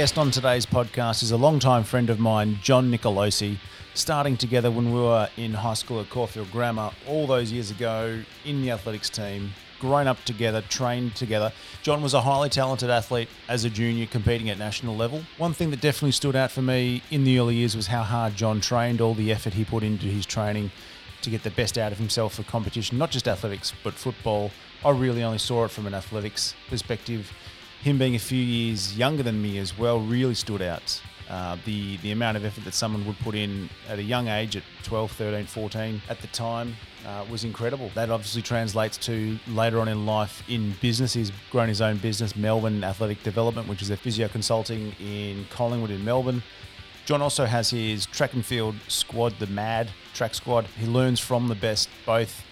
guest on today's podcast is a longtime friend of mine, John Nicolosi, starting together when we were in high school at Caulfield Grammar all those years ago in the athletics team, grown up together, trained together. John was a highly talented athlete as a junior competing at national level. One thing that definitely stood out for me in the early years was how hard John trained, all the effort he put into his training to get the best out of himself for competition, not just athletics, but football. I really only saw it from an athletics perspective. Him being a few years younger than me as well really stood out. Uh, the, the amount of effort that someone would put in at a young age, at 12, 13, 14 at the time, uh, was incredible. That obviously translates to later on in life in business. He's grown his own business, Melbourne Athletic Development, which is a physio consulting in Collingwood in Melbourne. John also has his track and field squad, the MAD track squad. He learns from the best both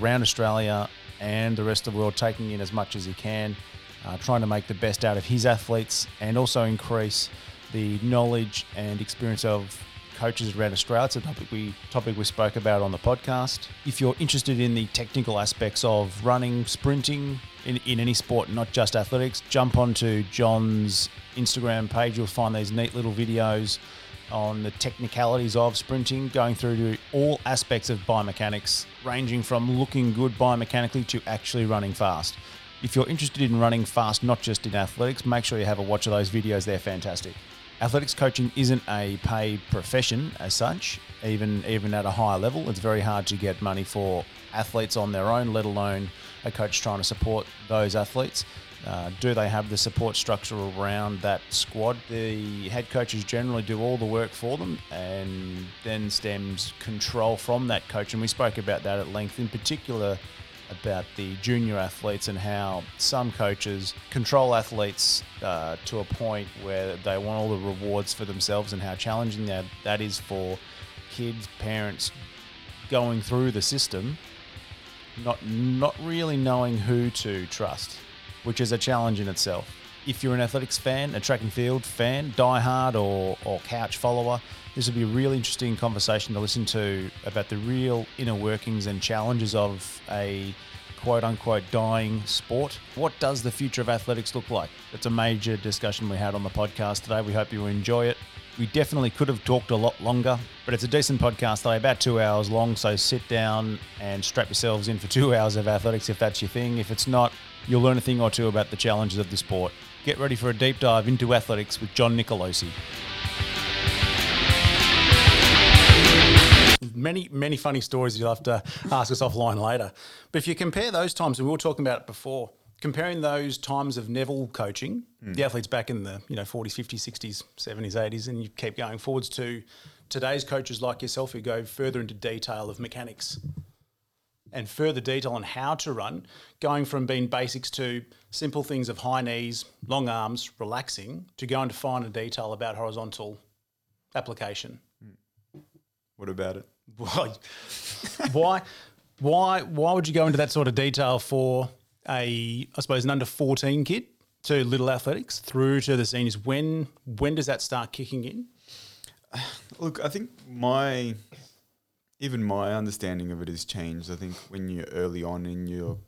around Australia and the rest of the world, taking in as much as he can, uh, trying to make the best out of his athletes and also increase the knowledge and experience of coaches around Australia. It's a topic we topic we spoke about on the podcast. If you're interested in the technical aspects of running, sprinting in, in any sport, not just athletics, jump onto John's Instagram page. You'll find these neat little videos on the technicalities of sprinting, going through to all aspects of biomechanics, ranging from looking good biomechanically to actually running fast. If you're interested in running fast, not just in athletics, make sure you have a watch of those videos. They're fantastic. Athletics coaching isn't a paid profession as such, even even at a higher level. It's very hard to get money for athletes on their own, let alone a coach trying to support those athletes. Uh, do they have the support structure around that squad? The head coaches generally do all the work for them, and then stems control from that coach. And we spoke about that at length, in particular about the junior athletes and how some coaches control athletes uh, to a point where they want all the rewards for themselves, and how challenging that that is for kids, parents going through the system, not not really knowing who to trust which is a challenge in itself. If you're an athletics fan, a track and field fan, diehard or, or couch follower, this would be a really interesting conversation to listen to about the real inner workings and challenges of a quote unquote dying sport. What does the future of athletics look like? It's a major discussion we had on the podcast today. We hope you enjoy it. We definitely could have talked a lot longer, but it's a decent podcast today, about two hours long. So sit down and strap yourselves in for two hours of athletics if that's your thing. If it's not, You'll learn a thing or two about the challenges of the sport. Get ready for a deep dive into athletics with John Nicolosi. Many, many funny stories you'll have to ask us offline later. But if you compare those times, and we were talking about it before, comparing those times of Neville coaching, mm. the athletes back in the you know 40s, 50s, 60s, 70s, 80s, and you keep going forwards to today's coaches like yourself who go further into detail of mechanics and further detail on how to run, going from being basics to simple things of high knees, long arms, relaxing, to go into finer detail about horizontal application. What about it? Why, why, why, why would you go into that sort of detail for a, I suppose, an under fourteen kid to little athletics through to the seniors? When, when does that start kicking in? Look, I think my even my understanding of it has changed. I think when you're early on in your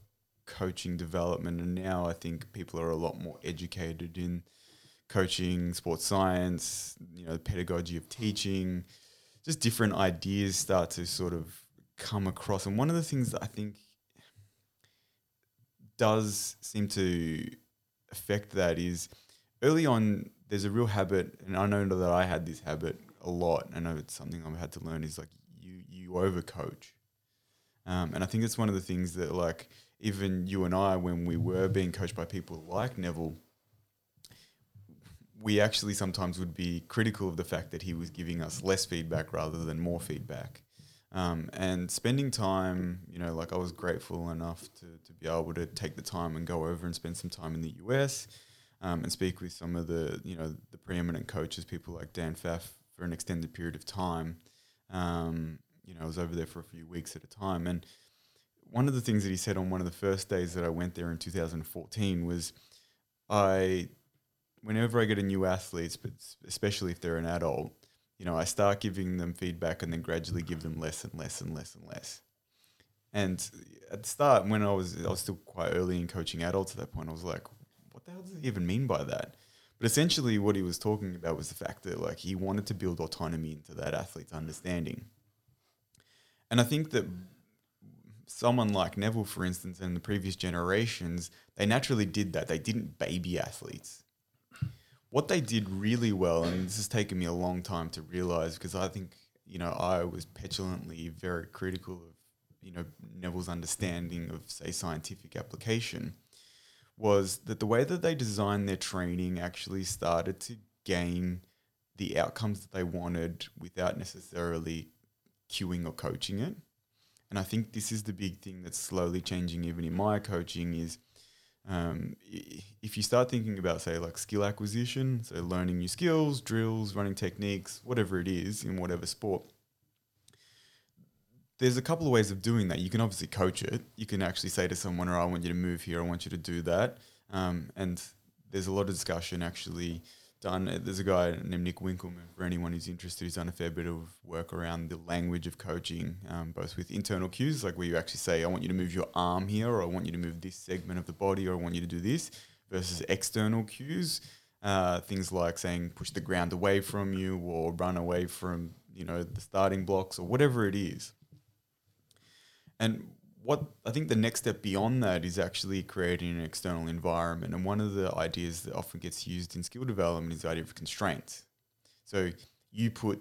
coaching development, and now I think people are a lot more educated in coaching, sports science, you know, the pedagogy of teaching, just different ideas start to sort of come across. And one of the things that I think does seem to affect that is early on, there's a real habit, and I know that I had this habit a lot. I know it's something I've had to learn is like you overcoach. Um, and I think it's one of the things that, like, even you and I, when we were being coached by people like Neville, we actually sometimes would be critical of the fact that he was giving us less feedback rather than more feedback. Um, and spending time, you know, like I was grateful enough to, to be able to take the time and go over and spend some time in the US um, and speak with some of the, you know, the preeminent coaches, people like Dan Pfaff for an extended period of time. Um, you know, I was over there for a few weeks at a time. And one of the things that he said on one of the first days that I went there in 2014 was, I, whenever I get a new athlete, but especially if they're an adult, you know, I start giving them feedback and then gradually give them less and less and less and less. And at the start, when I was I was still quite early in coaching adults at that point, I was like, what the hell does he even mean by that? But essentially, what he was talking about was the fact that like he wanted to build autonomy into that athlete's understanding. And I think that someone like Neville, for instance, and the previous generations, they naturally did that. They didn't baby athletes. What they did really well, and this has taken me a long time to realize because I think, you know, I was petulantly very critical of, you know, Neville's understanding of, say, scientific application, was that the way that they designed their training actually started to gain the outcomes that they wanted without necessarily cueing or coaching it. And I think this is the big thing that's slowly changing even in my coaching is um, if you start thinking about say like skill acquisition, so learning new skills, drills, running techniques, whatever it is in whatever sport, there's a couple of ways of doing that. You can obviously coach it. You can actually say to someone, "Oh, I want you to move here. I want you to do that." Um, and there's a lot of discussion actually done. Uh, there's a guy named Nick Winkelman. For anyone who's interested, he's done a fair bit of work around the language of coaching, um, both with internal cues, like where you actually say, "I want you to move your arm here," or "I want you to move this segment of the body," or "I want you to do this," versus external cues, uh, things like saying, "Push the ground away from you," or "Run away from you know the starting blocks," or whatever it is. And what I think the next step beyond that is actually creating an external environment. And one of the ideas that often gets used in skill development is the idea of constraints. So you put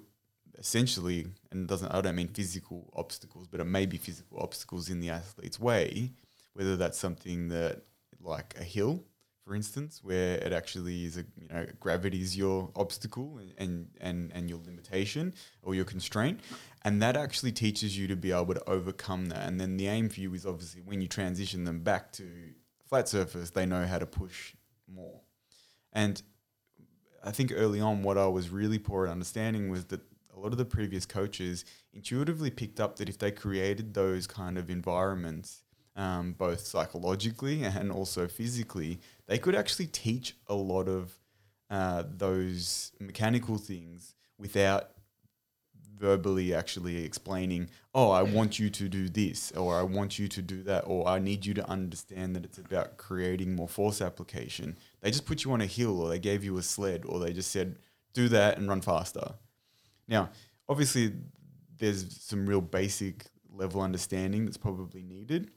essentially, and doesn't I don't mean physical obstacles, but it may be physical obstacles in the athlete's way, whether that's something that like a hill, for instance, where it actually is a you know gravity is your obstacle and and and your limitation or your constraint, and that actually teaches you to be able to overcome that. And then the aim for you is obviously when you transition them back to flat surface, they know how to push more. And I think early on, what I was really poor at understanding was that a lot of the previous coaches intuitively picked up that if they created those kind of environments, um, both psychologically and also physically, they could actually teach a lot of uh, those mechanical things without verbally actually explaining, oh, I want you to do this, or I want you to do that, or I need you to understand that it's about creating more force application. They just put you on a hill, or they gave you a sled, or they just said, do that and run faster. Now, obviously, there's some real basic level understanding that's probably needed.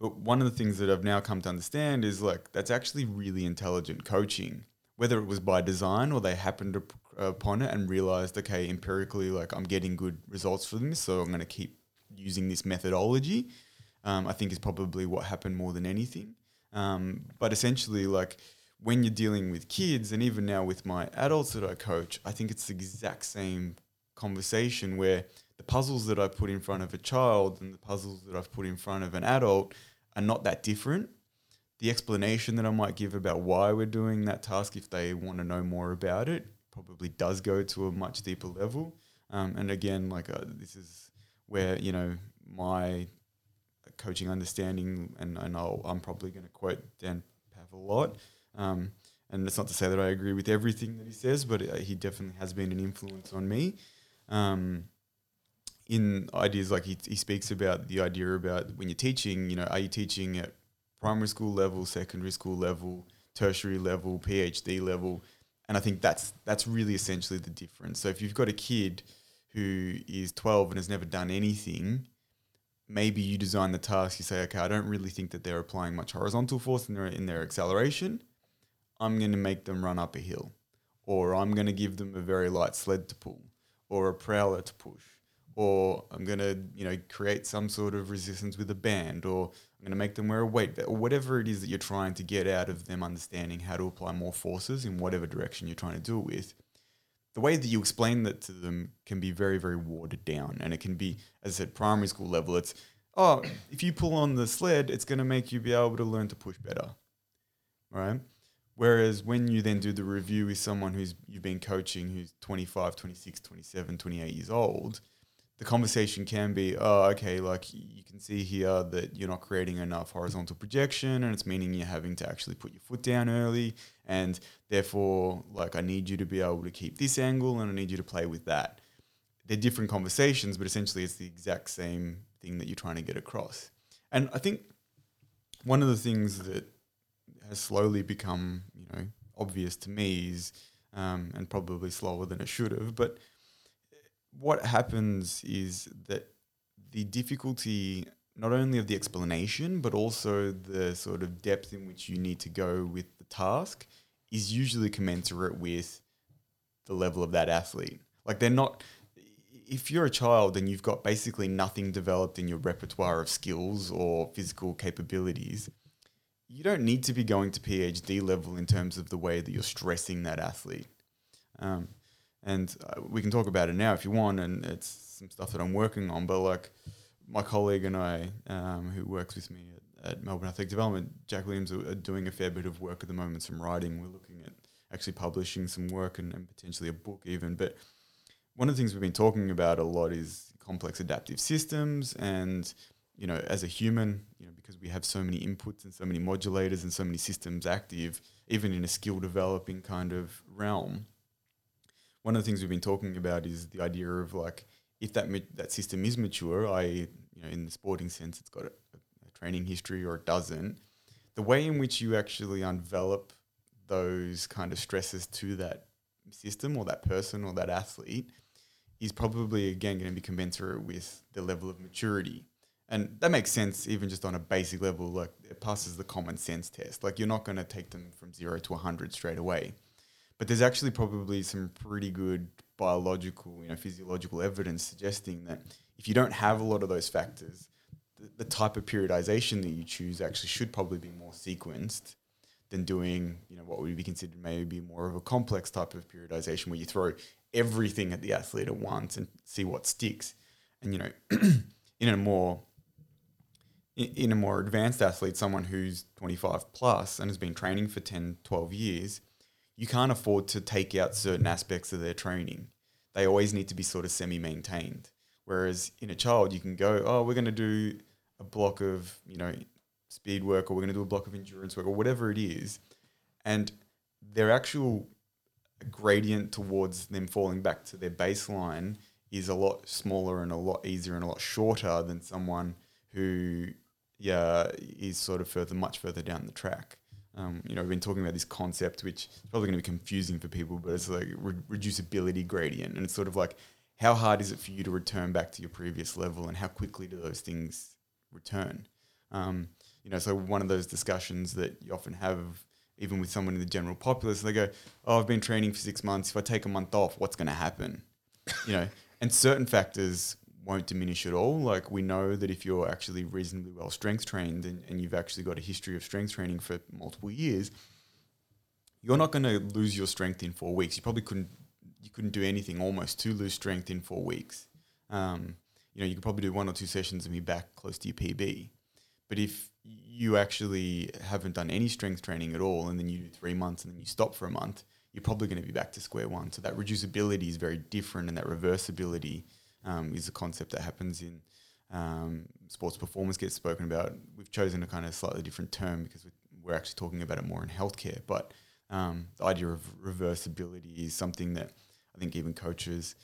But one of the things that I've now come to understand is like that's actually really intelligent coaching, whether it was by design or they happened upon it and realized, okay, empirically, like I'm getting good results from this, so I'm going to keep using this methodology. Um, I think is probably what happened more than anything. Um, but essentially, like when you're dealing with kids, and even now with my adults that I coach, I think it's the exact same conversation where the puzzles that I put in front of a child and the puzzles that I've put in front of an adult are not that different. The explanation that I might give about why we're doing that task, if they want to know more about it, probably does go to a much deeper level. Um, and again, like uh, this is where you know my coaching understanding, and, and I'll, I'm probably going to quote Dan Pfaff a lot. Um, and it's not to say that I agree with everything that he says, but uh, he definitely has been an influence on me. Um, in ideas like he, he speaks about the idea about when you're teaching, you know, are you teaching at primary school level, secondary school level, tertiary level, PhD level? And I think that's that's really essentially the difference. So if you've got a kid who is 12 and has never done anything, maybe you design the task. You say, okay, I don't really think that they're applying much horizontal force in their in their acceleration. I'm going to make them run up a hill, or I'm going to give them a very light sled to pull, or a prowler to push, or I'm going to you know create some sort of resistance with a band, or I'm going to make them wear a weight belt, or whatever it is that you're trying to get out of them understanding how to apply more forces in whatever direction you're trying to do it with. The way that you explain that to them can be very, very watered down. And it can be, as I said, primary school level, it's, oh, if you pull on the sled, it's going to make you be able to learn to push better. Right? Whereas when you then do the review with someone who's you've been coaching who's 25, 26, 27, 28 years old, the conversation can be, oh, okay, like you can see here that you're not creating enough horizontal projection, and it's meaning you're having to actually put your foot down early, and therefore, like, I need you to be able to keep this angle, and I need you to play with that. They're different conversations, but essentially, it's the exact same thing that you're trying to get across. And I think one of the things that has slowly become, you know, obvious to me is, um, and probably slower than it should have. But what happens is that the difficulty not only of the explanation, but also the sort of depth in which you need to go with the task is usually commensurate with the level of that athlete. Like they're not if you're a child and you've got basically nothing developed in your repertoire of skills or physical capabilities, you don't need to be going to PhD level in terms of the way that you're stressing that athlete. Um, and uh, we can talk about it now if you want, and it's some stuff that I'm working on. But like my colleague and I, um, who works with me at, at, Melbourne Athletic Development, Jack Williams, are, are, doing a fair bit of work at the moment, some writing. We're looking at actually publishing some work and, and potentially a book even. But one of the things we've been talking about a lot is complex adaptive systems and you know as a human you know because we have so many inputs and so many modulators and so many systems active even in a skill developing kind of realm one of the things we've been talking about is the idea of like if that that system is mature i you know in the sporting sense it's got a, a training history or it doesn't the way in which you actually envelop those kind of stresses to that system or that person or that athlete is probably again going to be commensurate with the level of maturity. And that makes sense even just on a basic level, like it passes the common sense test. Like you're not going to take them from zero to 100 straight away. But there's actually probably some pretty good biological, you know, physiological evidence suggesting that if you don't have a lot of those factors, the, the type of periodization that you choose actually should probably be more sequenced than doing, you know, what would be considered maybe more of a complex type of periodization where you throw everything at the athlete at once and see what sticks. And you know, in a more in a more advanced athlete, someone who's 25 plus and has been training for 10, 12 years, you can't afford to take out certain aspects of their training. They always need to be sort of semi maintained. Whereas in a child, you can go, oh, we're going to do a block of, you know, speed work or we're going to do a block of endurance work or whatever it is. And their actual gradient towards them falling back to their baseline is a lot smaller and a lot easier and a lot shorter than someone who yeah is sort of further much further down the track. Um, you know, we've been talking about this concept, which is probably going to be confusing for people, but it's like re- reducibility gradient, and it's sort of like how hard is it for you to return back to your previous level, and how quickly do those things return? Um, you know, so one of those discussions that you often have even with someone in the general populace, they go, "Oh, I've been training for six months. If I take a month off, what's going to happen?" you know, and certain factors won't diminish at all. Like we know that if you're actually reasonably well strength trained and, and you've actually got a history of strength training for multiple years, you're not going to lose your strength in four weeks. You probably couldn't you couldn't do anything almost to lose strength in four weeks. Um, you know, you could probably do one or two sessions and be back close to your PB. But if you actually haven't done any strength training at all, and then you do three months and then you stop for a month, you're probably going to be back to square one. So that reducibility is very different, and that reversibility um, is a concept that happens in um, sports performance gets spoken about. We've chosen a kind of slightly different term because we're actually talking about it more in healthcare. But um, the idea of reversibility is something that I think even coaches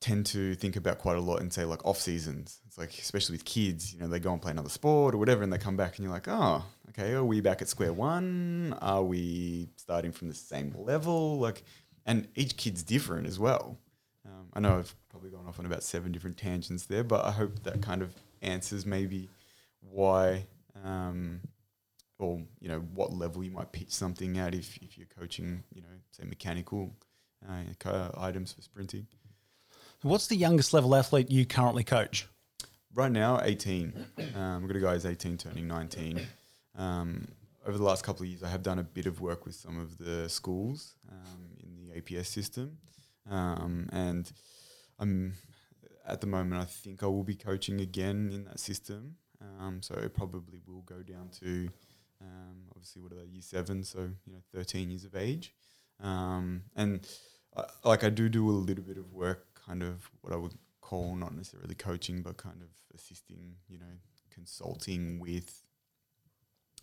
tend to think about quite a lot and say like off seasons. It's like especially with kids, you know, they go and play another sport or whatever, and they come back and you're like, oh, okay, are we back at square one? Are we starting from the same level? Like, and each kid's different as well. I know I've probably gone off on about seven different tangents there, but I hope that kind of answers maybe why. Um, or you know what level you might pitch something at if, if you're coaching you know say mechanical uh, items for sprinting What's the youngest level athlete you currently coach? Right now, 18. Um, we've got a guy who's 18 turning 19. Um, over the last couple of years, I have done a bit of work with some of the schools um, in the APS system. Um, and I'm at the moment, I think I will be coaching again in that system. Um, so it probably will go down to um, obviously what are they, year seven, so you know, 13 years of age. and I, like I do do a little bit of work kind of what I would call not necessarily coaching, but kind of assisting, you know, consulting with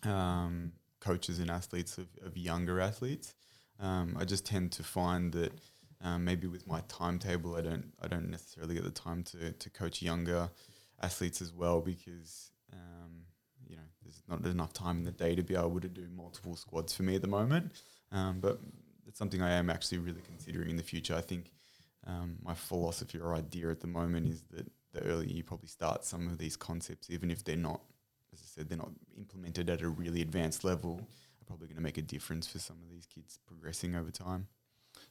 um, coaches and athletes of, of younger athletes. Um, I just tend to find that um, maybe with my timetable, I don't I don't necessarily get the time to to coach younger athletes as well because um, you know, there's not enough time in the day to be able to do multiple squads for me at the moment. Um, but it's something I am actually really considering in the future. I think um, my philosophy or idea at the moment is that the earlier you probably start some of these concepts, even if they're not, as I said, they're not implemented at a really advanced level, are probably going to make a difference for some of these kids progressing over time.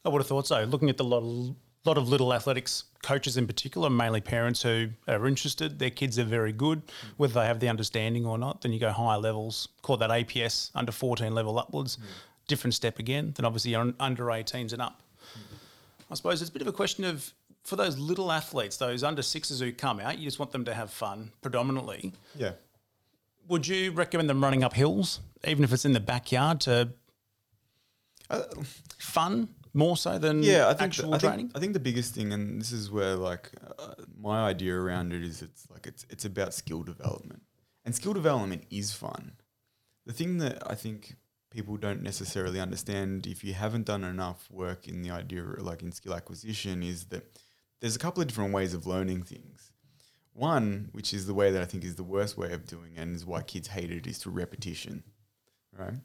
I would have thought so. Looking at the lot of, lot of little athletics coaches in particular, mainly parents who are interested, their kids are very good, whether they have the understanding or not. Then you go higher levels, call that APS under 14 level upwards, different step again. Then obviously you're under 18s and up. I suppose it's a bit of a question of for those little athletes, those under sixes who come out, you just want them to have fun predominantly. Yeah. Would you recommend them running up hills, even if it's in the backyard, to Uh, fun more so than yeah, I think actual the, I training? Think, I think the biggest thing, and this is where like uh, my idea around it is, it's like it's it's about skill development, and skill development is fun. The thing that I think people don't necessarily understand if you haven't done enough work in the idea, like in skill acquisition, is that there's a couple of different ways of learning things. One, which is the way that I think is the worst way of doing it, and is why kids hate it, is through repetition, right?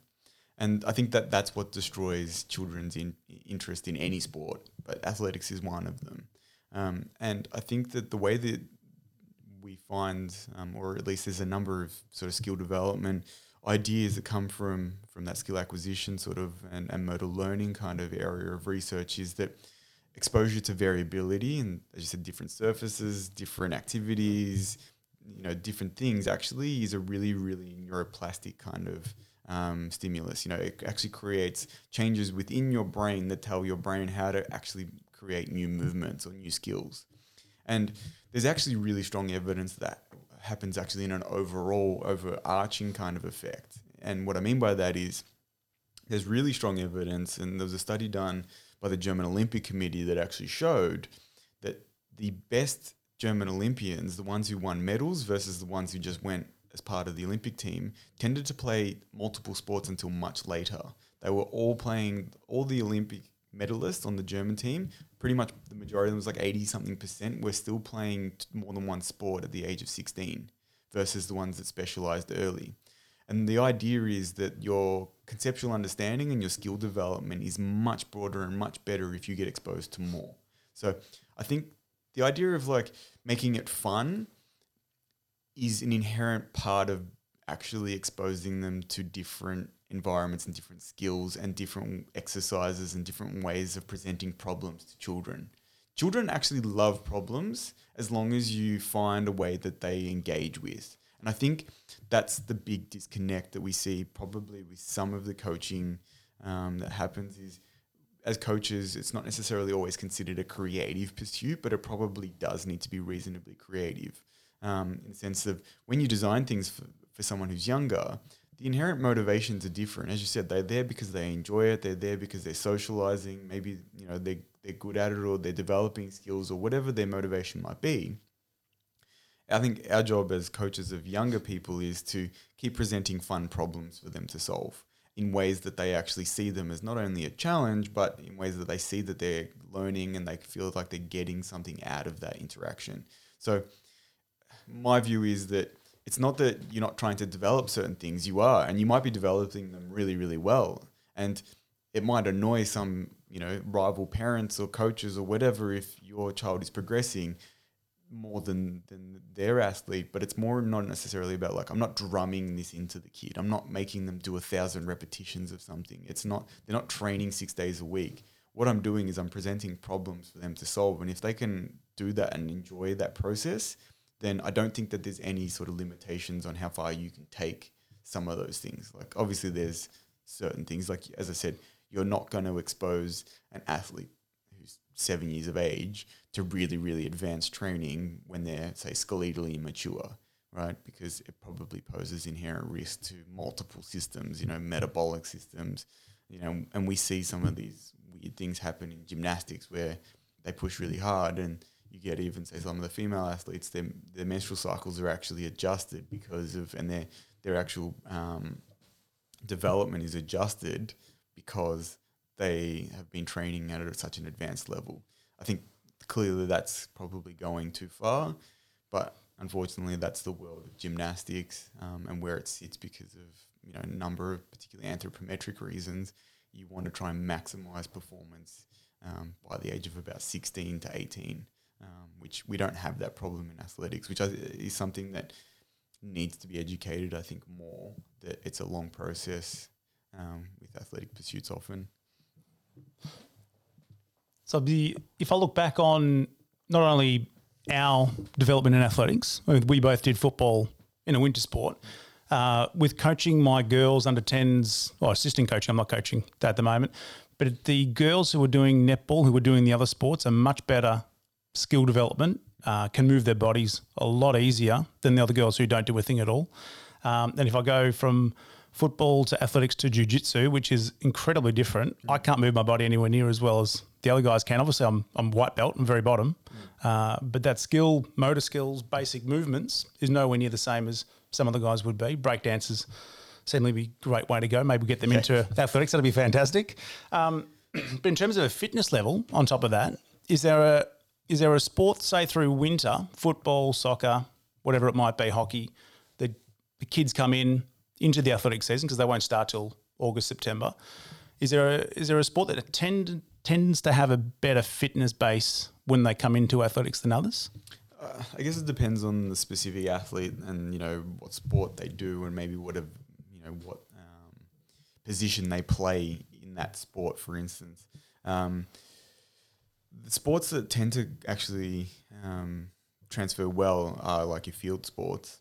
And I think that that's what destroys children's in, interest in any sport, but athletics is one of them. Um, and I think that the way that we find, um, or at least there's a number of sort of skill development ideas that come from from that skill acquisition sort of and, and motor learning kind of area of research, is that exposure to variability and as you said, different surfaces, different activities, you know, different things actually is a really, really neuroplastic kind of um, stimulus. You know, it actually creates changes within your brain that tell your brain how to actually create new movements or new skills. And there's actually really strong evidence that happens actually in an overall, overarching kind of effect. And what I mean by that is there's really strong evidence, and there was a study done by the German Olympic Committee that actually showed that the best German Olympians, the ones who won medals versus the ones who just went as part of the Olympic team, tended to play multiple sports until much later. They were all playing, all the Olympic medalists on the German team, pretty much the majority of them was like 80 something percent, were still playing more than one sport at the age of 16 versus the ones that specialized early. And the idea is that your conceptual understanding and your skill development is much broader and much better if you get exposed to more. So I think the idea of like making it fun is an inherent part of actually exposing them to different environments and different skills and different exercises and different ways of presenting problems to children. Children actually love problems as long as you find a way that they engage with. And I think that's the big disconnect that we see probably with some of the coaching um, that happens is as coaches, it's not necessarily always considered a creative pursuit, but it probably does need to be reasonably creative um, in the sense of when you design things for, for someone who's younger, the inherent motivations are different. As you said, they're there because they enjoy it. They're there because they're socializing. Maybe you know they they're good at it or they're developing skills or whatever their motivation might be. I think our job as coaches of younger people is to keep presenting fun problems for them to solve in ways that they actually see them as not only a challenge, but in ways that they see that they're learning and they feel like they're getting something out of that interaction. So, my view is that it's not that you're not trying to develop certain things, you are, and you might be developing them really, really well. And it might annoy some, you know, rival parents or coaches or whatever if your child is progressing more than than their athlete, but it's more not necessarily about like I'm not drumming this into the kid. I'm not making them do a thousand repetitions of something. It's not they're not training six days a week. What I'm doing is I'm presenting problems for them to solve, and if they can do that and enjoy that process, then I don't think that there's any sort of limitations on how far you can take some of those things. Like obviously there's certain things like as I said, you're not going to expose an athlete who's seven years of age to really, really advanced training when they're, say, skeletally immature, right? Because it probably poses inherent risk to multiple systems, you know, metabolic systems, you know, and we see some of these weird things happen in gymnastics where they push really hard and you get even say some of the female athletes their, their menstrual cycles are actually adjusted because of and their their actual um, development is adjusted because they have been training at such an advanced level. I think clearly that's probably going too far, but unfortunately, that's the world of gymnastics um, and where it sits because of you know a number of particularly anthropometric reasons. You want to try and maximize performance um, by the age of about 16 to 18, um, which we don't have that problem in athletics, which is something that needs to be educated. I think more that it's a long process um, with athletic pursuits often. So the if I look back on not only our development in athletics, we both did football in a winter sport. Uh, with coaching my girls under 10s, or assisting coaching, I'm not coaching at the moment, but the girls who were doing netball, who were doing the other sports, are much better skill development, uh, can move their bodies a lot easier than the other girls who don't do a thing at all. Um, and if I go from football to athletics to jiu-jitsu, which is incredibly different, I can't move my body anywhere near as well as the other guys can. Obviously, I'm, I'm white belt, I'm very bottom. Uh, but that skill, motor skills, basic movements is nowhere near the same as some of the guys would be. Breakdancers certainly be a great way to go. Maybe get them into athletics. That'd be fantastic. Um, but in terms of a fitness level, on top of that, is there a is there a sport, say through winter, football, soccer, whatever it might be, hockey, the, the kids come in into the athletic season because they won't start till August, September. Is there a is there a sport that tend, tends to have a better fitness base when they come into athletics than others? Uh, I guess it depends on the specific athlete and you know what sport they do and maybe what a, you know what um, position they play in that sport. For instance, um, the sports that tend to actually um, transfer well are like your field sports,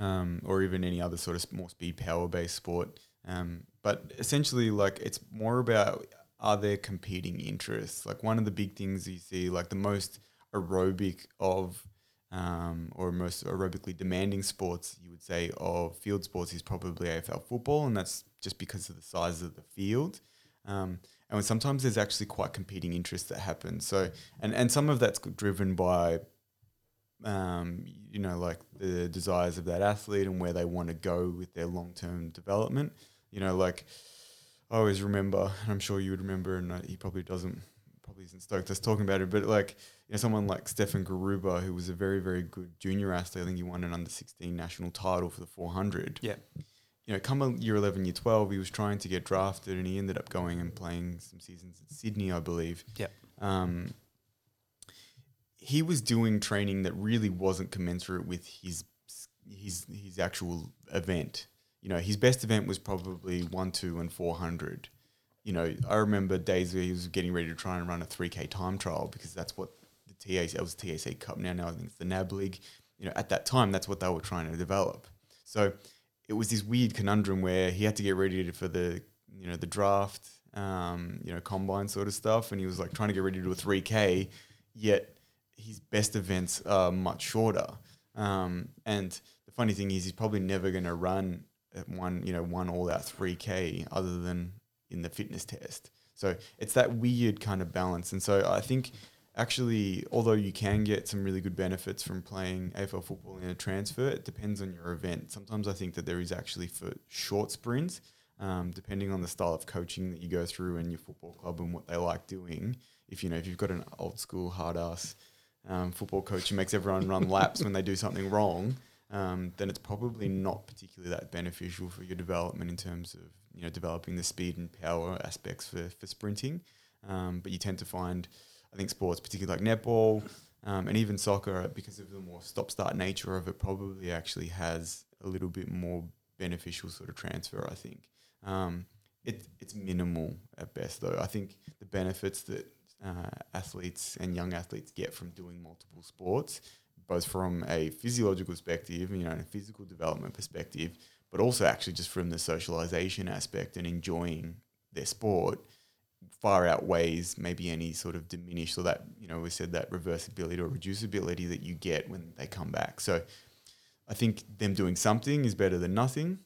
um, or even any other sort of more speed power based sport. Um, but essentially, like it's more about are there competing interests? Like one of the big things you see, like the most aerobic of um, or most aerobically demanding sports, you would say, of field sports is probably AFL football, and that's just because of the size of the field. Um, and sometimes there's actually quite competing interests that happen. So, and, and some of that's driven by, um, you know, like the desires of that athlete and where they want to go with their long term development. You know, like I always remember, and I'm sure you would remember, and he probably doesn't, probably isn't stoked us talking about it, but like, you know, someone like Stefan Garuba, who was a very, very good junior athlete. I think he won an under 16 national title for the 400. Yeah you know, come year 11, year 12, he was trying to get drafted and he ended up going and playing some seasons at Sydney, I believe. Yeah. Um, he was doing training that really wasn't commensurate with his his his actual event. You know, his best event was probably one, two, and four hundred. You know, I remember days where he was getting ready to try and run a three k time trial because that's what the TAC it was TAC Cup now. Now I think it's the NAB League. You know, at that time, that's what they were trying to develop. So it was this weird conundrum where he had to get ready for the you know the draft, um, you know combine sort of stuff, and he was like trying to get ready to do a three k, yet his best events are much shorter. Um, and the funny thing is, he's probably never going to run one you know one all out three k other than in the fitness test. So it's that weird kind of balance, and so I think actually, although you can get some really good benefits from playing AFL football in a transfer, it depends on your event. Sometimes I think that there is actually for short sprints, um, depending on the style of coaching that you go through and your football club and what they like doing. If you know, if you've got an old school hard ass um, football coach who makes everyone run laps when they do something wrong, um, then it's probably not particularly that beneficial for your development in terms of you know developing the speed and power aspects for for sprinting. Um, but you tend to find I think sports, particularly like netball um, and even soccer, because of the more stop start nature of it, probably actually has a little bit more beneficial sort of transfer. I think um, it, it's minimal at best, though. I think the benefits that uh, athletes and young athletes get from doing multiple sports, both from a physiological perspective, you know, and a physical development perspective, but also actually just from the socialization aspect and enjoying their sport far outweighs maybe any sort of diminished or that you know we said that reversibility or reducibility that you get when they come back. So I think them doing something is better than nothing.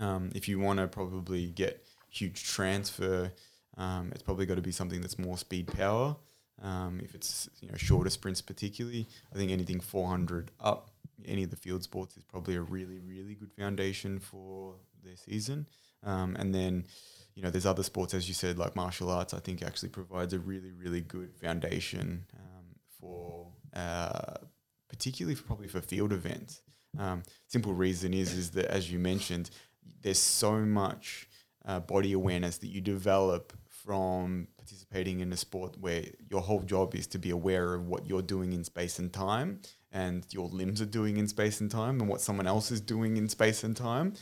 Um, if you want to probably get huge transfer, um, it's probably got to be something that's more speed power. Um, if it's you know shorter sprints, particularly, I think anything 400 up, any of the field sports is probably a really really good foundation for their season. Um, and then you know, there's other sports, as you said, like martial arts, I think actually provides a really, really good foundation um, for uh, particularly for, probably for field events. Um, simple reason is is that as you mentioned, there's so much uh, body awareness that you develop from participating in a sport where your whole job is to be aware of what you're doing in space and time and your limbs are doing in space and time and what someone else is doing in space and time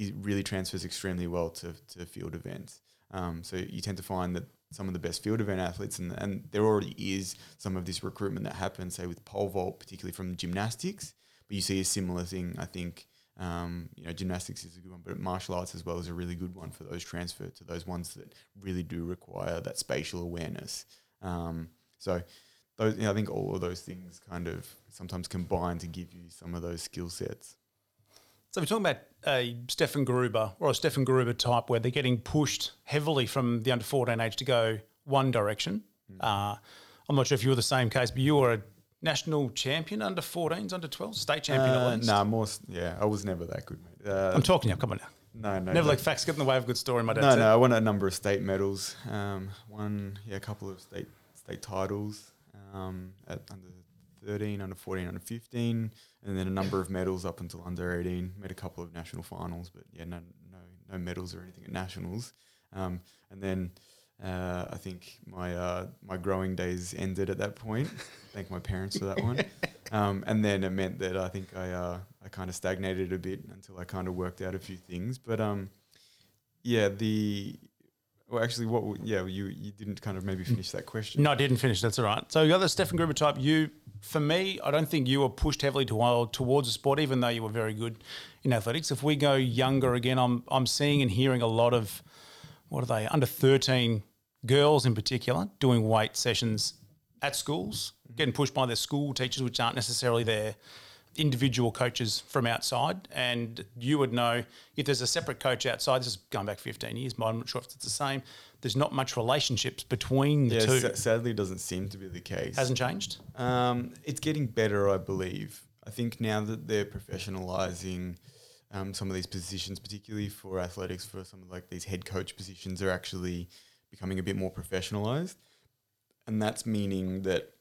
it really transfers extremely well to, to field events um, so you tend to find that some of the best field event athletes and, and there already is some of this recruitment that happens say with pole vault particularly from gymnastics but you see a similar thing i think um, you know, gymnastics is a good one, but martial arts as well is a really good one for those transfer to those ones that really do require that spatial awareness. Um, so, those, you know, I think all of those things kind of sometimes combine to give you some of those skill sets. So we're talking about a Stefan Gruber or a Stefan Gruber type where they're getting pushed heavily from the under 14 age to go one direction. Mm. Uh, I'm not sure if you were the same case, but you were a national champion under 14s, under 12s, state champion uh, at least? Nah, more. Yeah, I was never that good, mate. Uh, I'm talking now. Come on now. No, no. Never no. like facts get in the way of a good story. My dad. No, said. no. I won a number of state medals. Um, won yeah a couple of state state titles. Um, at under 13, under 14, under 15, and then a number of medals up until under 18. Made a couple of national finals, but yeah, no, no, no medals or anything at nationals. Um, and then uh, I think my uh, my growing days ended at that point. Thank my parents for that one. Um, and then it meant that I think I uh, I kind of stagnated a bit until I kind of worked out a few things. But um, yeah, the well, actually, what yeah you you didn't kind of maybe finish that question. No, I didn't finish. That's all right. So the other Stefan Gruber type, you for me, I don't think you were pushed heavily to, uh, towards the sport, even though you were very good in athletics. If we go younger again, I'm I'm seeing and hearing a lot of what are they under thirteen girls in particular doing weight sessions at schools, getting pushed by their school teachers, which aren't necessarily their individual coaches from outside. And you would know if there's a separate coach outside, this is going back 15 years, but I'm not sure if it's the same. There's not much relationships between the yeah, two. S- sadly, doesn't seem to be the case. Hasn't changed? Um, it's getting better, I believe. I think now that they're professionalizing um, some of these positions, particularly for athletics, for some of like these head coach positions, are actually becoming a bit more professionalized. And that's meaning that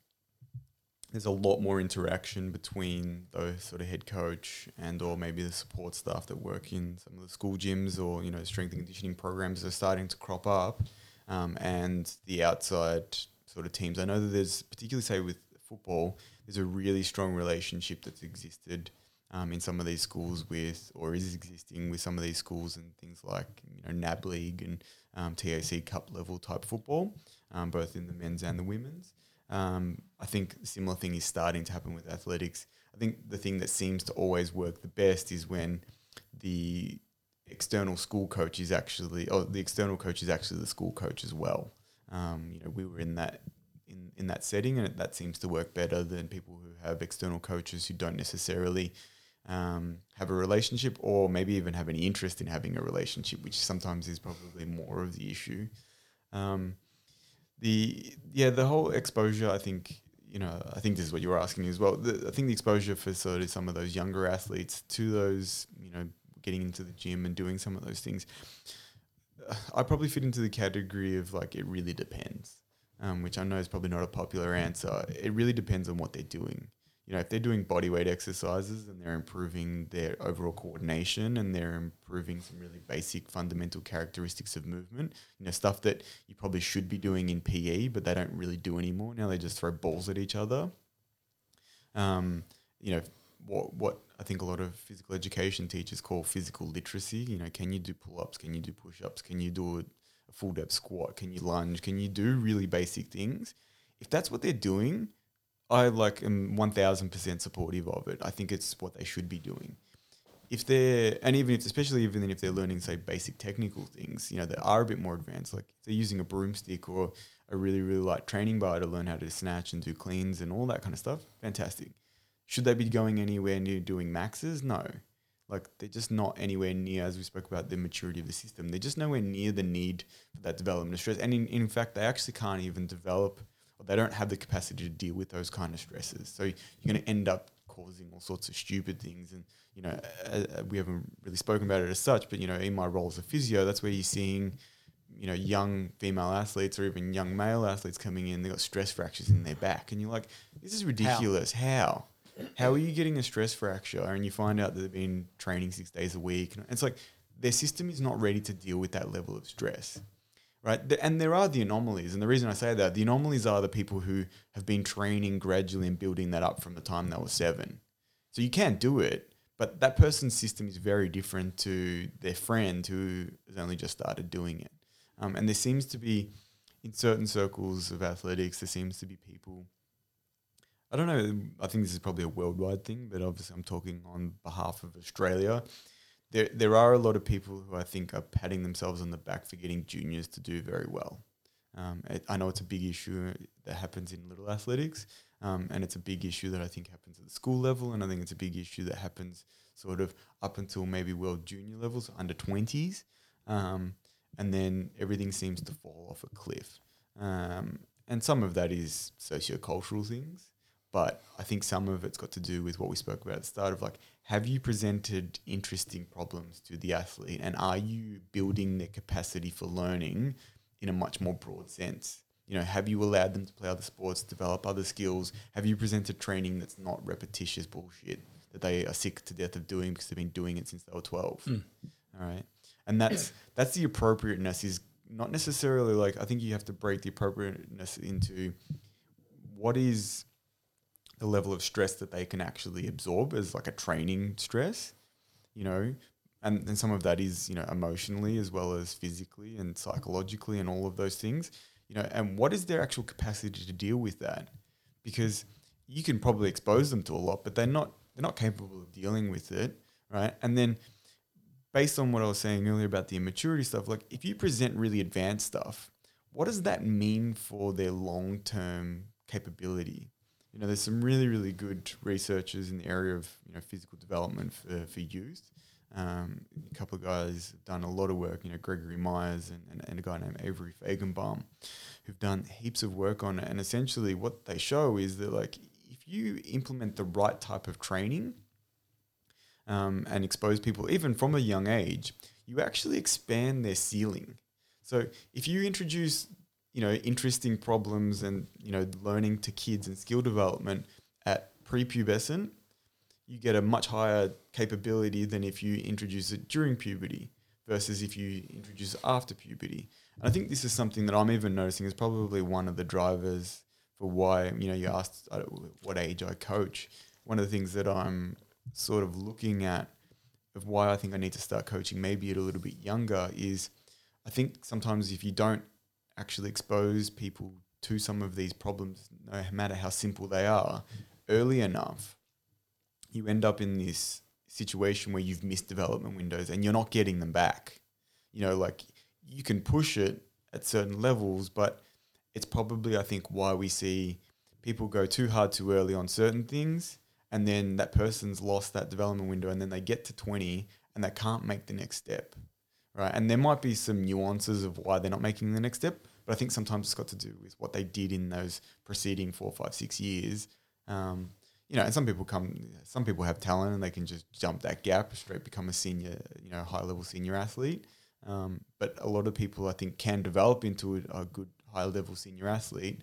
there's a lot more interaction between those sort of head coach and or maybe the support staff that work in some of the school gyms or you know strength and conditioning programs are starting to crop up um, and the outside sort of teams i know that there's particularly say with football there's a really strong relationship that's existed um, in some of these schools with or is existing with some of these schools and things like you know NAB League and um, TAC Cup level type football, um, both in the men's and the women's. Um, I think a similar thing is starting to happen with athletics. I think the thing that seems to always work the best is when the external school coach is actually, or the external coach is actually the school coach as well. Um, you know, we were in that in, in that setting, and that seems to work better than people who have external coaches who don't necessarily um, have a relationship or maybe even have any interest in having a relationship, which sometimes is probably more of the issue. Um, the yeah, the whole exposure. I think you know. I think this is what you were asking as well. The, I think the exposure for sort of some of those younger athletes to those you know getting into the gym and doing some of those things. I probably fit into the category of like it really depends, um, which I know is probably not a popular answer. It really depends on what they're doing you know, if they're doing body weight exercises and they're improving their overall coordination and they're improving some really basic fundamental characteristics of movement, you know, stuff that you probably should be doing in PE, but they don't really do anymore. Now they just throw balls at each other. Um, you know, what what I think a lot of physical education teachers call physical literacy. You know, can you do pull ups? Can you do push ups? Can you do a, a full depth squat? Can you lunge? Can you do really basic things? If that's what they're doing, I like am one thousand percent supportive of it. I think it's what they should be doing. If they're and even if especially even if they're learning say basic technical things, you know, that are a bit more advanced, like they're using a broomstick or a really really light training bar to learn how to snatch and do cleans and all that kind of stuff. Fantastic. Should they be going anywhere near doing maxes? No. Like they're just not anywhere near, as we spoke about, the maturity of the system. They're just nowhere near the need for that development of stress. And in, in fact, they actually can't even develop they don't have the capacity to deal with those kind of stresses. So you're going to end up causing all sorts of stupid things. And, you know, uh, uh, we haven't really spoken about it as such, but, you know, in my role as a physio, that's where you're seeing, you know, young female athletes or even young male athletes coming in, they've got stress fractures in their back. And you're like, this is ridiculous. How? How? how are you getting a stress fracture and you find out that they've been training six days a week? And it's like their system is not ready to deal with that level of stress, right? And there are the anomalies. And the reason I say that, the anomalies are the people who have been training gradually and building that up from the time they were seven. So you can't do it, but that person's system is very different to their friend who has only just started doing it. Um, and there seems to be, in certain circles of athletics, there seems to be people. I don't know. I think this is probably a worldwide thing, but obviously I'm talking on behalf of Australia. There, there are a lot of people who I think are patting themselves on the back for getting juniors to do very well. Um, it, I know it's a big issue that happens in little athletics, um, and it's a big issue that I think happens at the school level, and I think it's a big issue that happens sort of up until maybe world junior levels, under 20s. Um, and then everything seems to fall off a cliff. Um, and some of that is sociocultural things, but I think some of it's got to do with what we spoke about at the start of like, have you presented interesting problems to the athlete, and are you building their capacity for learning in a much more broad sense? You know, have you allowed them to play other sports, develop other skills? Have you presented training that's not repetitious bullshit that they are sick to death of doing because they've been doing it since they were 12? Hmm. All right. And that's that's the appropriateness is not necessarily like I think you have to break the appropriateness into what is the level of stress that they can actually absorb as like a training stress, you know, and then some of that is you know emotionally as well as physically and psychologically and all of those things, you know, and what is their actual capacity to deal with that? Because you can probably expose them to a lot, but they're not they're not capable of dealing with it, right? And then based on what I was saying earlier about the immaturity stuff, like if you present really advanced stuff, what does that mean for their long term capability? You know, there's some really, really good researchers in the area of you know physical development for, for youth. Um, a couple of guys have done a lot of work, you know, Gregory Myers and, and, and a guy named Avery Faigenbaum, who've done heaps of work on it. And essentially, what they show is that, like, if you implement the right type of training, um, and expose people, even from a young age, you actually expand their ceiling. So if you introduce, you know, interesting problems and you know, learning to kids and skill development at prepubescent, you get a much higher capability than if you introduce it during puberty versus if you introduce it after puberty. And I think this is something that I'm even noticing is probably one of the drivers for why you know you asked uh, what age I coach. One of the things that I'm sort of looking at of why I think I need to start coaching maybe at a little bit younger is I think sometimes if you don't actually expose people to some of these problems, no matter how simple they are, early enough, you end up in this situation where you've missed development windows and you're not getting them back. You know, like you can push it at certain levels, but it's probably, I think, why we see people go too hard too early on certain things and then that person's lost that development window and then they get to 20 and they can't make the next step right and there might be some nuances of why they're not making the next step but i think sometimes it's got to do with what they did in those preceding four five six years. Um, you know and some people come some people have talent and they can just jump that gap straight become a senior you know high level senior athlete. Um, but a lot of people i think can develop into a, a good high level senior athlete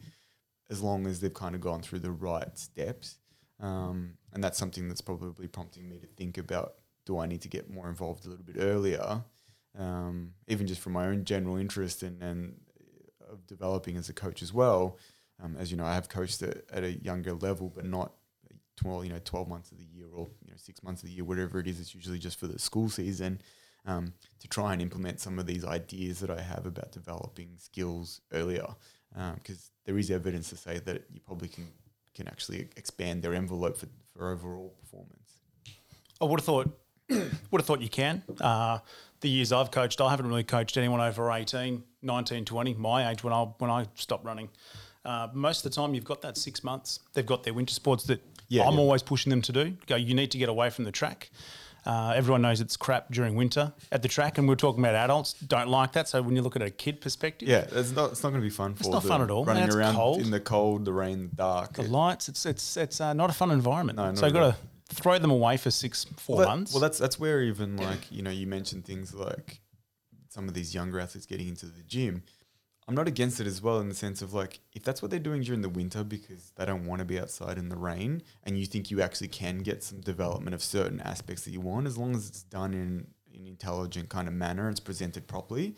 as long as they've kind of gone through the right steps. Um, and that's something that's probably prompting me to think about do I need to get more involved a little bit earlier, um, even just from my own general interest and and of developing as a coach as well. Um, as you know, I have coached at, at a younger level, but not 12, you know, 12 months of the year or you know six months of the year, whatever it is. It's usually just for the school season um, to try and implement some of these ideas that I have about developing skills earlier, because um, there is evidence to say that you probably can can actually expand their envelope for, for overall performance. I would have thought would have thought you can. Uh, the years I've coached, I haven't really coached anyone over 18, 19, 20, my age when I when I stopped running. Uh, most of the time, you've got that six months. They've got their winter sports that yeah, I'm yeah. always pushing them to do. Go, you need to get away from the track. Uh, everyone knows it's crap during winter at the track, and we're talking about adults don't like that. So when you look at a kid perspective, yeah, it's not it's not going to be fun. It's not fun at all. Running Man, around cold. in the cold, the rain, the dark, the lights. It's it's it's uh, not a fun environment. No, so got to throw them away for six four well, that, months. Well, that's that's where even like you know you mentioned things like some of these younger athletes getting into the gym. I'm not against it as well in the sense of like if that's what they're doing during the winter because they don't want to be outside in the rain and you think you actually can get some development of certain aspects that you want as long as it's done in an intelligent kind of manner and it's presented properly,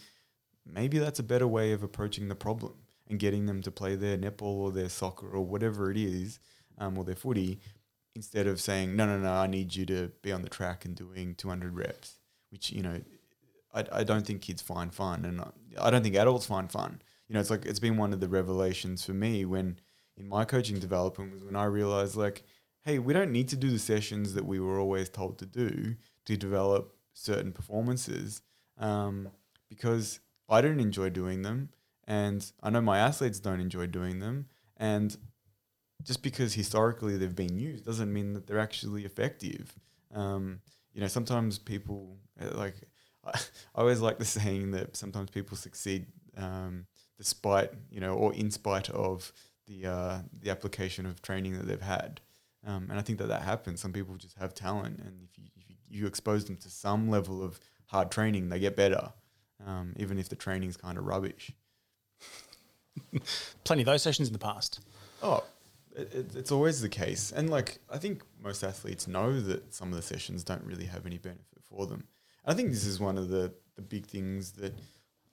maybe that's a better way of approaching the problem and getting them to play their netball or their soccer or whatever it is, um, or their footy, instead of saying, no, no, no, I need you to be on the track and doing 200 reps, which, you know, I, I don't think kids find fun, and I don't think adults find fun. You know, it's like it's been one of the revelations for me when in my coaching development was when I realized like, hey, we don't need to do the sessions that we were always told to do to develop certain performances, um, because I don't enjoy doing them, and I know my athletes don't enjoy doing them, and just because historically they've been used doesn't mean that they're actually effective. Um, you know, sometimes people uh, like I, always like the saying that sometimes people succeed um, despite, you know, or in spite of the uh, the application of training that they've had. Um, and I think that that happens. Some people just have talent, and if you, if you, you expose them to some level of hard training, they get better, um, even if the training's kind of rubbish. Plenty of those sessions in the past. Oh, it, it, it's always the case, and like I think most athletes know that some of the sessions don't really have any benefit for them. I think this is one of the, the big things that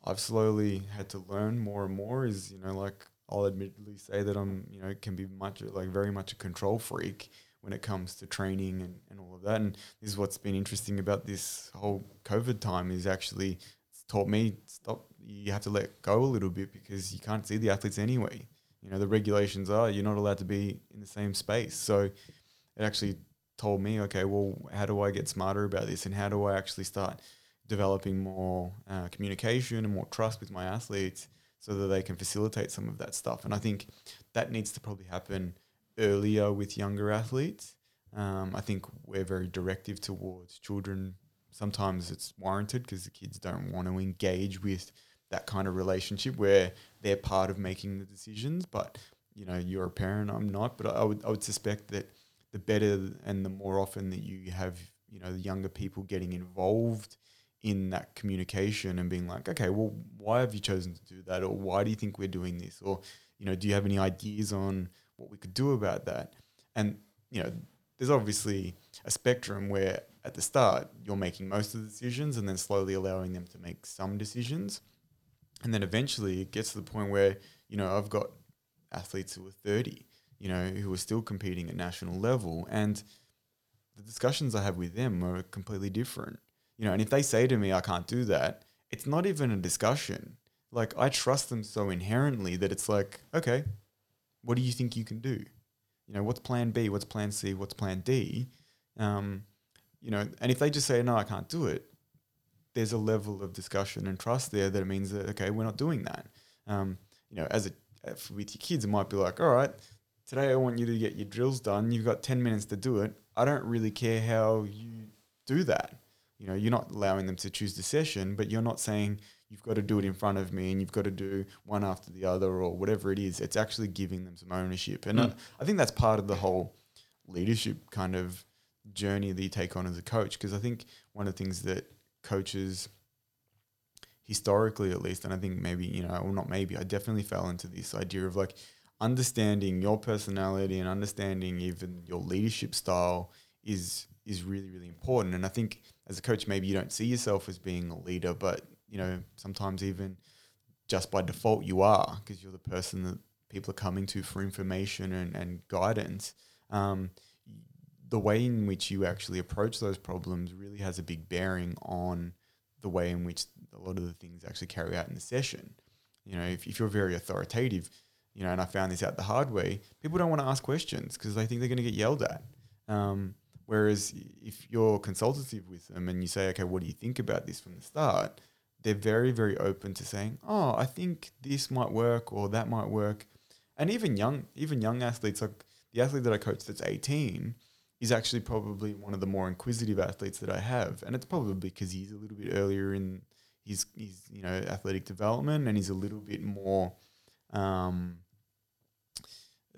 I've slowly had to learn more and more is, you know, like I'll admittedly say that I'm, you know, can be much like very much a control freak when it comes to training and, and all of that. And this is what's been interesting about this whole COVID time is actually it's taught me stop you have to let go a little bit because you can't see the athletes anyway. You know, the regulations are you're not allowed to be in the same space. So it actually told me, okay, well, how do I get smarter about this, and how do I actually start developing more uh, communication and more trust with my athletes so that they can facilitate some of that stuff. And I think that needs to probably happen earlier with younger athletes. Um, I think we're very directive towards children. Sometimes it's warranted because the kids don't want to engage with that kind of relationship where they're part of making the decisions. But you know, you're a parent, I'm not. But I would I would suspect that the better and the more often that you have, you know, the younger people getting involved in that communication and being like, okay, well, why have you chosen to do that? Or why do you think we're doing this? Or, you know, do you have any ideas on what we could do about that? And, you know, there's obviously a spectrum where at the start you're making most of the decisions and then slowly allowing them to make some decisions. And then eventually it gets to the point where, you know, I've got athletes who are 30 you know, who are still competing at national level. And the discussions I have with them are completely different. You know, and if they say to me, I can't do that, it's not even a discussion. Like, I trust them so inherently that it's like, okay, what do you think you can do? You know, what's plan B? What's plan C? What's plan D? Um, you know, and if they just say, no, I can't do it, there's a level of discussion and trust there that it means that, okay, we're not doing that. Um, you know, as a, with your kids, it might be like, all right, today I want you to get your drills done. You've got 10 minutes to do it. I don't really care how you do that. You know, you're not allowing them to choose the session, but you're not saying you've got to do it in front of me and you've got to do one after the other or whatever it is. It's actually giving them some ownership. And mm. I, I think that's part of the whole leadership kind of journey that you take on as a coach. Because I think one of the things that coaches historically at least, and I think maybe, you know, or not maybe, I definitely fell into this idea of like understanding your personality and understanding even your leadership style is is really really important. And i think as a coach maybe you don't see yourself as being a leader but you know sometimes even just by default you are because you're the person that people are coming to for information and, and guidance. Um, the way in which you actually approach those problems really has a big bearing on the way in which a lot of the things actually carry out in the session you know if, if you're very authoritative you know, and I found this out the hard way, people don't want to ask questions because they think they're going to get yelled at. Um, whereas if you're consultative with them and you say, okay, what do you think about this from the start? They're very, very open to saying, oh, I think this might work or that might work. And even young, even young athletes, like the athlete that I coach that's 18, is actually probably one of the more inquisitive athletes that I have, and it's probably because he's a little bit earlier in his his you know athletic development, and he's a little bit more um,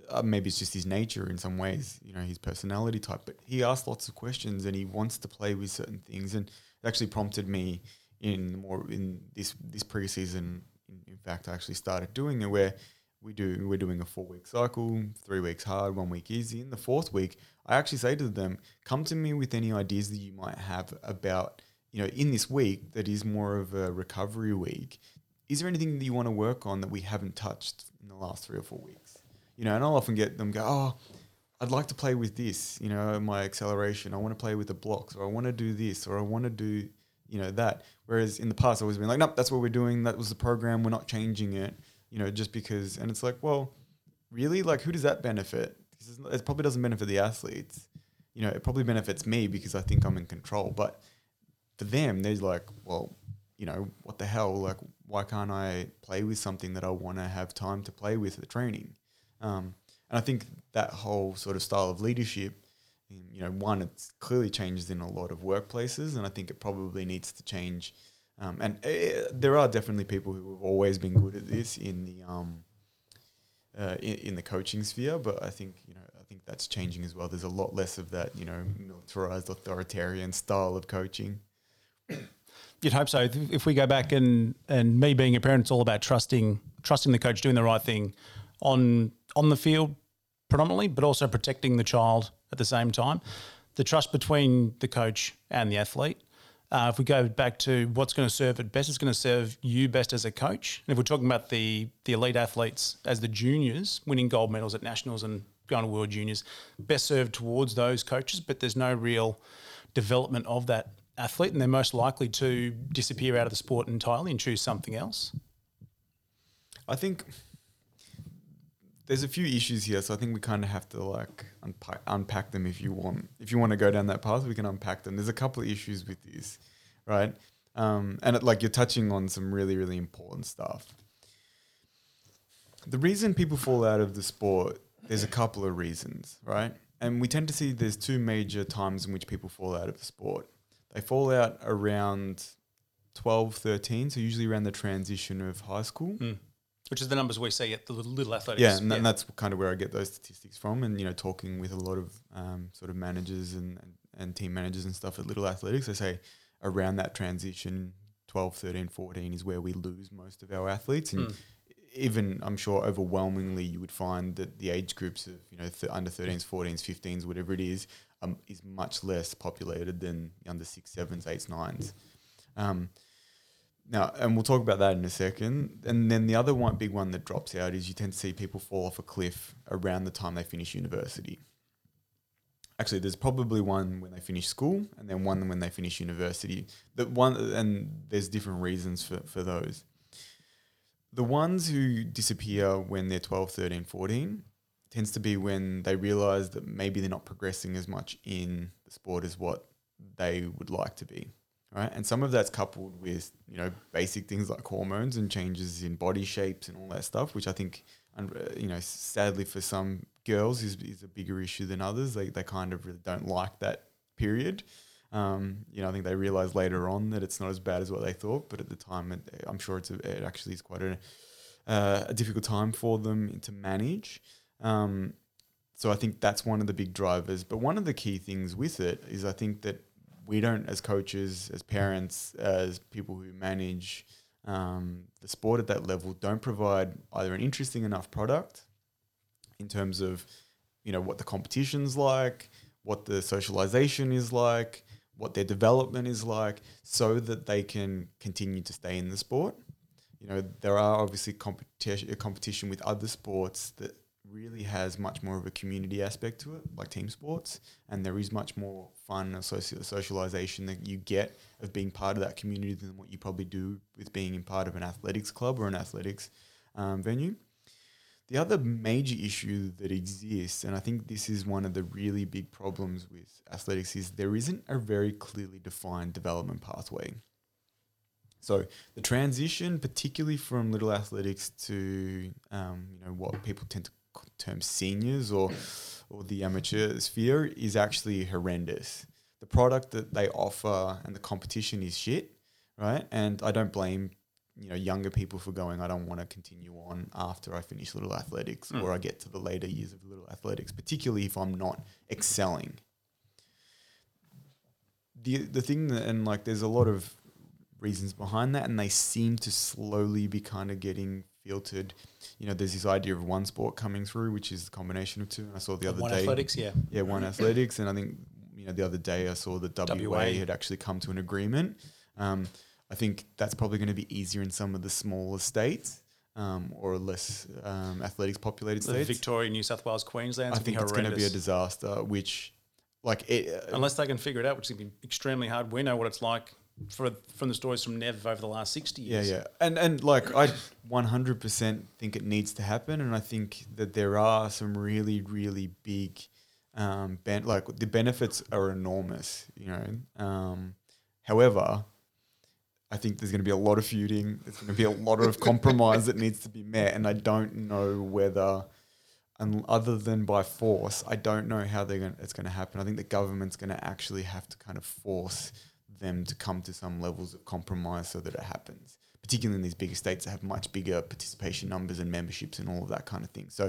uh, maybe it's just his nature in some ways, you know, his personality type. But he asks lots of questions and he wants to play with certain things, and it actually prompted me in more in this this preseason in, in fact I actually started doing it where we do we're doing a four week cycle, three weeks hard, one week easy. In the fourth week, I actually say to them, come to me with any ideas that you might have about, you know, in this week that is more of a recovery week. Is there anything that you want to work on that we haven't touched in the last three or four weeks? You know, and I'll often get them go, oh, I'd like to play with this, you know, my acceleration. I want to play with the blocks, or I want to do this, or I want to do, you know, that. Whereas in the past, I've always been like, nope, that's what we're doing. That was the program. We're not changing it, you know, just because. And it's like, well, really? Like, who does that benefit? It probably doesn't benefit the athletes. You know, it probably benefits me because I think I'm in control. But for them, they're like, well, you know, what the hell? Like, why can't I play with something that I want to have time to play with at the training? Um, and I think that whole sort of style of leadership, you know, one, it's clearly changed in a lot of workplaces, and I think it probably needs to change. Um, and uh, there are definitely people who have always been good at this in the um, uh, in, in, the coaching sphere, but I think you know I think that's changing as well. There's a lot less of that you know militarized authoritarian style of coaching. You'd hope so. If we go back and and me being a parent, it's all about trusting trusting the coach doing the right thing on on the field predominantly, but also protecting the child at the same time. The trust between the coach and the athlete. Uh, if we go back to what's going to serve it best, it's going to serve you best as a coach. And if we're talking about the the elite athletes as the juniors, winning gold medals at nationals and going to world juniors, best served towards those coaches. But there's no real development of that athlete, and they're most likely to disappear out of the sport entirely and choose something else. I think there's a few issues here, so I think we kind of have to like unpack, unpack them if you want. If you want to go down that path, we can unpack them. There's a couple of issues with this, right? Um, and it, like you're touching on some really, really important stuff. The reason people fall out of the sport, there's a couple of reasons, right? And we tend to see there's two major times in which people fall out of the sport. They fall out around 12, 13, so usually around the transition of high school. Mm which is the numbers we see at the little, little athletics. Yeah, and, yeah. that's kind of where I get those statistics from. And you know, talking with a lot of um, sort of managers and, and, and team managers and stuff at little athletics, they say around that transition, 12, 13, 14 is where we lose most of our athletes. And mm. even I'm sure overwhelmingly you would find that the age groups of you know th- under 13s, 14s, 15s, whatever it is, um, is much less populated than under six, sevens, eights, nines. Um, now, and we'll talk about that in a second. And then the other one, big one that drops out is you tend to see people fall off a cliff around the time they finish university. Actually, there's probably one when they finish school, and then one when they finish university. The one, and there's different reasons for, for those. The ones who disappear when they're 12, 13, 14 tends to be when they realize that maybe they're not progressing as much in the sport as what they would like to be right? And some of that's coupled with you know basic things like hormones and changes in body shapes and all that stuff, which I think you know sadly for some girls is, is a bigger issue than others. They they kind of really don't like that period. Um, you know, I think they realize later on that it's not as bad as what they thought, but at the time, it, I'm sure it's a, it actually is quite a, uh, a difficult time for them to manage. Um, so I think that's one of the big drivers. But one of the key things with it is I think that we don't, as coaches, as parents, as people who manage um, the sport at that level, don't provide either an interesting enough product in terms of, you know, what the competition's like, what the socialization is like, what their development is like, so that they can continue to stay in the sport. You know, there are obviously competition competition with other sports that really has much more of a community aspect to it, like team sports, and there is much more fun and social socialization that you get of being part of that community than what you probably do with being in part of an athletics club or an athletics um, venue. The other major issue that exists, and I think this is one of the really big problems with athletics, is there isn't a very clearly defined development pathway. So the transition, particularly from little athletics to um, you know what people tend to term seniors or or the amateur sphere is actually horrendous. The product that they offer and the competition is shit, right? And I don't blame you know younger people for going. I don't want to continue on after I finish little athletics mm. or I get to the later years of little athletics, particularly if I'm not excelling. The the thing that and like there's a lot of reasons behind that, and they seem to slowly be kind of getting filtered. You know, there's this idea of one sport coming through, which is the combination of two. And I saw the other One day, athletics, yeah. yeah, one athletics, and I think you know the other day I saw that WA, WA. had actually come to an agreement. Um, I think that's probably going to be easier in some of the smaller states um, or less um, athletics populated The states. Victoria, New South Wales, Queensland. I think it's going to be a disaster, which like it, uh, unless they can figure it out, which is going to be extremely hard. We know what it's like for, from the stories from Nev over the last sixty years. yeah, yeah, and and like I 100% think it needs to happen, and I think that there are some really really big, um, ben- like the benefits are enormous, you know. Um, however, I think there's going to be a lot of feuding. There's going to be a lot of compromise that needs to be met, and I don't know whether. And other than by force, I don't know how they're going. It's going to happen. I think the government's going to actually have to kind of force them to come to some levels of compromise so that it happens. Particularly in these bigger states that have much bigger participation numbers and memberships and all of that kind of thing. So,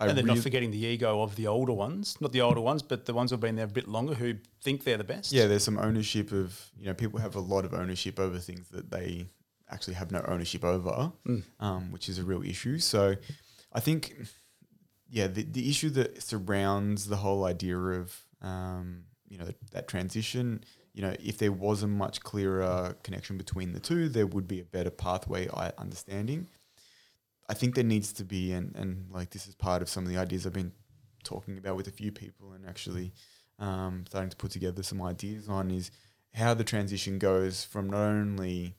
I And they're really, not forgetting the ego of the older ones, not the older ones, but the ones who've been there a bit longer who think they're the best. yeah, there's some ownership of you know people have a lot of ownership over things that they actually have no ownership over, Mm. um, which is a real issue. So, I think yeah, the, the issue that surrounds the whole idea of um, you know that transition, you know, if there was a much clearer connection between the two, there would be a better pathway I understanding. I think there needs to be, and and like this is part of some of the ideas I've been talking about with a few people, and actually um, starting to put together some ideas on is how the transition goes from not only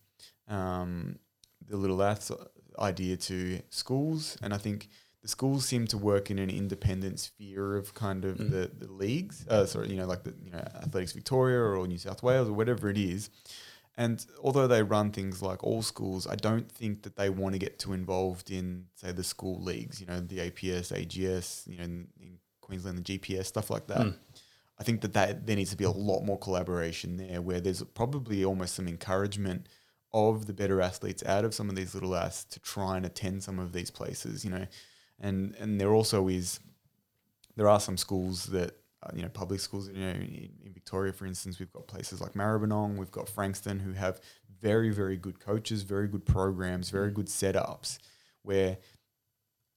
um, the little aths idea to schools, and I think the schools seem to work in an independent sphere of kind of Mm. the, the leagues. Uh, sorry, you know, like the you know Athletics Victoria or New South Wales or whatever it is. And although they run things like all schools, I don't think that they want to get too involved in, say, the school leagues. You know, the APS, AGS, you know, in, in Queensland, the GPS, stuff like that. Mm. I think that, that there needs to be a lot more collaboration there, where there's probably almost some encouragement of the better athletes out of some of these little athletes to try and attend some of these places. You know, and and there also is there are some schools that uh, you know public schools. You know, in, in Victoria, for instance, we've got places like Maribyrnong, we've got Frankston, who have very very good coaches, very good programs, very good setups, where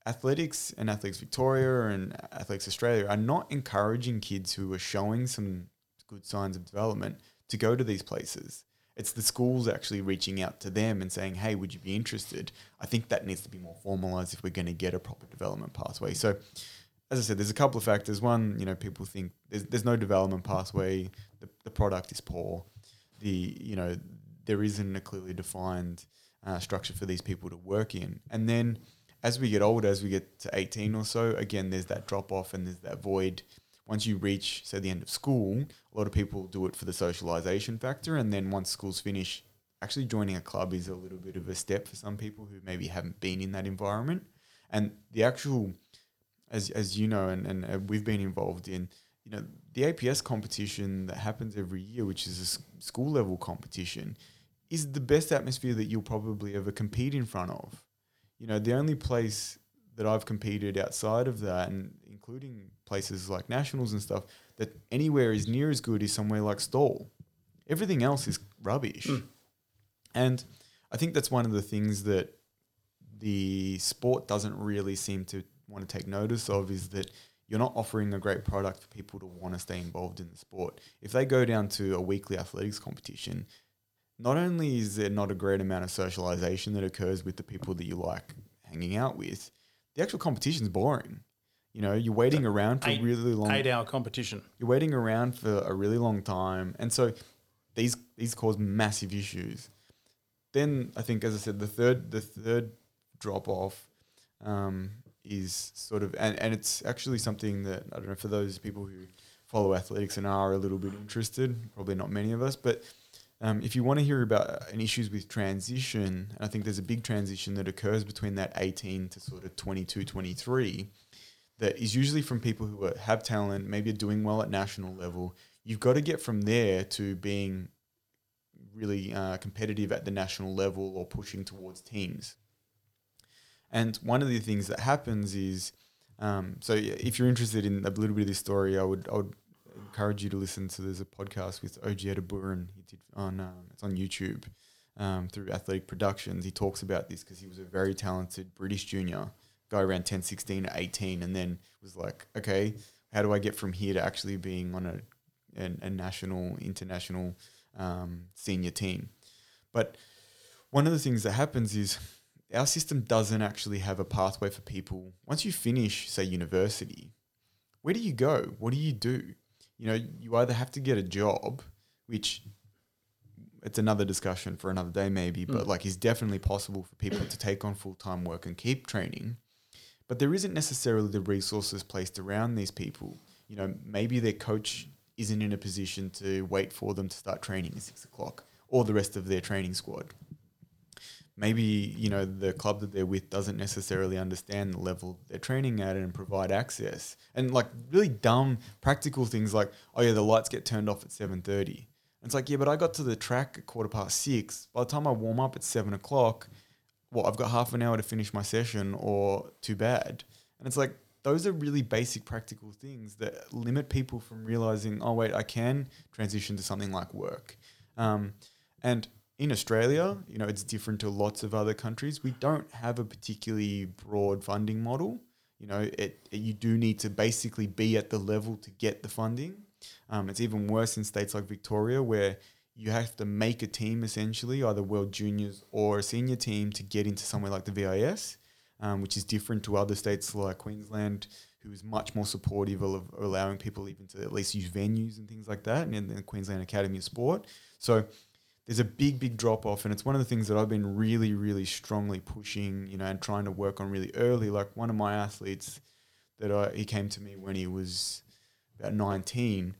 athletics and athletics Victoria and athletics Australia are not encouraging kids who are showing some good signs of development to go to these places. It's the schools actually reaching out to them and saying, "Hey, would you be interested?" I think that needs to be more formalized if we're going to get a proper development pathway. So, as I said, there's a couple of factors. One, you know, people think there's, there's no development pathway. The, the product is poor. The you know there isn't a clearly defined uh, structure for these people to work in. And then as we get older, as we get to 18 or so, again, there's that drop off and there's that void. Once you reach, say, the end of school, a lot of people do it for the socialization factor. And then once school's finish, actually joining a club is a little bit of a step for some people who maybe haven't been in that environment. And the actual, as, as you know, and, and we've been involved in, you know, the APS competition that happens every year, which is a school level competition, is the best atmosphere that you'll probably ever compete in front of. You know, the only place that I've competed outside of that, and including places like nationals and stuff, that anywhere is near as good is somewhere like Stawell. Everything else is rubbish. Mm. And I think that's one of the things that the sport doesn't really seem to want to take notice of is that you're not offering a great product for people to want to stay involved in the sport. If they go down to a weekly athletics competition, not only is there not a great amount of socialization that occurs with the people that you like hanging out with, the actual competition's boring. You know, you're waiting around for Eight- really long Eight hour competition. you're waiting around for a really long time, and so these these cause massive issues. Then I think, as I said, the third the third drop off um, is sort of, and, and it's actually something that I don't know for those people who follow athletics and are a little bit interested. Probably not many of us, but um, if you want to hear about an issues with transition, and I think there's a big transition that occurs between that 18 to sort of 22, 23 that is usually from people who are, have talent, maybe are doing well at national level. You've got to get from there to being really uh, competitive at the national level or pushing towards teams. And one of the things that happens is, um, so if you're interested in a little bit of this story, I would I would encourage you to listen to. There's a podcast with Ojie Edoburun. He did on um, it's on YouTube. um, through Athletic Productions. He talks about this because he was a very talented British junior guy around 10, 16, 18, and then was like, okay, how do I get from here to actually being on a, a, a national, international um, senior team? But one of the things that happens is our system doesn't actually have a pathway for people. Once you finish, say, university, where do you go? What do you do? You know, you either have to get a job, which it's another discussion for another day, maybe, but like is definitely possible for people to take on full time work and keep training. But there isn't necessarily the resources placed around these people. You know, maybe their coach isn't in a position to wait for them to start training at six o'clock or the rest of their training squad. Maybe you know the club that they're with doesn't necessarily understand the level they're training at and provide access. And like really dumb practical things like oh yeah the lights get turned off at 7.30 it's like yeah but i got to the track at quarter past six. By the time i warm up at seven o'clock well i've got half an hour to finish my session or too bad and it's like those are really basic practical things that limit people from realizing oh wait i can transition to something like work um, and in Australia, you know, it's different to lots of other countries. We don't have a particularly broad funding model. You know, it, it you do need to basically be at the level to get the funding. Um, it's even worse in states like Victoria, where you have to make a team essentially, either world juniors or a senior team, to get into somewhere like the VIS, um, which is different to other states like Queensland, who is much more supportive of allowing people even to at least use venues and things like that, and then the Queensland Academy of Sport. So there's a big, big drop off, and it's one of the things that I've been really, really strongly pushing, you know, and trying to work on really early. Like one of my athletes that I, he came to me when he was about 19.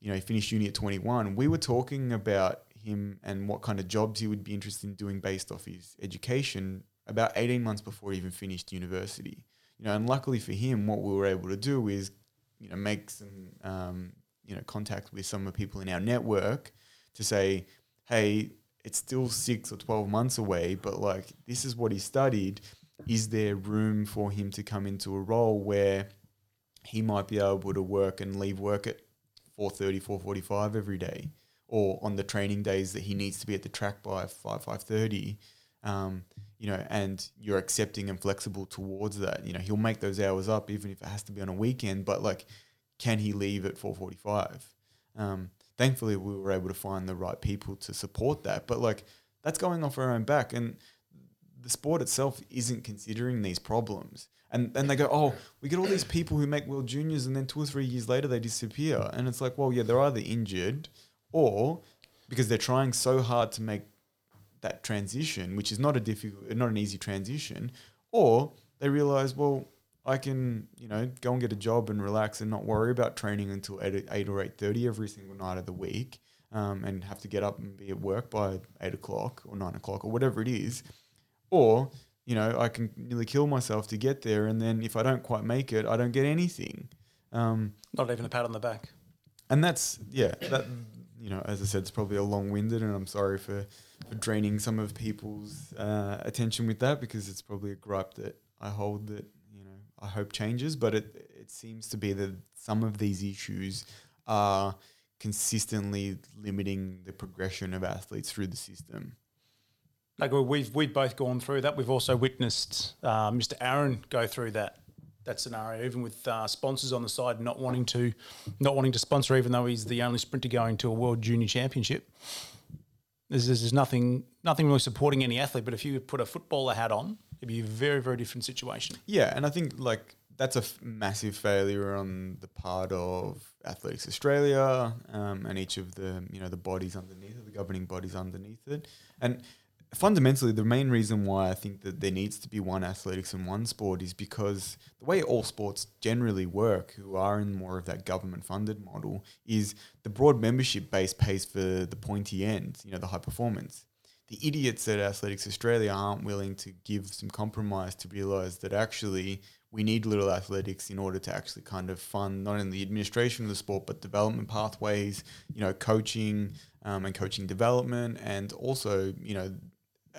You know, he finished uni at 21. We were talking about him and what kind of jobs he would be interested in doing based off his education about 18 months before he even finished university. You know, and luckily for him, what we were able to do is, you know, make some, um, you know, contact with some of the people in our network to say, hey, it's still six or 12 months away, but like this is what he studied. Is there room for him to come into a role where he might be able to work and leave work at 4.30, 4.45 every day? Or on the training days that he needs to be at the track by 5, 5.30, um, you know, and you're accepting and flexible towards that. You know, he'll make those hours up even if it has to be on a weekend, but like, can he leave at 4.45? Um, thankfully we were able to find the right people to support that. But like that's going off our own back, and the sport itself isn't considering these problems. And and they go, oh, we get all these people who make world juniors, and then two or three years later they disappear. And it's like, well, yeah, they're either injured, or because they're trying so hard to make that transition, which is not a difficult, not an easy transition, or they realize, well, I can, you know, go and get a job and relax and not worry about training until eight, eight or eight thirty every single night of the week, um, and have to get up and be at work by eight o'clock or nine o'clock or whatever it is, or you know, I can nearly kill myself to get there, and then if I don't quite make it, I don't get anything. Um, not even a pat on the back. And that's yeah, that you know, as I said, it's probably a long-winded, and I'm sorry for, for draining some of people's uh, attention with that because it's probably a gripe that I hold that you know, I hope changes, but it it seems to be that some of these issues are consistently limiting the progression of athletes through the system. Like we've we've both gone through that. We've also witnessed uh, Mr. Aaron go through that that scenario, even with uh, sponsors on the side not wanting to not wanting to sponsor, even though he's the only sprinter going to a World Junior Championship. There's, there's nothing nothing really supporting any athlete, but if you put a footballer hat on it'd be a very very different situation. Yeah, and I think like that's a f- massive failure on the part of Athletics Australia um, and each of the you know the bodies underneath it, the governing bodies underneath it, and fundamentally the main reason why I think that there needs to be one athletics and one sport is because the way all sports generally work, who are in more of that government funded model, is the broad membership base pays for the pointy end, you know, the high performance. The idiots at Athletics Australia aren't willing to give some compromise to realize that actually we need little athletics in order to actually kind of fund not only the administration of the sport but development pathways, you know, coaching um, and coaching development, and also you know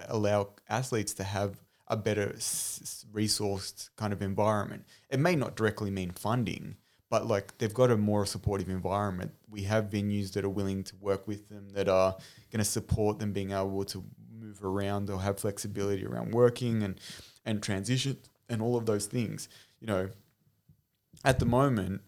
allow athletes to have a better s- resourced kind of environment. It may not directly mean funding, but like they've got a more supportive environment. We have venues that are willing to work with them that are going to support them being able to move around or have flexibility around working and and transition and all of those things. You know, at the moment,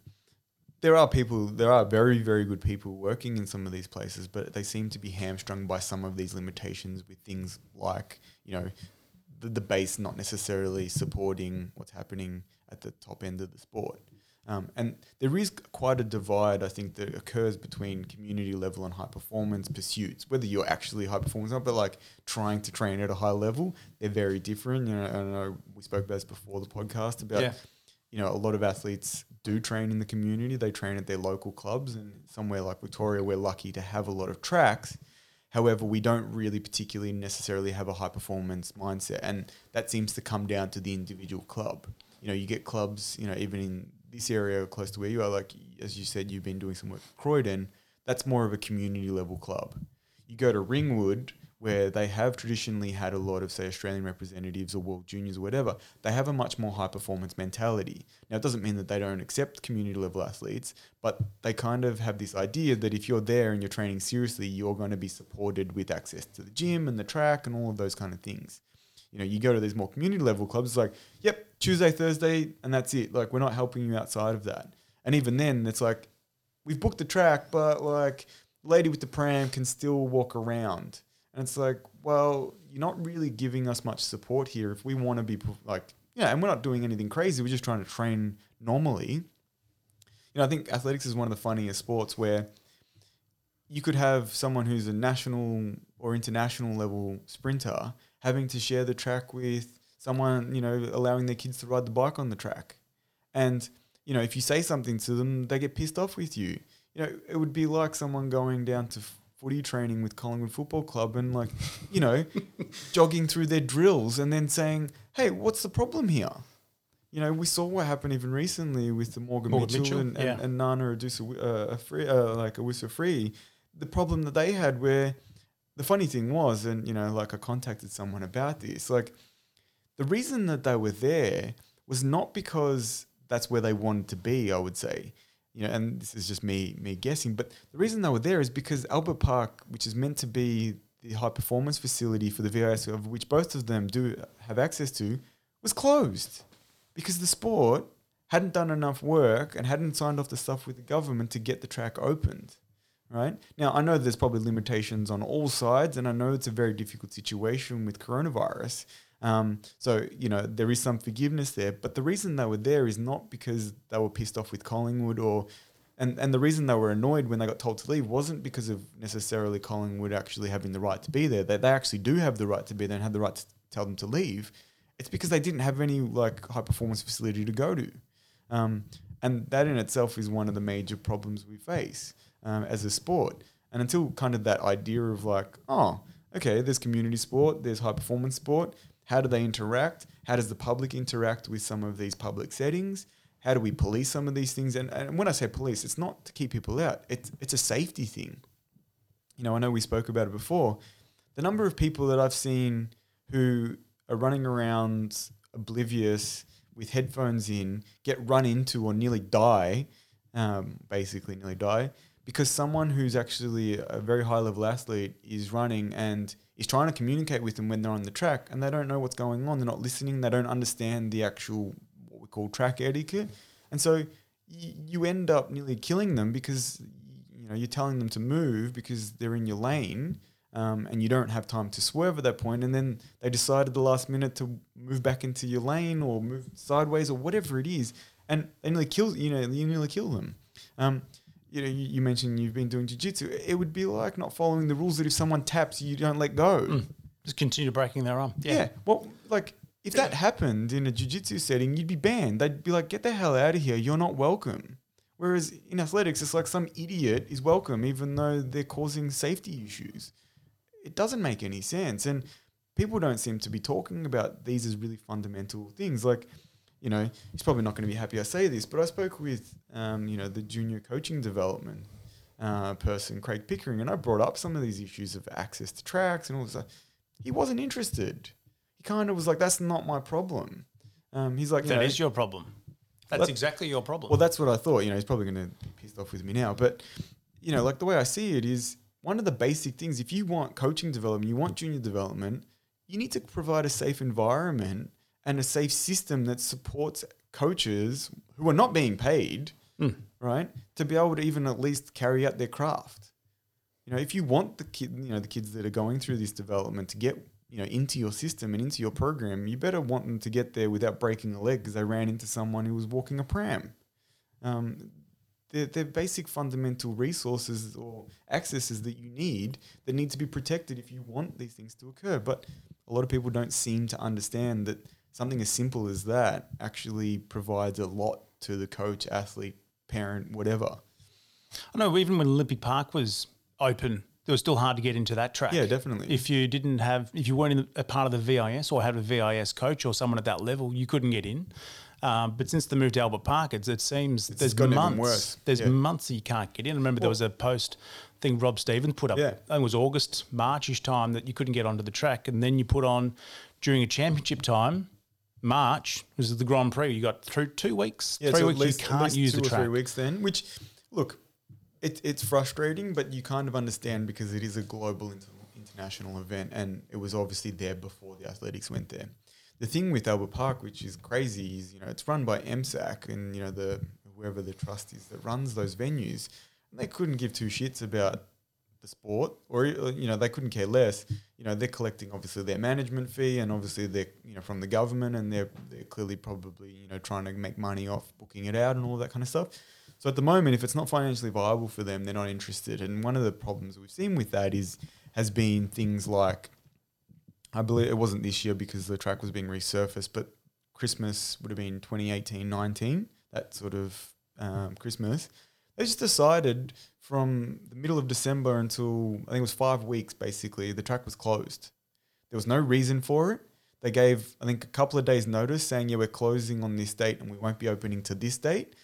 there are people, there are very, very good people working in some of these places, but they seem to be hamstrung by some of these limitations with things like, you know, the, the base not necessarily supporting what's happening at the top end of the sport. Um, and there is quite a divide, I think, that occurs between community level and high performance pursuits. Whether you're actually high performance or not, but like trying to train at a high level, they're very different. You know, I know we spoke about this before the podcast about, Yeah. you know, a lot of athletes do train in the community. They train at their local clubs, and somewhere like Victoria, we're lucky to have a lot of tracks. However, we don't really particularly necessarily have a high performance mindset, and that seems to come down to the individual club. You know, you get clubs, you know, even in this area close to where you are, like as you said, you've been doing some work at Croydon. That's more of a community level club. You go to Ringwood, where they have traditionally had a lot of, say, Australian representatives or World Juniors or whatever, they have a much more high performance mentality. Now, it doesn't mean that they don't accept community level athletes, but they kind of have this idea that if you're there and you're training seriously, you're going to be supported with access to the gym and the track and all of those kind of things. You know, you go to these more community level clubs, it's like, yep, Tuesday, Thursday, and that's it. Like, we're not helping you outside of that. And even then, it's like, we've booked the track, but like, lady with the pram can still walk around. And it's like, well, you're not really giving us much support here. If we want to be like, yeah, and we're not doing anything crazy. We're just trying to train normally. You know, I think athletics is one of the funniest sports where you could have someone who's a national or international level sprinter having to share the track with someone, you know, allowing their kids to ride the bike on the track. And, you know, if you say something to them, they get pissed off with you. You know, it would be like someone going down to footy training with Collingwood Football Club and, like, you know, jogging through their drills and then saying, hey, what's the problem here? You know, we saw what happened even recently with the Morgan, Morgan Mitchell, Mitchell, and, and, yeah. and Nana Adusa, uh, free, uh, like Awusa Free. The problem that they had where the funny thing was, and you know, like I contacted someone about this, like the reason that they were there was not because that's where they wanted to be, I would say. You know, and this is just me me guessing, but the reason they were there is because Albert Park, which is meant to be the high performance facility for the VIS, of which both of them do have access to, was closed because the sport hadn't done enough work and hadn't signed off the stuff with the government to get the track opened. Right now, I know there's probably limitations on all sides, and I know it's a very difficult situation with coronavirus. Um, so you know there is some forgiveness there, but the reason they were there is not because they were pissed off with Collingwood or, and and the reason they were annoyed when they got told to leave wasn't because of necessarily Collingwood actually having the right to be there. They they actually do have the right to be there and had the right to tell them to leave. It's because they didn't have any like high performance facility to go to, um, and that in itself is one of the major problems we face um, as a sport. And until kind of that idea of like, oh, okay, there's community sport, there's high performance sport. How do they interact? How does the public interact with some of these public settings? How do we police some of these things? And, and when I say police, it's not to keep people out. It's it's a safety thing. You know, I know we spoke about it before. The number of people that I've seen who are running around oblivious with headphones in, get run into or nearly die, um, basically nearly die, because someone who's actually a very high level athlete is running and is trying to communicate with them when they're on the track and they don't know what's going on. They're not listening. They don't understand the actual what we call track etiquette, and so y- you end up nearly killing them because you know you're telling them to move because they're in your lane. Um, and you don't have time to swerve at that point, and then they decide at the last minute to move back into your lane or move sideways or whatever it is, and they nearly kill you know you nearly kill them. Um, you know, you, you mentioned you've been doing jiu-jitsu. It would be like not following the rules that if someone taps, you don't let go. Mm. Just continue breaking their arm. Yeah. Well, like if that happened in a jiu-jitsu setting, you'd be banned. They'd be like, "Get the hell out of here! You're not welcome." Whereas in athletics, it's like some idiot is welcome, even though they're causing safety issues. It doesn't make any sense, and people don't seem to be talking about these as really fundamental things. Like, you know, he's probably not going to be happy I say this, but I spoke with, um, you know, the junior coaching development uh, person, Craig Pickering, and I brought up some of these issues of access to tracks and all this stuff. He wasn't interested. He kind of was like, "That's not my problem." Um, he's like, you know, is your problem. That's Let- exactly your problem. well, that's what I thought. You know, he's probably going to be pissed off with me now. But, you know, like the way I see it is one of the basic things, if you want coaching development, you want junior development, you need to provide a safe environment and a safe system that supports coaches who are not being paid, Hmm. right, to be able to even at least carry out their craft. You know, if you want the kid, you know, the kids that are going through this development to get, you know, into your system and into your program, you better want them to get there without breaking a leg because they ran into someone who was walking a pram. Um, they're, they're basic fundamental resources or accesses that you need that need to be protected if you want these things to occur. But a lot of people don't seem to understand that something as simple as that actually provides a lot to the coach, athlete, parent, whatever. I know even when Olympic Park was open, it was still hard to get into that track. Yeah, definitely. If you didn't have, if you weren't in a part of the VIS or had a VIS coach or someone at that level, you couldn't get in. Um, but since the move to Albert Park, it's, it seems there's gotten even months. worse. There's Yeah. months you can't get in. I remember there was a post thing Rob Stevens put up. Yeah. I think it was August, Marchish time that you couldn't get onto the track, and then you put on during a championship time. March was the Grand Prix. You got through two weeks, Yeah, three so weeks. least, you can't use two the or track. three weeks then. Which, look, it, it's frustrating, but you kind of understand because it is a global inter- international event, and it was obviously there before the athletics went there. The thing with Albert Park, which is crazy, is you know it's run by MSAC and you know the whoever the trust is that runs those venues, and they couldn't give two shits about the sport, or uh, you know they couldn't care less. You know they're collecting obviously their management fee, and obviously they're you know from the government, and they're they're clearly probably you know trying to make money off booking it out and all that kind of stuff. So at the moment, if it's not financially viable for them, they're not interested. And one of the problems we've seen with that is has been things like, I believe it wasn't this year because the track was being resurfaced, but Christmas would have been 2018, 19, that sort of um, Christmas. They just decided from the middle of December until I think it was five weeks basically, the track was closed. There was no reason for it. They gave, I think, a couple of days' notice saying, yeah, we're closing on this date and we won't be opening to this date.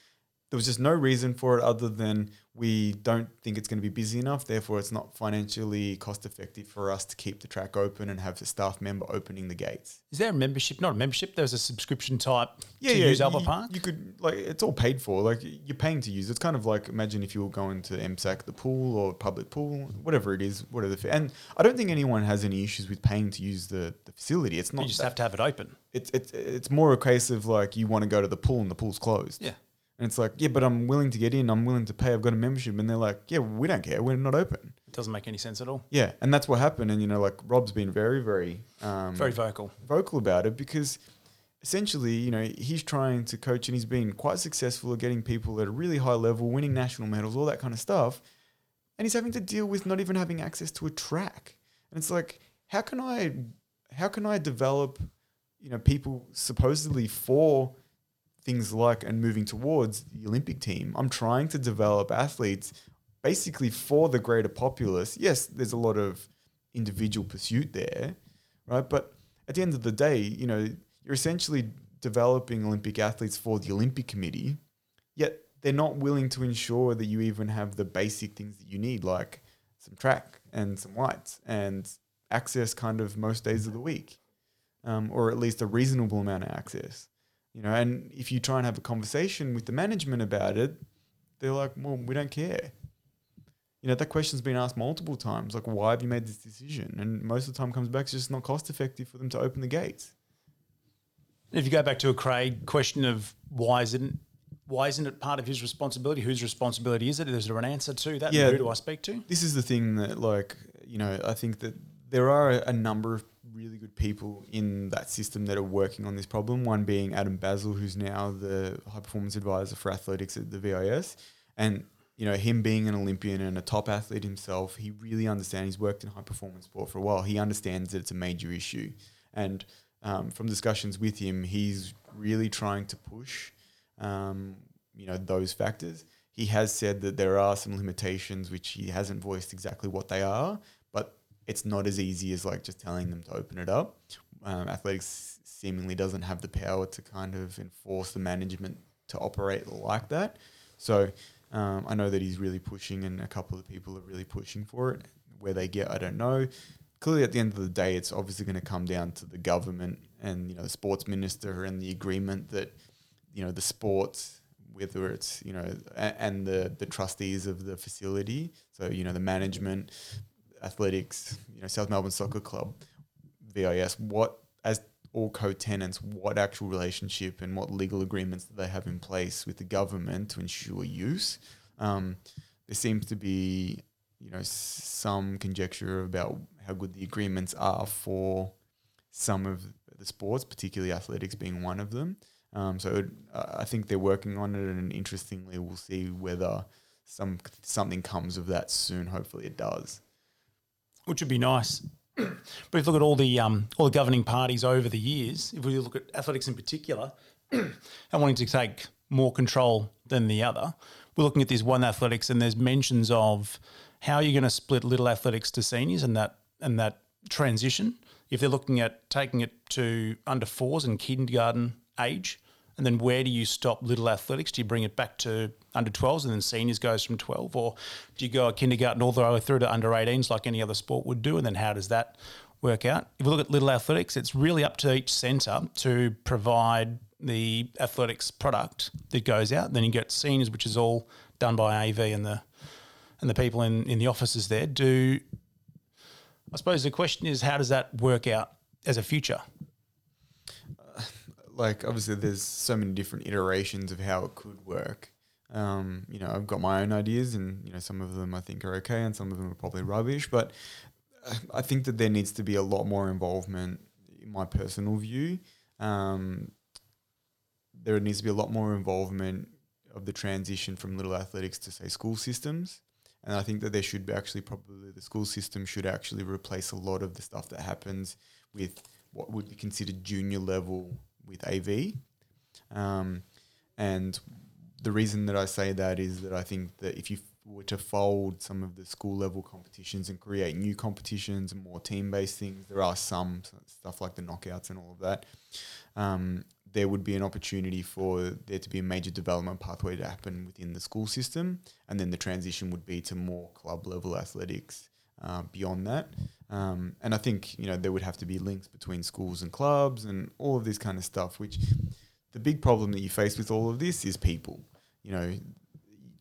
There was just no reason for it other than we don't think it's going to be busy enough. Therefore, it's not financially cost effective for us to keep the track open and have a staff member opening the gates. Is there a membership? Not a membership. There's a subscription type Yeah, to yeah. use Albert you, Park. You could like it's all paid for. Like you're paying to use. It's kind of like imagine if you were going to MSAC, the pool or public pool, whatever it is, whatever. The, and I don't think anyone has any issues with paying to use the, the facility. It's not. you just that- have to have it open. it's it's it's more a case of like you want to go to the pool and the pool's closed. Yeah. And it's like, yeah, but I'm willing to get in. I'm willing to pay. I've got a membership, and they're like, yeah, we don't care. We're not open. It doesn't make any sense at all. Yeah, and that's what happened. And you know, like Rob's been very, very, um, Very vocal. vocal about it because essentially, you know, he's trying to coach and he's been quite successful at getting people at a really high level, winning national medals, all that kind of stuff. And he's having to deal with not even having access to a track. And it's like, how can I, how can I develop, you know, people supposedly for things like and moving towards the Olympic team? I'm trying to develop athletes basically for the greater populace. Yes, there's a lot of individual pursuit there, right? But at the end of the day, you know, you're essentially developing Olympic athletes for the Olympic Committee, yet they're not willing to ensure that you even have the basic things that you need, like some track and some lights and access kind of most days of the week, um, or at least a reasonable amount of access. You know, and if you try and have a conversation with the management about it, they're like, well, we don't care. You know, that question's been asked multiple times. Like, why have you made this decision? And most of the time comes back, it's just not cost effective for them to open the gates. If you go back to a Craig question of why isn't why isn't it part of his responsibility? Whose responsibility is it? Is there an answer to that? Yeah. Who do I speak to? This is the thing that, like, you know, I think that there are a number of really good people in that system that are working on this problem. One being Adam Basil, who's now the high performance advisor for athletics at the VIS. And, you know, him being an Olympian and a top athlete himself, he really understands. He's worked in high performance sport for a while. He understands that it's a major issue. And um, from discussions with him, he's really trying to push, um, you know, those factors. He has said that there are some limitations, which he hasn't voiced exactly what they are, it's not as easy as like just telling them to open it up. Um, athletics seemingly doesn't have the power to kind of enforce the management to operate like that. So um, I know that he's really pushing, and a couple of people are really pushing for it. Where they get, I don't know. Clearly, at the end of the day, it's obviously going to come down to the government and you know the sports minister and the agreement that you know the sports whether it's you know and the the trustees of the facility, so you know the management, athletics, you know South Melbourne Soccer Club, VIS, what as all co-tenants, what actual relationship and what legal agreements do they have in place with the government to ensure use? Um, there seems to be you know some conjecture about how good the agreements are for some of the sports, particularly athletics being one of them. Um, so it, uh, I think they're working on it, and interestingly, we'll see whether some something comes of that soon. Hopefully, it does. Which would be nice. but if you look at all the um, all the governing parties over the years, if we look at athletics in particular, and wanting to take more control than the other, we're looking at this one athletics, and there's mentions of how you're going to split little athletics to seniors and that and that transition. If they're looking at taking it to under fours and kindergarten age, and then where do you stop little athletics? Do you bring it back to under 12s and then seniors goes from 12? Or do you go a kindergarten all the way through to under 18s like any other sport would do? And then how does that work out? If we look at little athletics, it's really up to each centre to provide the athletics product that goes out. Then you get seniors, which is all done by AV and the and the people in, in the offices there. Do I suppose the question is how does that work out as a future? Like obviously there's so many different iterations of how it could work. Um, you know, I've got my own ideas, and you know, some of them I think are okay, and some of them are probably rubbish. But I think that there needs to be a lot more involvement, in my personal view. Um, there needs to be a lot more involvement of the transition from little athletics to say school systems. And I think that there should be actually probably the school system should actually replace a lot of the stuff that happens with what would be considered junior level with AV. Um, and the reason that I say that is that I think that if you were to fold some of the school level competitions and create new competitions and more team based things, there are some stuff like the knockouts and all of that. Um, there would be an opportunity for there to be a major development pathway to happen within the school system, and then the transition would be to more club level athletics uh, beyond that. Um, and I think you know there would have to be links between schools and clubs and all of this kind of stuff. Which the big problem that you face with all of this is people. You know,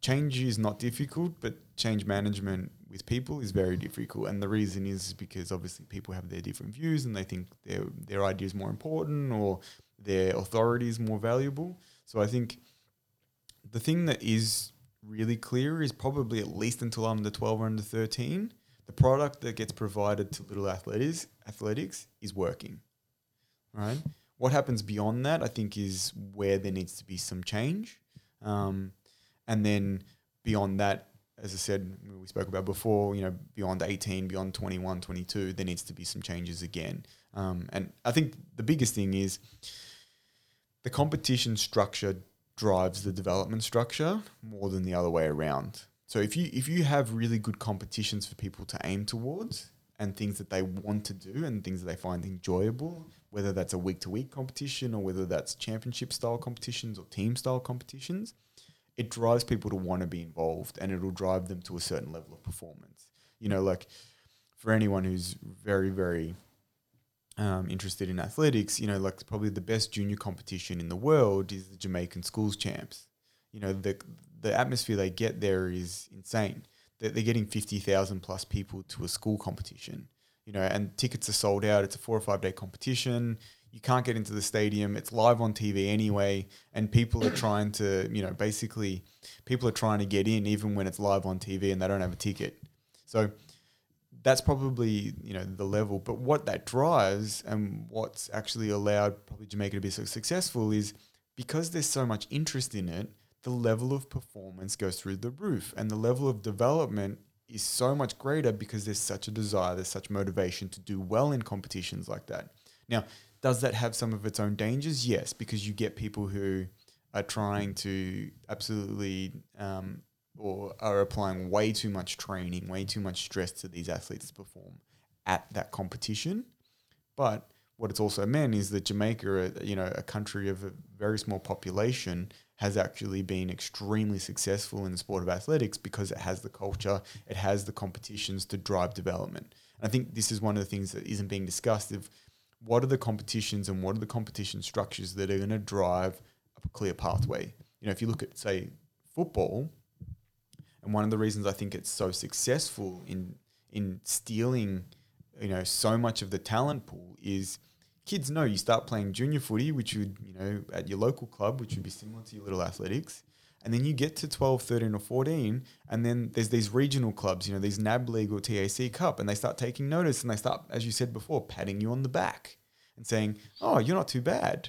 change is not difficult, but change management with people is very difficult. And the reason is because obviously people have their different views and they think their their idea is more important or their authority is more valuable. So I think the thing that is really clear is probably at least until I'm the 12 or under 13 the product that gets provided to little athletics athletics is working. Right? What happens beyond that, I think, is where there needs to be some change. Um, and then beyond that, as I said, we spoke about before, you know, beyond 18, beyond 21, 22, there needs to be some changes again. Um, and I think the biggest thing is the competition structure drives the development structure more than the other way around. So if you if you have really good competitions for people to aim towards and things that they want to do and things that they find enjoyable, whether that's a week to week competition or whether that's championship style competitions or team style competitions, it drives people to want to be involved and it'll drive them to a certain level of performance. You know, like for anyone who's very, very um, interested in athletics, you know, like probably the best junior competition in the world is the Jamaican schools champs. You know, the the atmosphere they get there is insane. They're, they're getting 50,000 plus people to a school competition, you know, and tickets are sold out. It's a four or five day competition. You can't get into the stadium. It's live on TV anyway. And people are trying to, you know, basically, people are trying to get in even when it's live on TV and they don't have a ticket. So that's probably, you know, the level. But what that drives and what's actually allowed probably Jamaica to be so successful is because there's so much interest in it, the level of performance goes through the roof and the level of development is so much greater because there's such a desire, there's such motivation to do well in competitions like that. Now, does that have some of its own dangers? Yes, because you get people who are trying to absolutely um, or are applying way too much training, way too much stress to these athletes to perform at that competition. But what it's also meant is that Jamaica, you know, a country of a very small population, has actually been extremely successful in the sport of athletics because it has the culture, it has the competitions to drive development. And I think this is one of the things that isn't being discussed of what are the competitions and what are the competition structures that are going to drive a clear pathway. you know, if you look at say football, and one of the reasons I think it's so successful in in stealing, you know, so much of the talent pool is kids know you start playing junior footy, which would, you know, at your local club, which would be similar to your little athletics. And then you get to 12, 13, or 14, and then there's these regional clubs, you know, these NAB League or TAC Cup, and they start taking notice and they start, as you said before, patting you on the back and saying, oh, you're not too bad.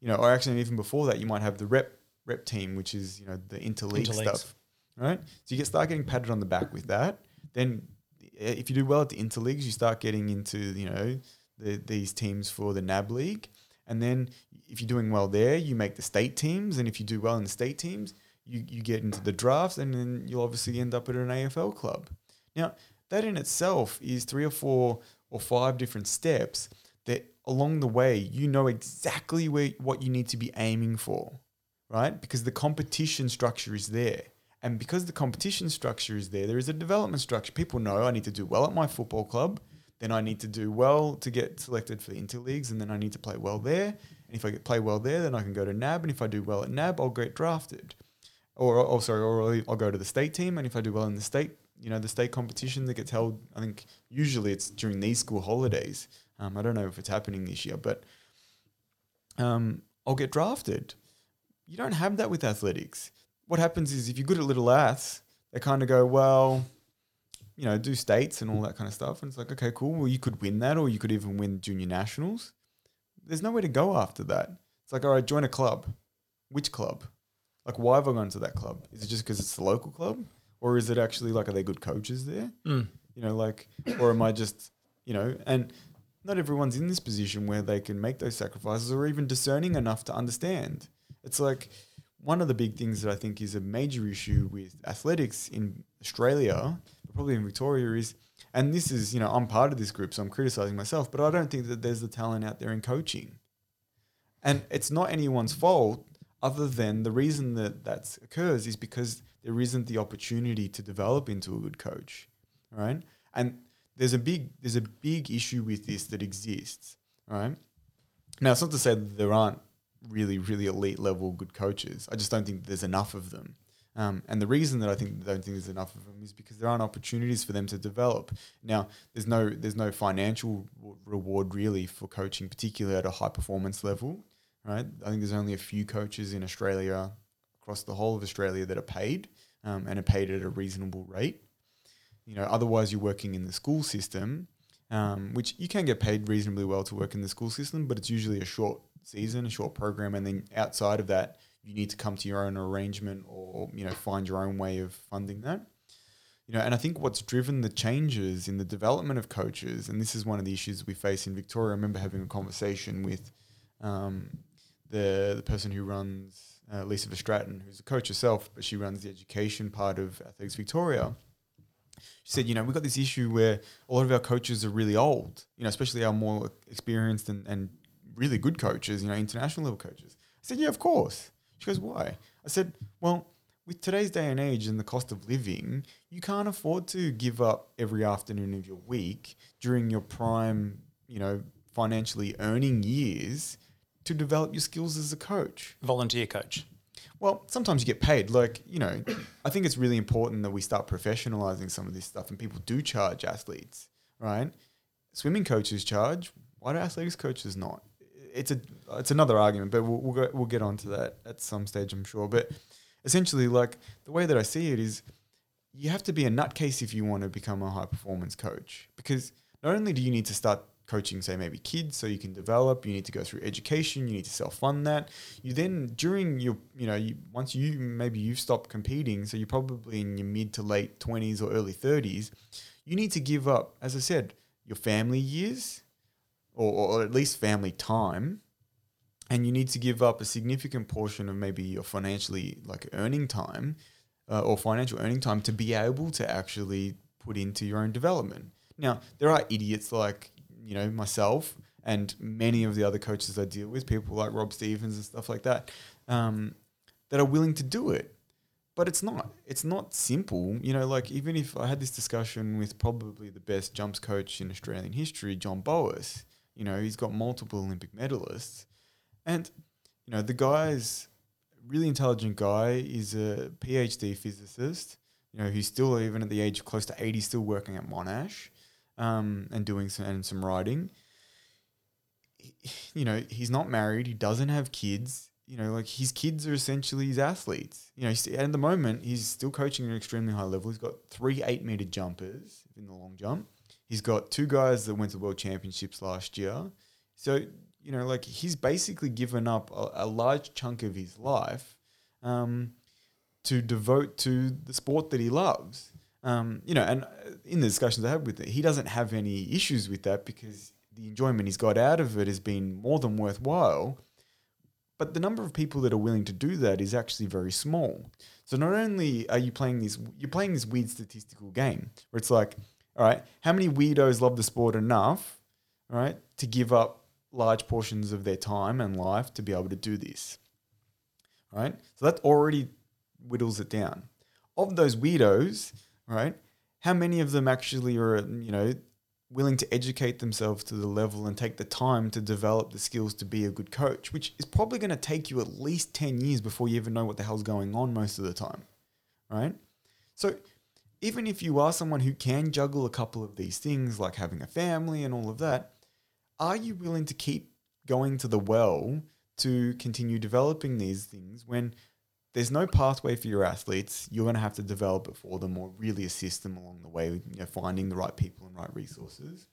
You know, or actually, even before that, you might have the rep rep team, which is, you know, the interleague Interleagues. stuff, right? So you get start getting patted on the back with that. Then if you do well at the interleagues, you start getting into, you know, the, these teams for the NAB League. And then if you're doing well there, you make the state teams. And if you do well in the state teams, you, you get into the drafts and then you'll obviously end up at an AFL club. Now, that in itself is three or four or five different steps that along the way, you know exactly where, what you need to be aiming for, right? Because the competition structure is there. And because the competition structure is there, there is a development structure. People know I need to do well at my football club then I need to do well to get selected for the interleagues, and then I need to play well there. And if I play well there, then I can go to NAB, and if I do well at NAB, I'll get drafted. Or, or sorry, or I'll go to the state team, and if I do well in the state, you know, the state competition that gets held, I think usually it's during these school holidays. Um, I don't know if it's happening this year, but um, I'll get drafted. You don't have that with athletics. What happens is if you're good at little aths, they kind of go, well, you know, do states and all that kind of stuff. And it's like, okay, cool. Well, you could win that, or you could even win junior nationals. There's nowhere to go after that. It's like, all right, join a club. Which club? Like, why have I gone to that club? Is it just because it's the local club, or is it actually like, are they good coaches there? Mm. You know, like, or am I just, you know, and not everyone's in this position where they can make those sacrifices or even discerning enough to understand. It's like one of the big things that I think is a major issue with athletics in Australia, probably in Victoria, is, and this is, you know, I'm part of this group, so I'm criticizing myself, but I don't think that there's the talent out there in coaching. And it's not anyone's fault other than the reason that that occurs is because there isn't the opportunity to develop into a good coach, right? And there's a big there's a big issue with this that exists, right? Now it's not to say that there aren't really really elite level good coaches. I just don't think there's enough of them. Um, and the reason that I think don't think there's enough of them is because there aren't opportunities for them to develop. Now, there's no there's no financial reward really for coaching, particularly at a high performance level, right? I think there's only a few coaches in Australia, across the whole of Australia, that are paid um, and are paid at a reasonable rate. You know, otherwise you're working in the school system, um, which you can get paid reasonably well to work in the school system, but it's usually a short season, a short program, and then outside of that, you need to come to your own arrangement or you know find your own way of funding that. You know, and I think what's driven the changes in the development of coaches, and this is one of the issues we face in Victoria. I remember having a conversation with um, the the person who runs uh, Lisa Verstraeten, who's a coach herself, but she runs the education part of Athletics Victoria. She said, you know, we've got this issue where a lot of our coaches are really old, you know, especially our more experienced and, and really good coaches, you know, international level coaches. I said, yeah, of course. She goes, why? I said, well, with today's day and age and the cost of living, you can't afford to give up every afternoon of your week during your prime, you know, financially earning years to develop your skills as a coach. Volunteer coach. Well, sometimes you get paid. Like, you know, I think it's really important that we start professionalizing some of this stuff and people do charge athletes, right? Swimming coaches charge. Why do athletics coaches not? It's a it's another argument, but we'll we'll, go, we'll get onto that at some stage, I'm sure. But essentially, like the way that I see it is, you have to be a nutcase if you want to become a high performance coach because not only do you need to start coaching, say maybe kids, so you can develop. You need to go through education. You need to self fund that. You then during your you know you, once you maybe you've stopped competing, so you're probably in your mid to late twenties or early thirties. You need to give up, as I said, your family years, or, or at least family time, and you need to give up a significant portion of maybe your financially like earning time uh, or financial earning time to be able to actually put into your own development. Now, there are idiots like you know myself and many of the other coaches I deal with, people like Rob Stevens and stuff like that, um, that are willing to do it. But it's not. It's not simple. You know, like even if I had this discussion with probably the best jumps coach in Australian history, John Boas. You know, he's got multiple Olympic medalists, and you know the guy's really intelligent guy. He's a PhD physicist. You know, he's still even at the age of close to eighty, still working at Monash, um, and doing some and some writing. He- You know, he's not married. He doesn't have kids. You know, like his kids are essentially his athletes. You know, at the moment he's still coaching at an extremely high level. He's got three eight meter jumpers in the long jump. He's got two guys that went to world championships last year. So, you know, like he's basically given up a, a large chunk of his life um, to devote to the sport that he loves. Um, you know, and uh, in the discussions I had with it, he doesn't have any issues with that because the enjoyment he's got out of it has been more than worthwhile. But the number of people that are willing to do that is actually very small. So not only are you playing this, you're playing this weird statistical game where it's like, all right, how many weirdos love the sport enough, all right, to give up large portions of their time and life to be able to do this, right? So that already whittles it down. Of those weirdos, right, how many of them actually are, you know, willing to educate themselves to the level and take the time to develop the skills to be a good coach, which is probably going to take you at least 10 years before you even know what the hell's going on most of the time, right? So even if you are someone who can juggle a couple of these things, like having a family and all of that, are you willing to keep going to the well to continue developing these things when there's no pathway for your athletes? You're going to have to develop it for them or really assist them along the way, you know, finding the right people and right resources.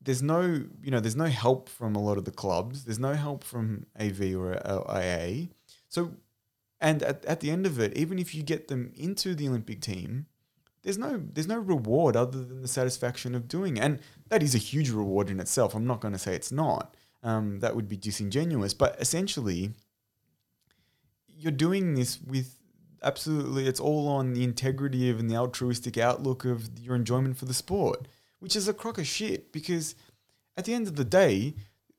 There's no, you know, there's no help from a lot of the clubs. There's no help from AV or AA. So and at, at the end of it, even if you get them into the Olympic team, there's no there's no reward other than the satisfaction of doing it. And that is a huge reward in itself. I'm not going to say it's not. Um, that would be disingenuous. But essentially, you're doing this with absolutely it's all on the integrity of and the altruistic outlook of your enjoyment for the sport, which is a crock of shit because at the end of the day,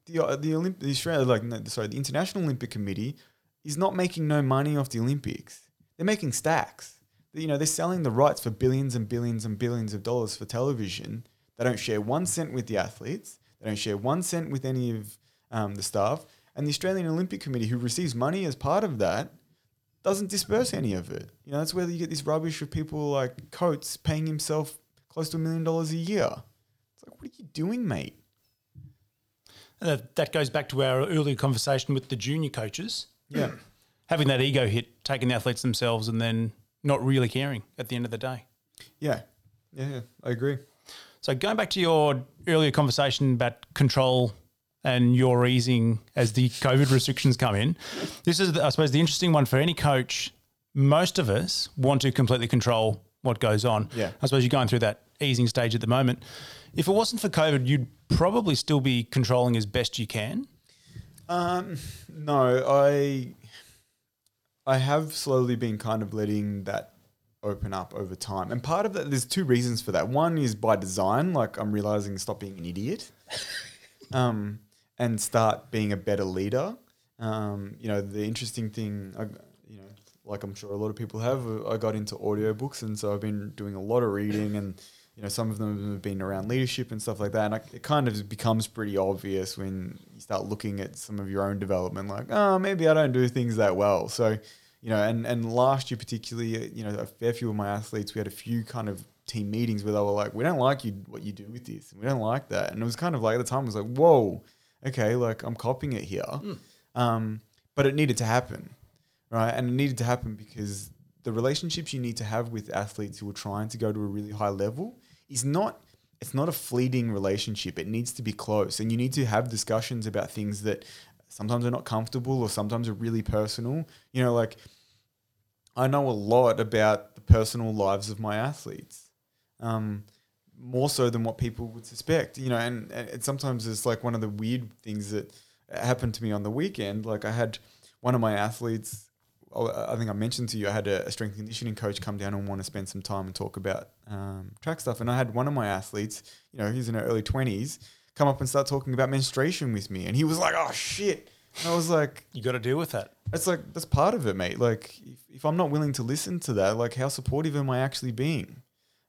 the uh, the Olymp- the Australia like no, sorry the International Olympic Committee is not making no money off the Olympics. They're making stacks. You know, they're selling the rights for billions and billions and billions of dollars for television. They don't share one cent with the athletes. They don't share one cent with any of um, the staff. And the Australian Olympic Committee, who receives money as part of that, doesn't disperse any of it. You know, that's where you get this rubbish of people like Coates paying himself close to a million dollars a year. It's like, what are you doing, mate? And that, that goes back to our earlier conversation with the junior coaches. Yeah. Having that ego hit, taking the athletes themselves, and then not really caring at the end of the day. Yeah. Yeah, yeah I agree. So going back to your earlier conversation about control and your easing as the COVID restrictions come in, this is, I suppose, the interesting one for any coach. Most of us want to completely control what goes on. Yeah. I suppose you're going through that easing stage at the moment. If it wasn't for COVID, you'd probably still be controlling as best you can. Um, no, I I have slowly been kind of letting that open up over time. And part of that there's two reasons for that. One is by design, like I'm realizing stop being an idiot. um, and start being a better leader. Um, you know, the interesting thing I, you know, like I'm sure a lot of people have, I got into audiobooks and so I've been doing a lot of reading and you know, some of them have been around leadership and stuff like that. And I, it kind of becomes pretty obvious when you start looking at some of your own development, like, oh, maybe I don't do things that well. So, you know, and, and last year, particularly, you know, a fair few of my athletes, we had a few kind of team meetings where they were like, we don't like you, what you do with this. And we don't like that. And it was kind of like, at the time, it was like, whoa, okay, like I'm copying it here. Um, but it needed to happen, right? And it needed to happen because the relationships you need to have with athletes who are trying to go to a really high level is not it's not a fleeting relationship. It needs to be close. And you need to have discussions about things that sometimes are not comfortable or sometimes are really personal. You know like i know a lot about the personal lives of my athletes um, more so than what people would suspect you know and, and sometimes it's like one of the weird things that happened to me on the weekend. Like i had one of my athletes I think I mentioned to you, I had a, a strength conditioning coach come down and want to spend some time and talk about um, track stuff. And I had one of my athletes, you know, he's in her early 20s, come up and start talking about menstruation with me. And he was like, oh, shit. And I was like, You got to deal with that. It's like, that's part of it, mate. Like, if, if I'm not willing to listen to that, like, how supportive am I actually being?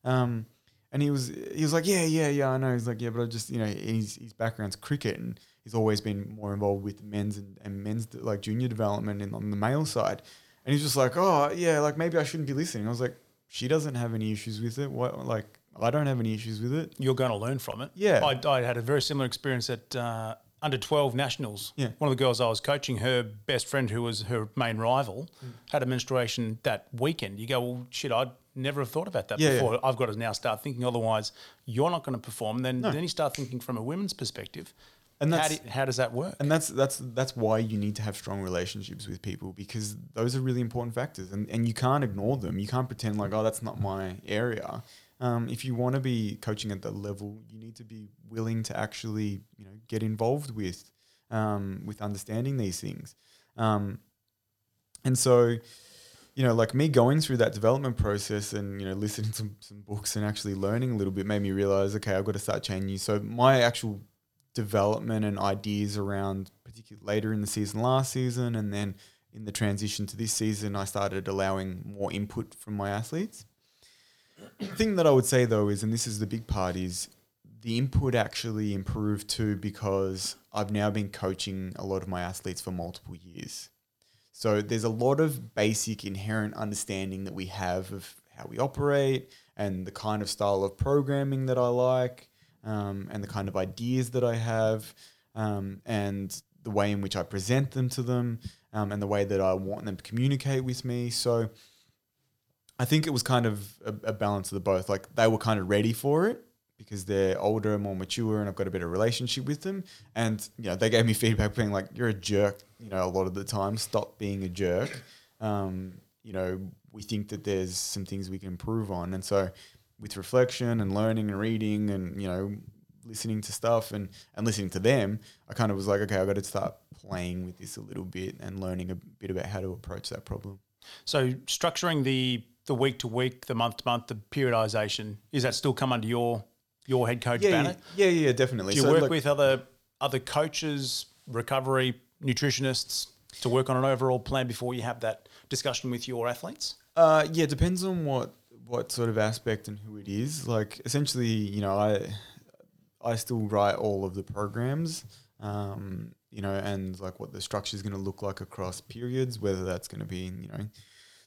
Um, and he was, he was like, yeah, yeah, yeah, I know. He's like, yeah, but I just, you know, his, his background's cricket. And he's always been more involved with men's and, and men's like junior development and on the male side. And he's just like, oh yeah, like maybe I shouldn't be listening. I was like, she doesn't have any issues with it. What like I don't have any issues with it. You're going to learn from it. Yeah. I, I had a very similar experience at uh, under 12 nationals. Yeah. One of the girls I was coaching, her best friend, who was her main rival, Mm. had a menstruation that weekend. You go, well, shit, I'd never have thought about that Yeah, before. yeah. I've got to now start thinking. Otherwise, you're not going to perform. Then, then you start thinking from a women's perspective. And how, that's- do, how does that work? And that's that's that's why you need to have strong relationships with people because those are really important factors, and and you can't ignore them. You can't pretend like oh that's not my area. Um, if you want to be coaching at that level, you need to be willing to actually you know get involved with um, with understanding these things. Um, and so, you know, like me going through that development process and, you know, listening to some, some books and actually learning a little bit made me realize, okay, I've got to start changing. So my actual development and ideas around particularly later in the season last season and then in the transition to this season, I started allowing more input from my athletes. The thing that I would say though is, and this is the big part, is the input actually improved too because I've now been coaching a lot of my athletes for multiple years. So there's a lot of basic inherent understanding that we have of how we operate and the kind of style of programming that I like um, and the kind of ideas that I have um, and the way in which I present them to them um, and the way that I want them to communicate with me. So I think it was kind of a, a balance of the both. Like they were kind of ready for it because they're older, and more mature, and I've got a better relationship with them. And you know, they gave me feedback being like, "You're a jerk." You know, a lot of the time, stop being a jerk. Um, you know, we think that there's some things we can improve on, and so with reflection and learning and reading and you know listening to stuff and and listening to them, I kind of was like, okay, I've got to start playing with this a little bit and learning a bit about how to approach that problem. So structuring the the week to week, the month to month, the periodization is that still come under your your head coach Yeah, banner? yeah, yeah, definitely. Do you So, work like- with other other coaches, recovery nutritionists to work on an overall plan before you have that discussion with your athletes? Uh, yeah, it depends on what what sort of aspect and who it is. Like essentially, you know, I I still write all of the programs, um, you know, and like what the structure is going to look like across periods, whether that's going to be, you know,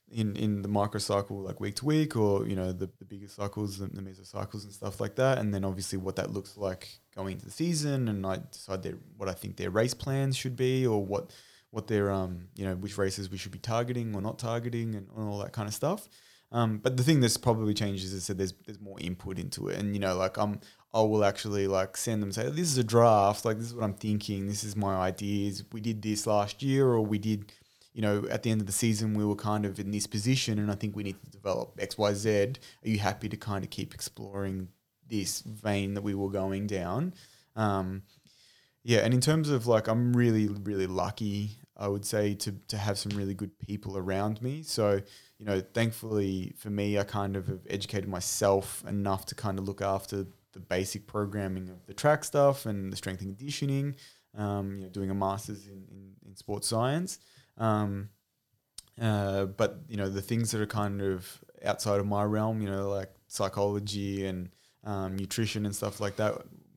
in in the microcycle like week to week, or you know, the, the bigger cycles, the, the mesocycles and stuff like that, and then obviously what that looks like going into the season, and I decide their, what I think their race plans should be, or what what their um you know which races we should be targeting or not targeting, and all that kind of stuff. Um, but the thing that's probably changed is said there's there's more input into it, and you know, like I'm I will actually like send them say this is a draft, like this is what I'm thinking, this is my ideas. We did this last year, or we did, you know, at the end of the season we were kind of in this position, and I think we need to develop X Y Z. Are you happy to kind of keep exploring this vein that we were going down? Um, yeah, and in terms of like, I'm really, really lucky, I would say, to to have some really good people around me. So, you know, thankfully for me, I kind of have educated myself enough to kind of look after the basic programming of the track stuff and the strength and conditioning. Um, you know, doing a master's in, in, in sports science. Um, uh, but you know, the things that are kind of outside of my realm, you know, like psychology and um, nutrition and stuff like that,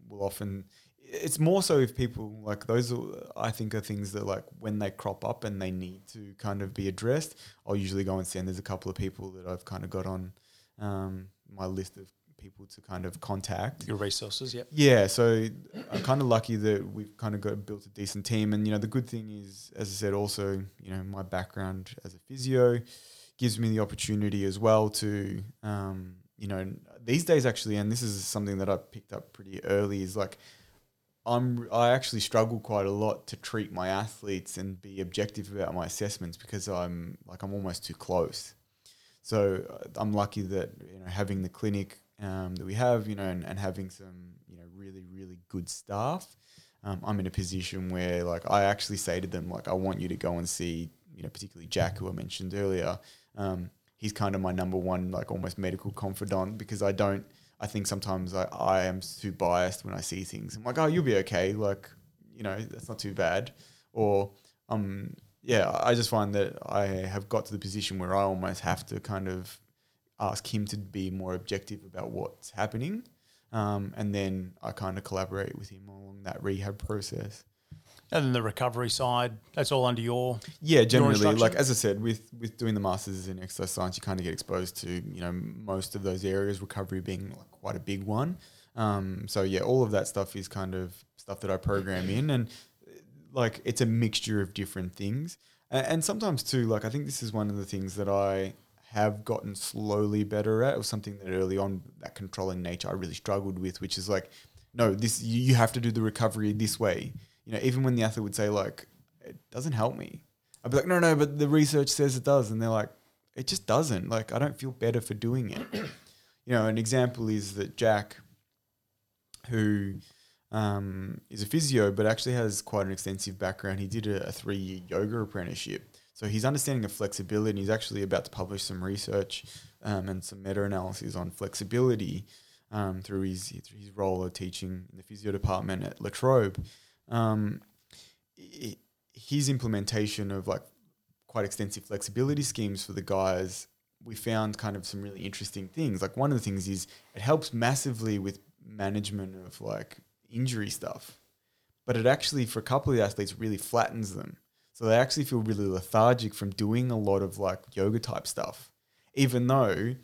will often. It's more so if people like those. Are, I think are things that like when they crop up and they need to kind of be addressed. I'll usually go and send. There's a couple of people that I've kind of got on um, my list of people to kind of contact. Your resources, yep. Yeah, so I'm kind of lucky that we've kind of got built a decent team, and you know the good thing is, as I said, also you know my background as a physio gives me the opportunity as well to um, you know these days actually, and this is something that I picked up pretty early is like I'm I actually struggle quite a lot to treat my athletes and be objective about my assessments because I'm like I'm almost too close. So uh, I'm lucky that you know having the clinic um, that we have, you know, and, and having some you know really really good staff. Um, I'm in a position where like I actually say to them like I want you to go and see you know particularly Jack who I mentioned earlier. Um, he's kind of my number one like almost medical confidant because I don't. I think sometimes I, I am too biased when I see things. I'm like, oh, you'll be okay. Like, you know, that's not too bad. Or, um, yeah, I just find that I have got to the position where I almost have to kind of ask him to be more objective about what's happening. Um, and then I kind of collaborate with him along that rehab process. And then the recovery side, that's all under your Yeah, generally, like as I said, with with doing the masters in exercise science, you kind of get exposed to you know most of those areas. Recovery being like quite a big one. Um, so yeah, all of that stuff is kind of stuff that I program in, and like it's a mixture of different things. And, and sometimes too, like I think this is one of the things that I have gotten slowly better at, or something that early on that controlling nature I really struggled with, which is like, no, this you have to do the recovery this way. You know, even when the athlete would say like, it doesn't help me. I'd be like, no, no, but the research says it does, and they're like, it just doesn't. Like, I don't feel better for doing it. you know, an example is that Jack, who um, is a physio, but actually has quite an extensive background. He did a, a three-year yoga apprenticeship, so his understanding of flexibility. and He's actually about to publish some research um, and some meta-analysis on flexibility um, through his through his role of teaching in the physio department at La Trobe. Um, his implementation of like quite extensive flexibility schemes for the guys, we found kind of some really interesting things. Like one of the things is it helps massively with management of like injury stuff, but it actually for a couple of the athletes really flattens them. So they actually feel really lethargic from doing a lot of like yoga type stuff, even though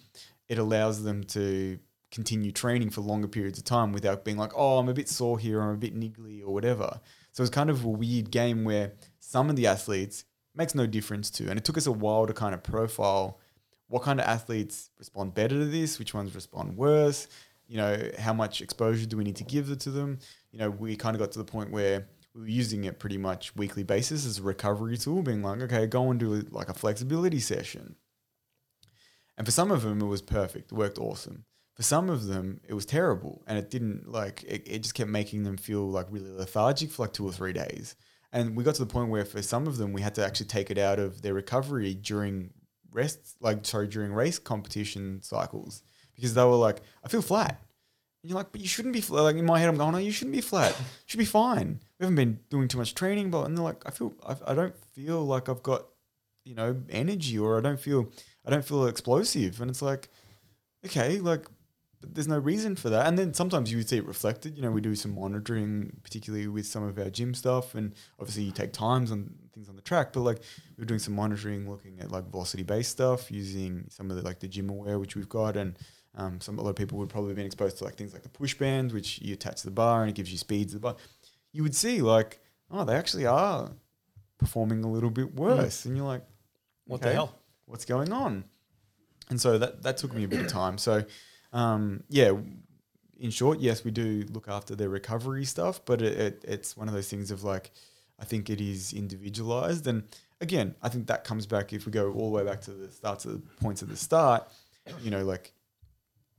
it allows them to continue training for longer periods of time without being like, oh, I'm a bit sore here, I'm a bit niggly or whatever. So it's kind of a weird game where some of the athletes makes no difference to, and it took us a while to kind of profile what kind of athletes respond better to this, which ones respond worse, you know, how much exposure do we need to give to them? You know, we kind of got to the point where we were using it pretty much weekly basis as a recovery tool, being like, okay, go and do like a flexibility session. And for some of them, it was perfect, it worked awesome. For some of them, it was terrible, and it didn't like it, it just kept making them feel like really lethargic for like two or three days. And we got to the point where for some of them, we had to actually take it out of their recovery during rest, like sorry, during race competition cycles, because they were like, I feel flat. And you're like, but you shouldn't be flat. Like in my head, I'm going, no, you shouldn't be flat. You should be fine. We haven't been doing too much training, but and they're like, I feel, I, I don't feel like I've got, you know, energy, or I don't feel, I don't feel explosive. And it's like, okay, like, there's no reason for that. And then sometimes you would see it reflected. You know, we do some monitoring, particularly with some of our gym stuff, and obviously you take times on things on the track. But like we we're doing some monitoring, looking at like velocity based stuff, using some of the like the GymAware which we've got, and um, some a lot of people would probably have been exposed to like things like the push band, which you attach to the bar and it gives you speeds of the bar. You would see like, oh, they actually are performing a little bit worse, and you're like, What the hell? What's going on? And so that that took me a bit of time. So um, yeah, in short, yes, we do look after their recovery stuff, but it, it, it's one of those things of like, I think it is individualized. And again, I think that comes back if we go all the way back to the start of the points at the start, you know, like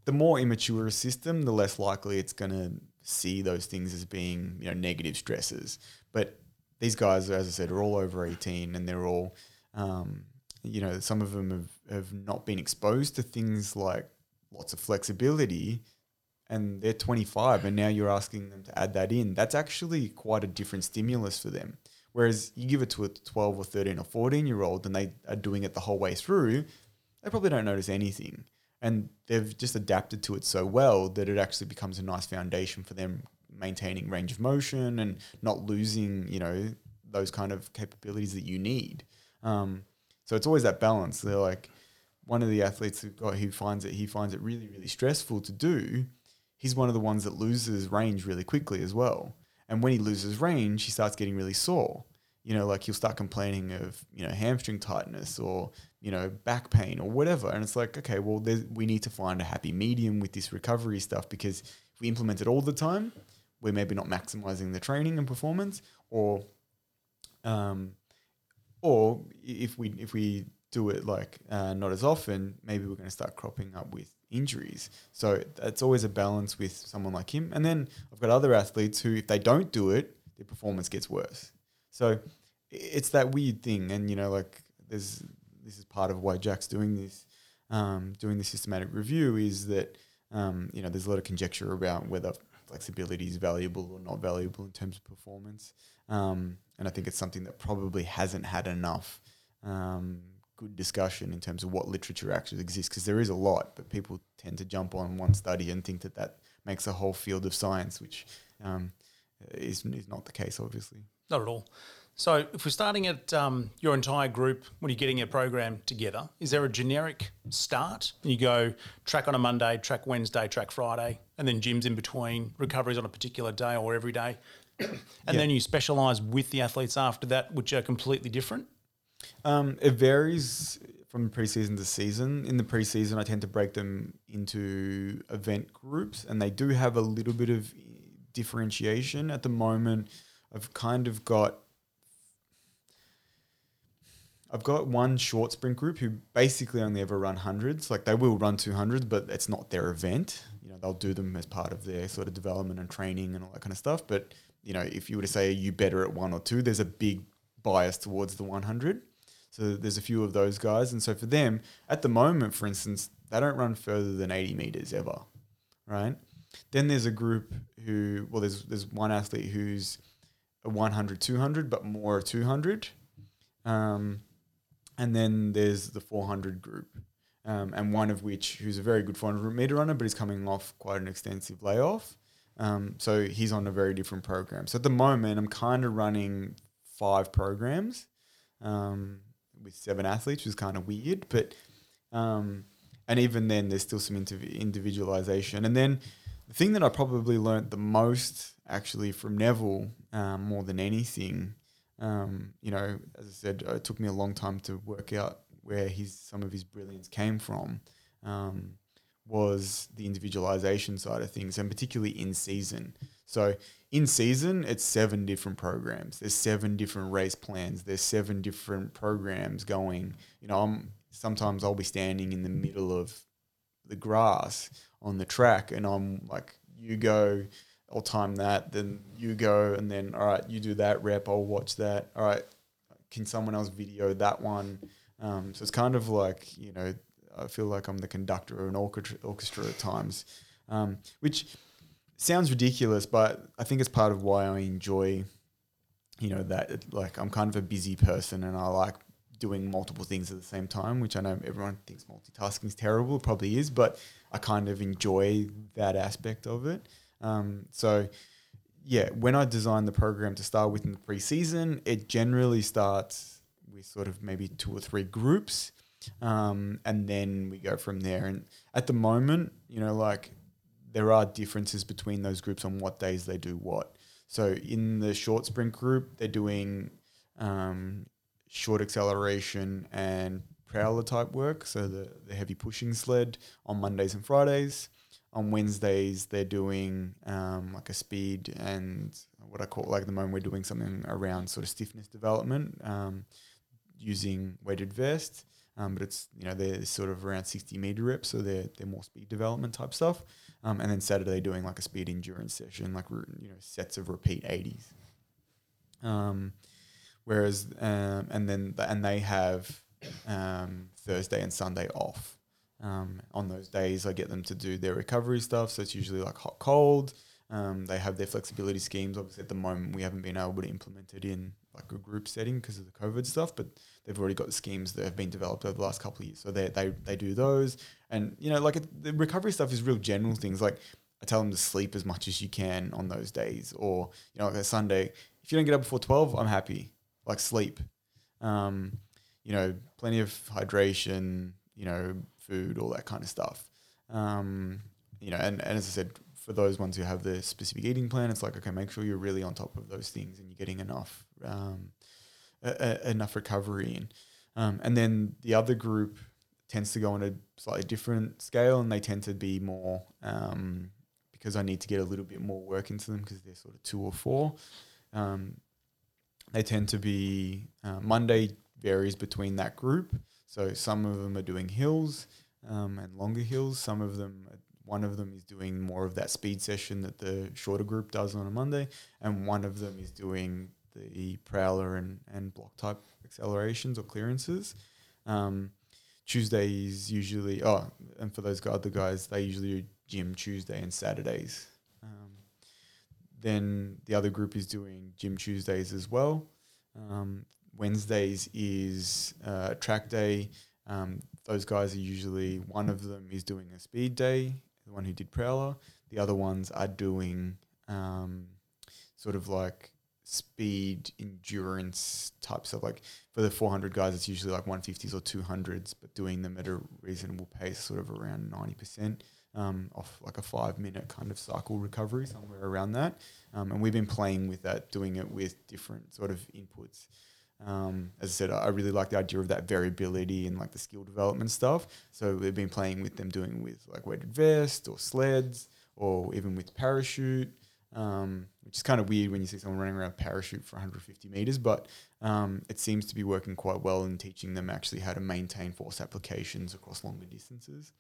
the more immature a system, the less likely it's going to see those things as being, you know, negative stresses. But these guys, as I said, are all over 18 and they're all, um, you know, some of them have, have not been exposed to things like lots of flexibility and they're 25 and now you're asking them to add that in. That's actually quite a different stimulus for them. Whereas you give it to a 12 or 13 or 14 year old and they are doing it the whole way through they probably don't notice anything. And they've just adapted to it so well that it actually becomes a nice foundation for them maintaining range of motion and not losing you know those kind of capabilities that you need. Um, so it's always that balance. They're like one of the athletes who got who finds it he finds it really really stressful to do he's one of the ones that loses range really quickly as well. And when he loses range he starts getting really sore. You know like he'll start complaining of you know hamstring tightness or you know back pain or whatever. And it's like okay well we need to find a happy medium with this recovery stuff because if we implement it all the time we're maybe not maximizing the training and performance or um, or if we if we do it like uh, not as often, maybe we're going to start cropping up with injuries. So it's always a balance with someone like him. And then I've got other athletes who, if they don't do it, their performance gets worse. So it's that weird thing. And you know, like there's this is part of why Jack's doing this, um, doing the systematic review is that um, you know there's a lot of conjecture about whether flexibility is valuable or not valuable in terms of performance. Um, and I think it's something that probably hasn't had enough um, good discussion in terms of what literature actually exists because there is a lot, but people tend to jump on one study and think that that makes a whole field of science, which um, is, is not the case, obviously. Not at all. So, if we're starting at um, your entire group when you're getting your program together, is there a generic start? You go track on a Monday, track Wednesday, track Friday, and then gyms in between, recoveries on a particular day or every day, and Yeah. then you specialise with the athletes after that, which are completely different. Um, it varies from preseason to season. In the preseason, I tend to break them into event groups, and they do have a little bit of differentiation. At the moment, I've kind of got I've got one short sprint group who basically only ever run hundreds. Like they will run two hundreds, but it's not their event. You know, they'll do them as part of their sort of development and training and all that kind of stuff. But you know, if you were to say are you better at one or two, there's a big bias towards the 100. So there's a few of those guys, and so for them, at the moment, for instance, they don't run further than 80 meters ever, right? Then there's a group who, well, there's there's one athlete who's a 100, 200, but more a 200. Um, and then there's the 400 group, um, and one of which who's a very good 400 meter runner, but he's coming off quite an extensive layoff. Um, so he's on a very different program. So at the moment, I'm kind of running five programs um, with seven athletes, which is kind of weird. But um, and even then, there's still some indiv- individualization. And then the thing that I probably learnt the most actually from Neville, um, more than anything, um, you know, as I said, it took me a long time to work out where his some of his brilliance came from. Um, was the individualization side of things, and particularly in season. So in season, it's seven different programs. There's seven different race plans. There's seven different programs going. You know, I'm sometimes I'll be standing in the middle of the grass on the track, and I'm like, you go, I'll time that, then you go, and then all right, you do that rep, I'll watch that. All right, can someone else video that one? Um, so it's kind of like you know, I feel like I'm the conductor of an orchestra, orchestra at times, um, which sounds ridiculous, but I think it's part of why I enjoy, you know, that like I'm kind of a busy person and I like doing multiple things at the same time, which I know everyone thinks multitasking is terrible, probably is, but I kind of enjoy that aspect of it. Um, so yeah, when I design the program to start with in the preseason, it generally starts with sort of maybe two or three groups. Um, and then we go from there. And at the moment, you know, like there are differences between those groups on what days they do what. So in the short sprint group, they're doing um, short acceleration and prowler type work. So the, the heavy pushing sled on Mondays and Fridays. On Wednesdays, they're doing um, like a speed and what I call like the moment we're doing something around sort of stiffness development um, using weighted vest. Um, but it's you know they're sort of around 60 meter reps, so they're they're more speed development type stuff. Um, and then Saturday doing like a speed endurance session, like you know sets of repeat 80s. Um, whereas um, and then th- and they have um, Thursday and Sunday off. Um, on those days, I get them to do their recovery stuff. So it's usually like hot cold. Um, they have their flexibility schemes. Obviously, at the moment, we haven't been able to implement it in like a group setting because of the COVID stuff. But they've already got schemes that have been developed over the last couple of years. So they they they do those, and you know, like the recovery stuff is real general things. Like I tell them to sleep as much as you can on those days, or you know, like a Sunday. If you don't get up before twelve, I'm happy. Like sleep. Um, you know, plenty of hydration. You know, food, all that kind of stuff. Um, you know, and, and as I said, for those ones who have the specific eating plan, it's like okay, make sure you're really on top of those things and you're getting enough um, a, enough recovery in. Um, and then the other group tends to go on a slightly different scale, and they tend to be more um, because I need to get a little bit more work into them because they're sort of two or four. Um, they tend to be uh, Monday varies between that group. So some of them are doing hills um, and longer hills. Some of them, one of them is doing more of that speed session that the shorter group does on a Monday, and one of them is doing the prowler and, and block type accelerations or clearances. Um, Tuesday is usually oh, and for those other guys, they usually do gym Tuesday and Saturdays. Um, then the other group is doing gym Tuesdays as well. Um, Wednesdays is uh, track day. Um, those guys are usually one of them is doing a speed day, the one who did Prowler. The other ones are doing um, sort of like speed endurance type stuff. Like for the 400 guys, it's usually like 150s or 200s, but doing them at a reasonable pace, sort of around 90% um, off like a five minute kind of cycle recovery, somewhere around that. Um, and we've been playing with that, doing it with different sort of inputs. Um, as I said, I really like the idea of that variability and like the skill development stuff. So we've been playing with them doing with like weighted vest or sleds or even with parachute, um, which is kind of weird when you see someone running around parachute for 150 meters, but um, it seems to be working quite well in teaching them actually how to maintain force applications across longer distances.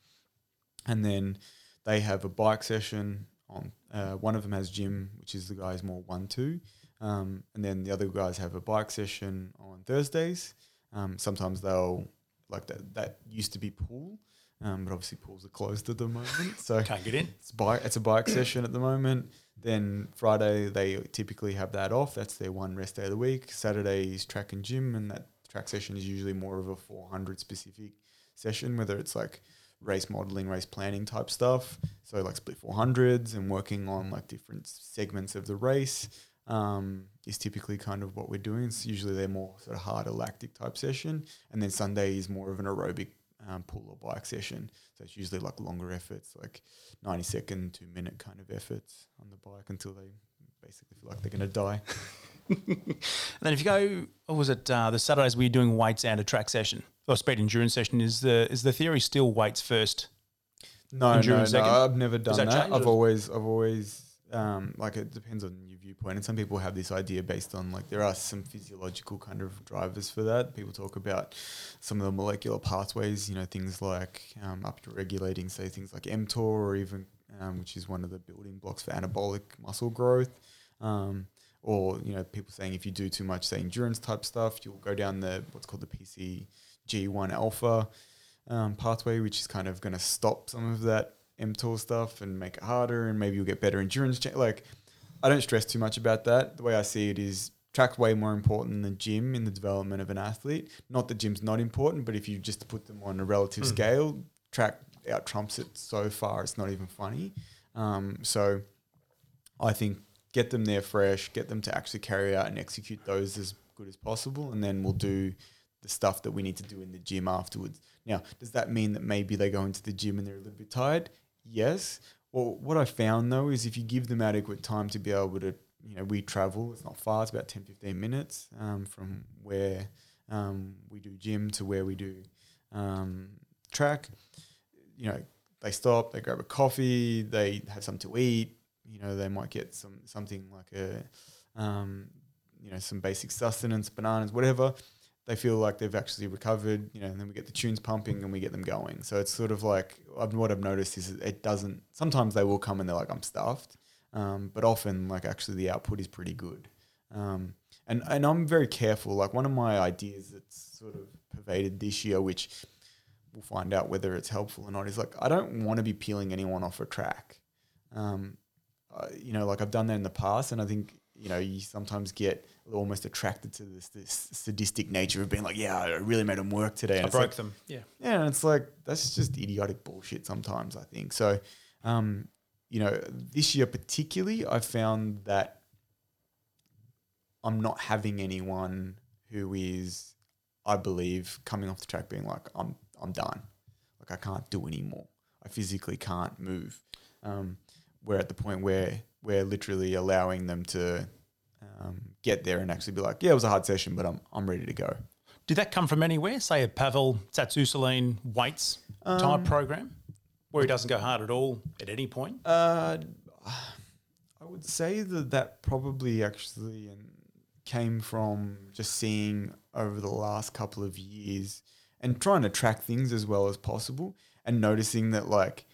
And then they have a bike session on. Uh, one of them has gym, which is the guy's more one two, um, and then the other guys have a bike session on Thursdays. Um, sometimes they'll like that. That used to be pool, um, but obviously pools are closed at the moment, so Can't get in. it's bike. It's a bike session at the moment. Then Friday they typically have that off. That's their one rest day of the week. Saturday is track and gym, and that track session is usually more of a 400 specific session, whether it's like race modeling, race planning type stuff. So like split 400s and working on like different segments of the race um, is typically kind of what we're doing. It's usually they're more sort of harder lactic type session, and then Sunday is more of an aerobic um, pull or bike session. So it's usually like longer efforts, like 90 second, two minute kind of efforts on the bike until they basically feel like they're going to die. And then if you go, what was it? Uh, the Saturdays where you're doing weights and a track session or speed endurance session. Is the is the theory still weights first? No, no, Endurance no. second? I've never done that that. I've or- always, I've always, um, like it depends on your viewpoint. And some people have this idea based on like there are some physiological kind of drivers for that. People talk about some of the molecular pathways. You know, things like um, up to regulating, say things like mTOR, or even um, which is one of the building blocks for anabolic muscle growth. Um, or you know, people saying if you do too much, say endurance type stuff, you'll go down the what's called the PGC1 alpha um, pathway, which is kind of going to stop some of that mTOR stuff and make it harder, and maybe you'll get better endurance. Cha- like, I don't stress too much about that. The way I see it is track's way more important than gym in the development of an athlete. Not that gym's not important, but if you just put them on a relative scale, track out trumps it so far it's not even funny. Um, so I think get them there fresh, get them to actually carry out and execute those as good as possible, and then we'll do the stuff that we need to do in the gym afterwards. Now, does that mean that maybe they go into the gym and they're a little bit tired? Yes. Well, what I found though is if you give them adequate time to be able to, you know, we travel, it's not far, it's about 10, 15 minutes um, from where um, we do gym to where we do um, track. You know, they stop, they grab a coffee, they have something to eat, you know, they might get some something like a, um, you know, some basic sustenance, bananas, whatever. They feel like they've actually recovered, you know, and then we get the tunes pumping and we get them going. So it's sort of like I've, what I've noticed is it doesn't. Sometimes they will come and they're like, "I'm stuffed," um, but often like actually the output is pretty good. Um, and and I'm very careful. Like one of my ideas that's sort of pervaded this year, which we'll find out whether it's helpful or not, is like I don't want to be peeling anyone off a track. Um, uh, you know, like I've done that in the past, and I think you know you sometimes get almost attracted to this this sadistic nature of being like, yeah, I really made them work today. And I broke like, them. Yeah. yeah, and it's like that's just idiotic bullshit sometimes, I think. So, um, you know, this year particularly, I found that I'm not having anyone who is, I believe, coming off the track being like, I'm I'm done. Like I can't do anymore. I physically can't move. Um, we're at the point where we're literally allowing them to um, get there and actually be like, yeah, it was a hard session, but I'm I'm ready to go. Did that come from anywhere? Say a Pavel Tsatsouline weights Um, type program, where he doesn't go hard at all at any point. Uh, I would say that that probably actually um, came from just seeing over the last couple of years and trying to track things as well as possible and noticing that like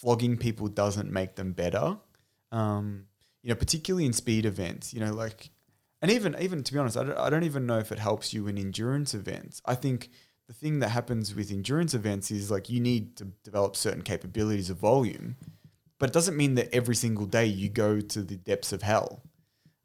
flogging people doesn't make them better. Um, you know, particularly in speed events, you know, like, and even, even to be honest, I don't, I don't even know if it helps you in endurance events. I think the thing that happens with endurance events is like you need to develop certain capabilities of volume, but it doesn't mean that every single day you go to the depths of hell.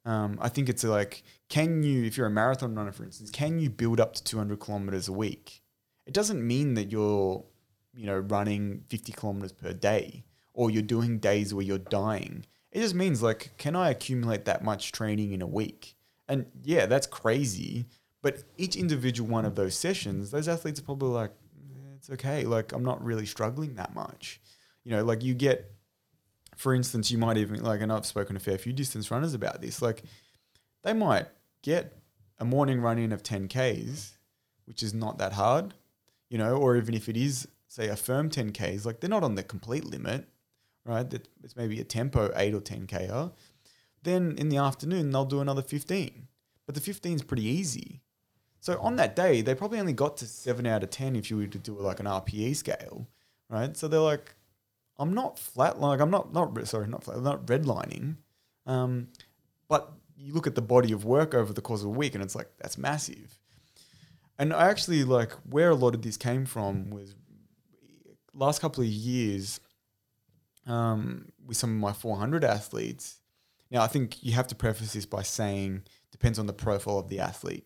Um, I think it's like, can you, if you're a marathon runner, for instance, can you build up to 200 kilometers a week? It doesn't mean that you're, you know, running 50 kilometers per day or you're doing days where you're dying. It just means like, can I accumulate that much training in a week? And yeah, that's crazy. But each individual one of those sessions, those athletes are probably like, "Eh, it's okay. Like, I'm not really struggling that much. You know, like you get, for instance, you might even, like, and I've spoken to a fair few distance runners about this, like, they might get a morning run in of 10Ks, which is not that hard, you know, or even if it is, say, a firm 10Ks, like, they're not on the complete limit, right? It's maybe a tempo 8 or 10K. Then in the afternoon, they'll do another 15. But the 15 is pretty easy. So on that day, they probably only got to 7 out of 10 if you were to do like an RPE scale, right? So they're like, I'm not flat, like I'm not, not sorry, not flat, not redlining. Um, but you look at the body of work over the course of a week and it's like, that's massive. And I actually like where a lot of this came from was last couple of years um, with some of my 400 athletes. Now, I think you have to preface this by saying depends on the profile of the athlete.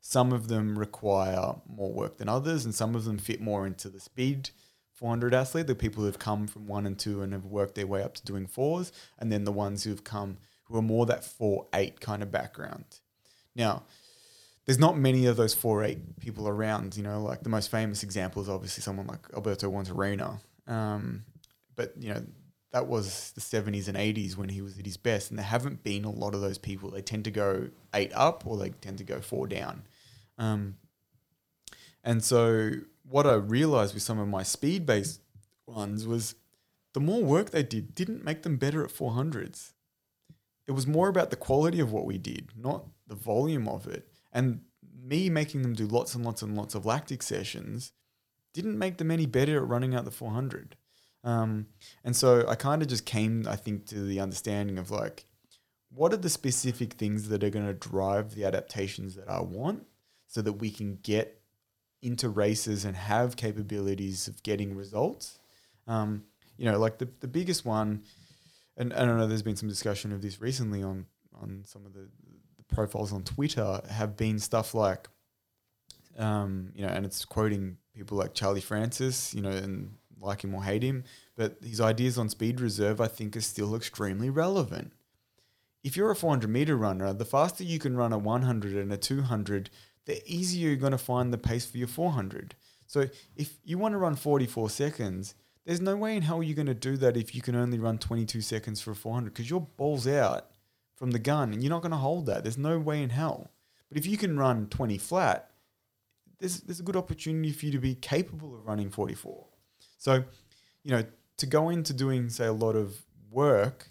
Some of them require more work than others, and some of them fit more into the speed 400 athlete, the people who have come from one and two and have worked their way up to doing fours, and then the ones who've come who are more that four eight kind of background. Now, there's not many of those four eight people around. You know, like the most famous example is obviously someone like Alberto Juantorena. Um, but you know, that was the 70s and 80s when he was at his best, and there haven't been a lot of those people. They tend to go eight up, or they tend to go four down. Um, and so, what I realized with some of my speed based ones was the more work they did didn't make them better at 400s. It was more about the quality of what we did, not the volume of it. And me making them do lots and lots and lots of lactic sessions didn't make them any better at running out the 400. Um, and so I kind of just came, I think, to the understanding of like, what are the specific things that are going to drive the adaptations that I want so that we can get into races and have capabilities of getting results? Um, you know, like the, the biggest one, and I don't know, there's been some discussion of this recently on, on some of the profiles on Twitter, have been stuff like, um, you know, and it's quoting people like Charlie Francis, you know, and like him or hate him, but his ideas on speed reserve, I think, are still extremely relevant. If you're a 400 meter runner, the faster you can run a 100 and a 200, the easier you're going to find the pace for your 400. So if you want to run 44 seconds, there's no way in hell you're going to do that if you can only run 22 seconds for a 400 because your ball's out from the gun and you're not going to hold that. There's no way in hell. But if you can run 20 flat, there's, there's a good opportunity for you to be capable of running 44. So, you know, to go into doing, say, a lot of work,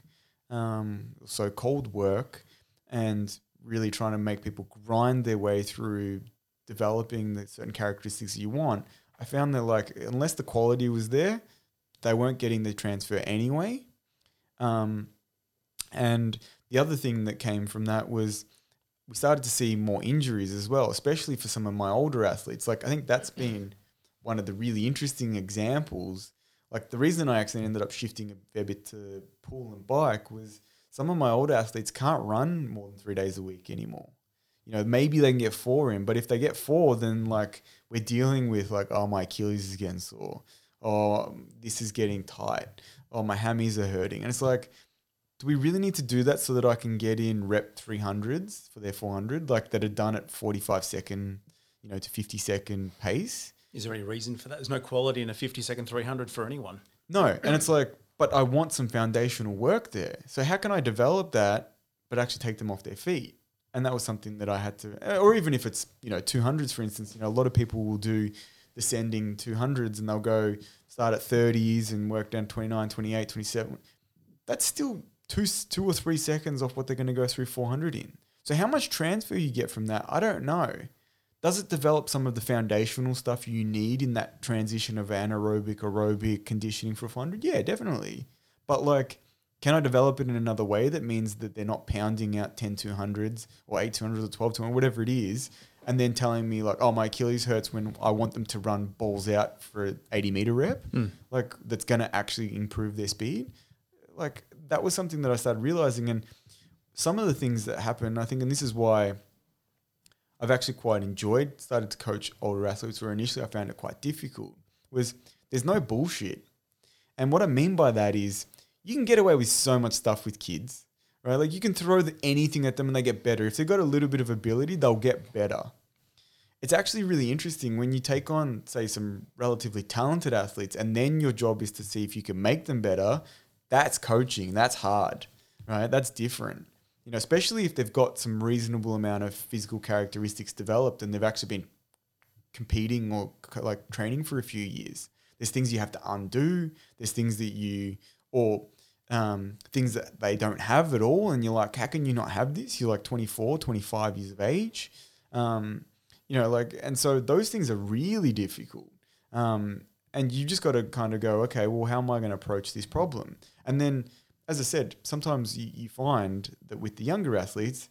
um, so cold work, and really trying to make people grind their way through developing the certain characteristics you want, I found that like unless the quality was there, they weren't getting the transfer anyway. Um, and the other thing that came from that was we started to see more injuries as well, especially for some of my older athletes. Like I think that's mm-hmm. been one of the really interesting examples. Like the reason I actually ended up shifting a fair bit to pool and bike was some of my older athletes can't run more than three days a week anymore. You know, maybe they can get four in, but if they get four, then like we're dealing with like, oh, my Achilles is getting sore, or this is getting tight, or my hammies are hurting. And it's like, do we really need to do that so that I can get in rep 300s for their 400, like that are done at 45 second, you know, to 50 second pace? Is there any reason for that? There's no quality in a 50 second 300 for anyone. No. And it's like, but I want some foundational work there. So how can I develop that, but actually take them off their feet? And that was something that I had to, eh, or even if it's, you know, 200s, for instance, you know, a lot of people will do descending 200s and they'll go start at 30s and work down 29, 28, 27. That's still two, two or three seconds off what they're going to go through 400 in. So how much transfer you get from that, I don't know. Does it develop some of the foundational stuff you need in that transition of anaerobic aerobic conditioning for 400? Yeah, definitely. But like, can I develop it in another way that means that they're not pounding out 10 200s or 8 200s or 12 200, whatever it is, and then telling me like, oh, my Achilles hurts when I want them to run balls out for 80 meter rep, hmm. like that's going to actually improve their speed. Like that was something that I started realizing, and some of the things that happen, I think, and this is why I've actually quite enjoyed started to coach older athletes where initially I found it quite difficult was there's no bullshit. And what I mean by that is you can get away with so much stuff with kids. right? Like you can throw the, anything at them and they get better. If they've got a little bit of ability, they'll get better. It's actually really interesting when you take on, say, some relatively talented athletes, and then your job is to see if you can make them better. That's coaching. That's hard, right? That's different. You know, especially if they've got some reasonable amount of physical characteristics developed and they've actually been competing or like training for a few years. There's things you have to undo. There's things that you or um, things that they don't have at all. And you're like, how can you not have this? You're like 24, 25 years of age. Um, you know, like, and so those things are really difficult. Um, and you just got to kind of go, okay, well, how am I going to approach this problem? And then, as I said, sometimes you, you find that with the younger athletes,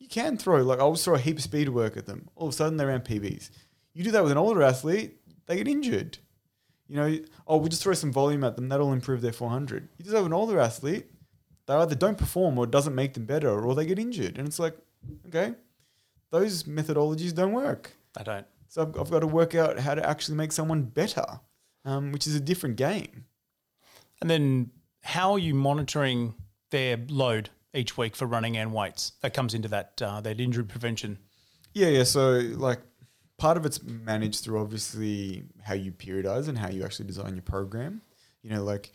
you can throw, like, I'll throw a heap of speed work at them. All of a sudden, they're around PBs. You do that with an older athlete, they get injured. You know, oh, we'll just throw some volume at them. That'll improve their 400. You just have an older athlete, they either don't perform or it doesn't make them better or they get injured. And it's like, okay, those methodologies don't work. They don't. So I've, I've got to work out how to actually make someone better, um, which is a different game. And then how are you monitoring their load each week for running and weights? That comes into that uh, that injury prevention. Yeah, yeah. So like part of it's managed through obviously how you periodize and how you actually design your program. You know, like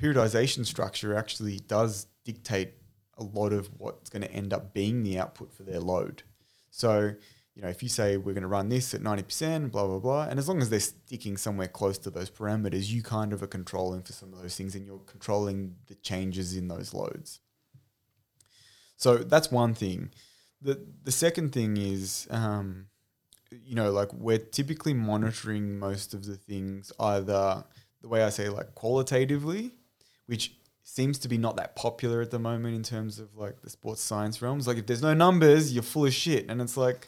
periodization structure actually does dictate a lot of what's going to end up being the output for their load. So, you know, if you say we're going to run this at 90%, blah, blah, blah, and as long as they're sticking somewhere close to those parameters, you kind of are controlling for some of those things and you're controlling the changes in those loads. So that's one thing. The, the second thing is, um, you know, like we're typically monitoring most of the things either the way I say, like qualitatively, which seems to be not that popular at the moment in terms of like the sports science realms. Like if there's no numbers, you're full of shit. And it's like,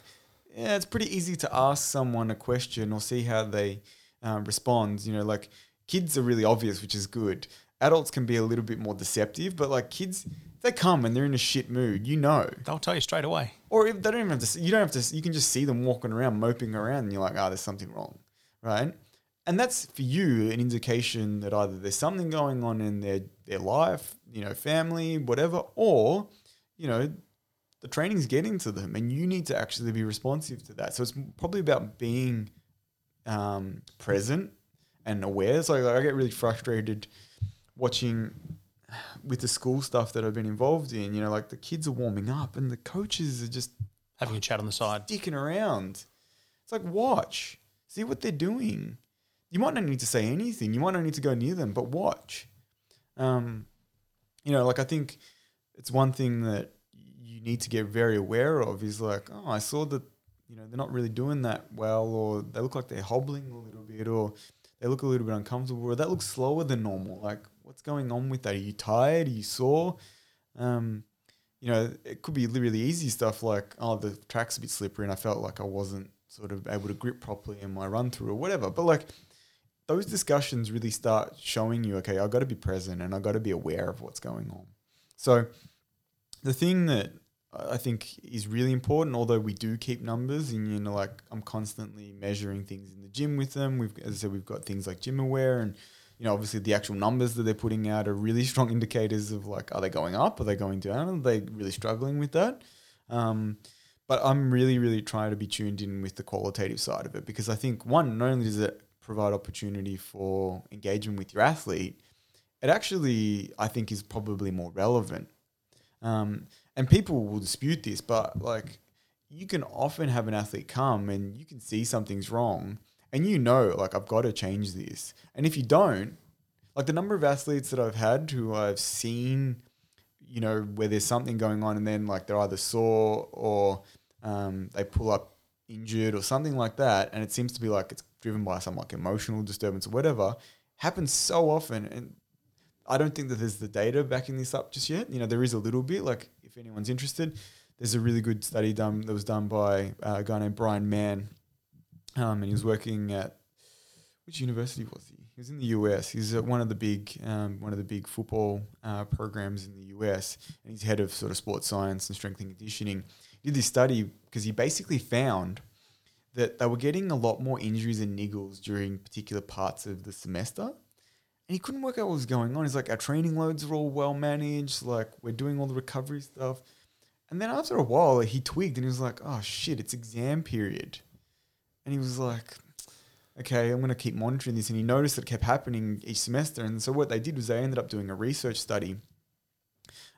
yeah, it's pretty easy to ask someone a question or see how they um, respond. You know, like kids are really obvious, which is good. Adults can be a little bit more deceptive, but like kids, they come and they're in a shit mood, you know. They'll tell you straight away. Or if they don't even have to, you don't have to, you can just see them walking around, moping around, and you're like, ah, oh, there's something wrong, right? And that's for you an indication that either there's something going on in their, their life, you know, family, whatever, or, you know, the training's getting to them and you need to actually be responsive to that. So it's probably about being um, present and aware. So like, I get really frustrated watching with the school stuff that I've been involved in, you know, like the kids are warming up and the coaches are just having a chat on the side, sticking around. It's like watch, see what they're doing. You might not need to say anything. You might not need to go near them, but watch. Um, you know, like I think it's one thing that need to get very aware of is like, oh, I saw that you know they're not really doing that well, or they look like they're hobbling a little bit, or they look a little bit uncomfortable, or that looks slower than normal. Like, what's going on with that? Are you tired? Are you sore? Um, you know, it could be really easy stuff like, oh, the track's a bit slippery and I felt like I wasn't sort of able to grip properly in my run through or whatever. But like those discussions really start showing you, okay, I've got to be present and I've got to be aware of what's going on. So the thing that I think is really important, although we do keep numbers and you know, like I'm constantly measuring things in the gym with them. We've as I said, we've got things like GymAware and you know, obviously the actual numbers that they're putting out are really strong indicators of like, are they going up? Are they going down? Are they really struggling with that? Um, but I'm really, really trying to be tuned in with the qualitative side of it because I think one, not only does it provide opportunity for engagement with your athlete, it actually I think is probably more relevant. Um, and people will dispute this, but like you can often have an athlete come and you can see something's wrong and you know like I've got to change this. And if you don't, like the number of athletes that I've had who I've seen, you know, where there's something going on and then like they're either sore or um, they pull up injured or something like that, and it seems to be like it's driven by some like emotional disturbance or whatever, happens so often. And I don't think that there's the data backing this up just yet. You know, there is a little bit. Like if anyone's interested, there's a really good study done that was done by uh, a guy named Brian Mann um, and he was working at which university was he? He was in the US. He's at one of the big um, one of the big football uh, programs in the US, and he's head of sort of sports science and strength and conditioning. He did this study because he basically found that they were getting a lot more injuries and niggles during particular parts of the semester. And he couldn't work out what was going on. He's like, our training loads are all well managed. Like, we're doing all the recovery stuff. And then after a while, he twigged and he was like, oh shit, it's exam period. And he was like, okay, I'm going to keep monitoring this. And he noticed that it kept happening each semester. And so what they did was they ended up doing a research study.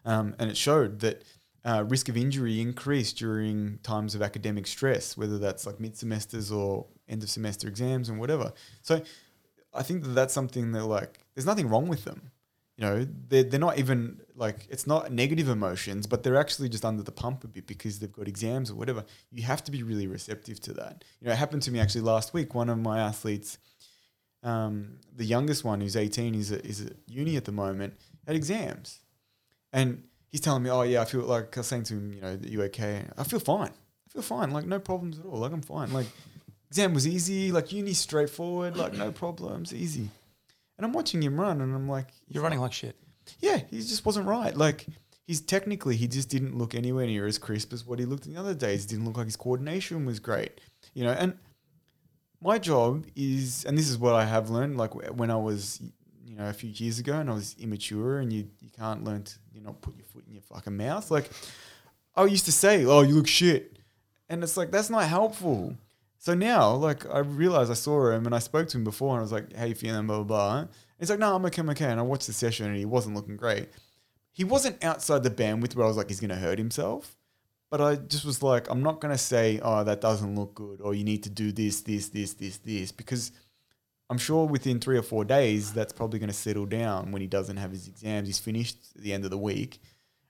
Um, and it showed that uh, risk of injury increased during times of academic stress, whether that's like mid semesters or end of semester exams and whatever. So I think that that's something that like there's nothing wrong with them. You know, they're, they're not even like it's not negative emotions, but they're actually just under the pump a bit because they've got exams or whatever. You have to be really receptive to that. You know, it happened to me actually last week. One of my athletes, um, the youngest one who's 18, is is at uni at the moment, had exams, and he's telling me, "Oh yeah, I feel like I was saying to him, you know, you okay?" I feel fine. I feel fine. Like no problems at all. Like I'm fine. Like exam was easy. Like uni straightforward. Like no problems, easy. And I'm watching him run, and I'm like, You're running like shit. yeah, he just wasn't right. Like he's technically he just didn't look anywhere near as crisp as what he looked in the other days. He didn't look like his coordination was great. You know, and my job is and this is what I have learned like when I was you know a few years ago and I was immature and you you can't learn to you know put your foot in your fucking mouth. Like I used to say, "Oh, you look shit." And it's like that's not helpful. So now, like, I realized I saw him and I spoke to him before and I was like, you feeling, blah, blah, blah. And he's like, no, I'm okay, I'm okay. And I watched the session and he wasn't looking great. He wasn't outside the bandwidth where I was like, he's going to hurt himself. But I just was like, I'm not going to say, oh, that doesn't look good or you need to do this, this, this, this, this, because I'm sure within three or four days, that's probably going to settle down when he doesn't have his exams. He's finished at the end of the week.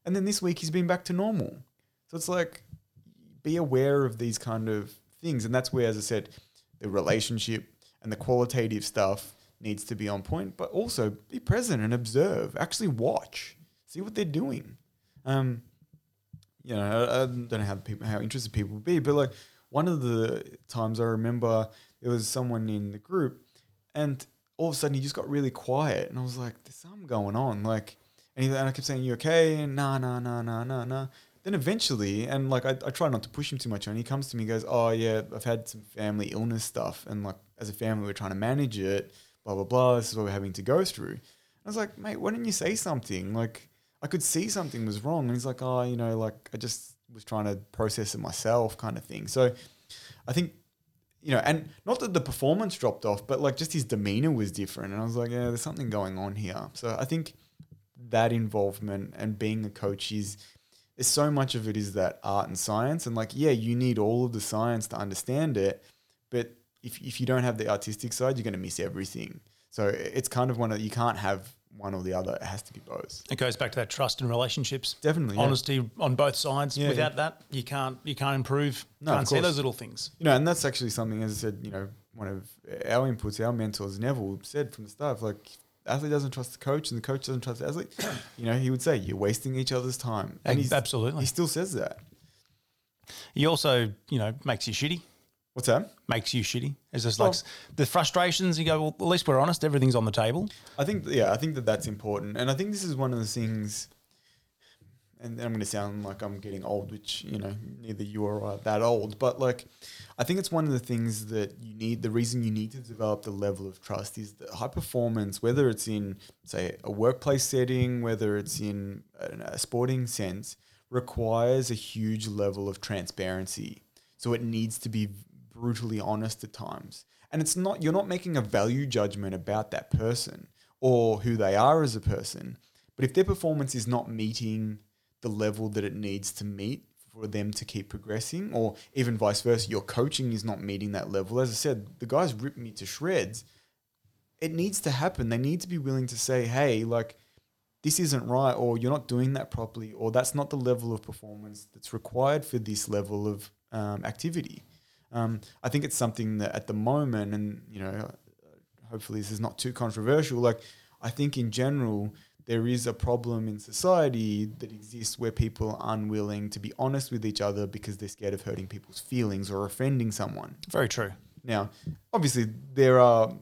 And then this week, he's been back to normal. So it's like, be aware of these kind of things. And that's where, as I said, the relationship and the qualitative stuff needs to be on point, but also be present and observe. Actually, watch, see what they're doing. Um, you know, I, I don't know how people, how interested people would be, but like one of the times I remember there was someone in the group, and all of a sudden he just got really quiet, and I was like, "There's something going on." Like, and, he, and I kept saying, "You okay?" And nah, nah, nah, nah, nah, nah then eventually, and like I, I try not to push him too much, and he comes to me and goes, "Oh yeah, I've had some family illness stuff, and like as a family, we're trying to manage it. Blah blah blah. This is what we're having to go through." I was like, "Mate, why didn't you say something? Like I could see something was wrong." And he's like, "Oh, you know, like I just was trying to process it myself, kind of thing." So I think you know, and not that the performance dropped off, but like just his demeanor was different. And I was like, yeah, there's something going on here. So I think that involvement and being a coach is there's so much of it is that art and science and like yeah you need all of the science to understand it but if, if you don't have the artistic side you're going to miss everything so it's kind of one of you can't have one or the other it has to be both It goes back to that trust and relationships. Definitely, yeah. honesty on both sides. Yeah, Without yeah. that, you can't you can't improve. No, of can't see those little things. you know and that's actually something as i said you know one of our inputs our mentors neville said from the start like the athlete doesn't trust the coach and the coach doesn't trust the athlete you know he would say you're wasting each other's time and he's, Absolutely. he still says that He also, you know, makes you shitty. what's that Makes you shitty. It's just like the frustrations. You go, well, at least we're honest. Everything's on the table. I think, yeah, I think that that's important, and I think this is one of the things. And I'm going to sound like I'm getting old, which you know neither you or I are that old, but like, I think it's one of the things that you need. The reason you need to develop the level of trust is that high performance, whether it's in say a workplace setting, whether it's in a, a sporting sense, requires a huge level of transparency. So it needs to be brutally honest at times. And it's not you're not making a value judgment about that person or who they are as a person. But if their performance is not meeting the level that it needs to meet for them to keep progressing, or even vice versa, your coaching is not meeting that level. As I said, the guys ripped me to shreds. It needs to happen. They need to be willing to say, hey, like, this isn't right, or you're not doing that properly, or that's not the level of performance that's required for this level of um, activity. Um, I think it's something that at the moment, and you know, hopefully this is not too controversial. Like, I think in general, there is a problem in society that exists where people are unwilling to be honest with each other because they're scared of hurting people's feelings or offending someone. Very true. Now, obviously, there are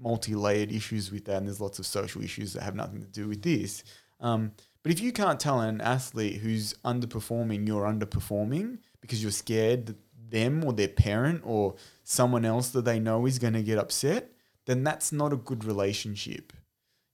multi-layered issues with that, and there's lots of social issues that have nothing to do with this. Um, but if you can't tell an athlete who's underperforming you're underperforming because you're scared that them or their parent or someone else that they know is going to get upset, then that's not a good relationship.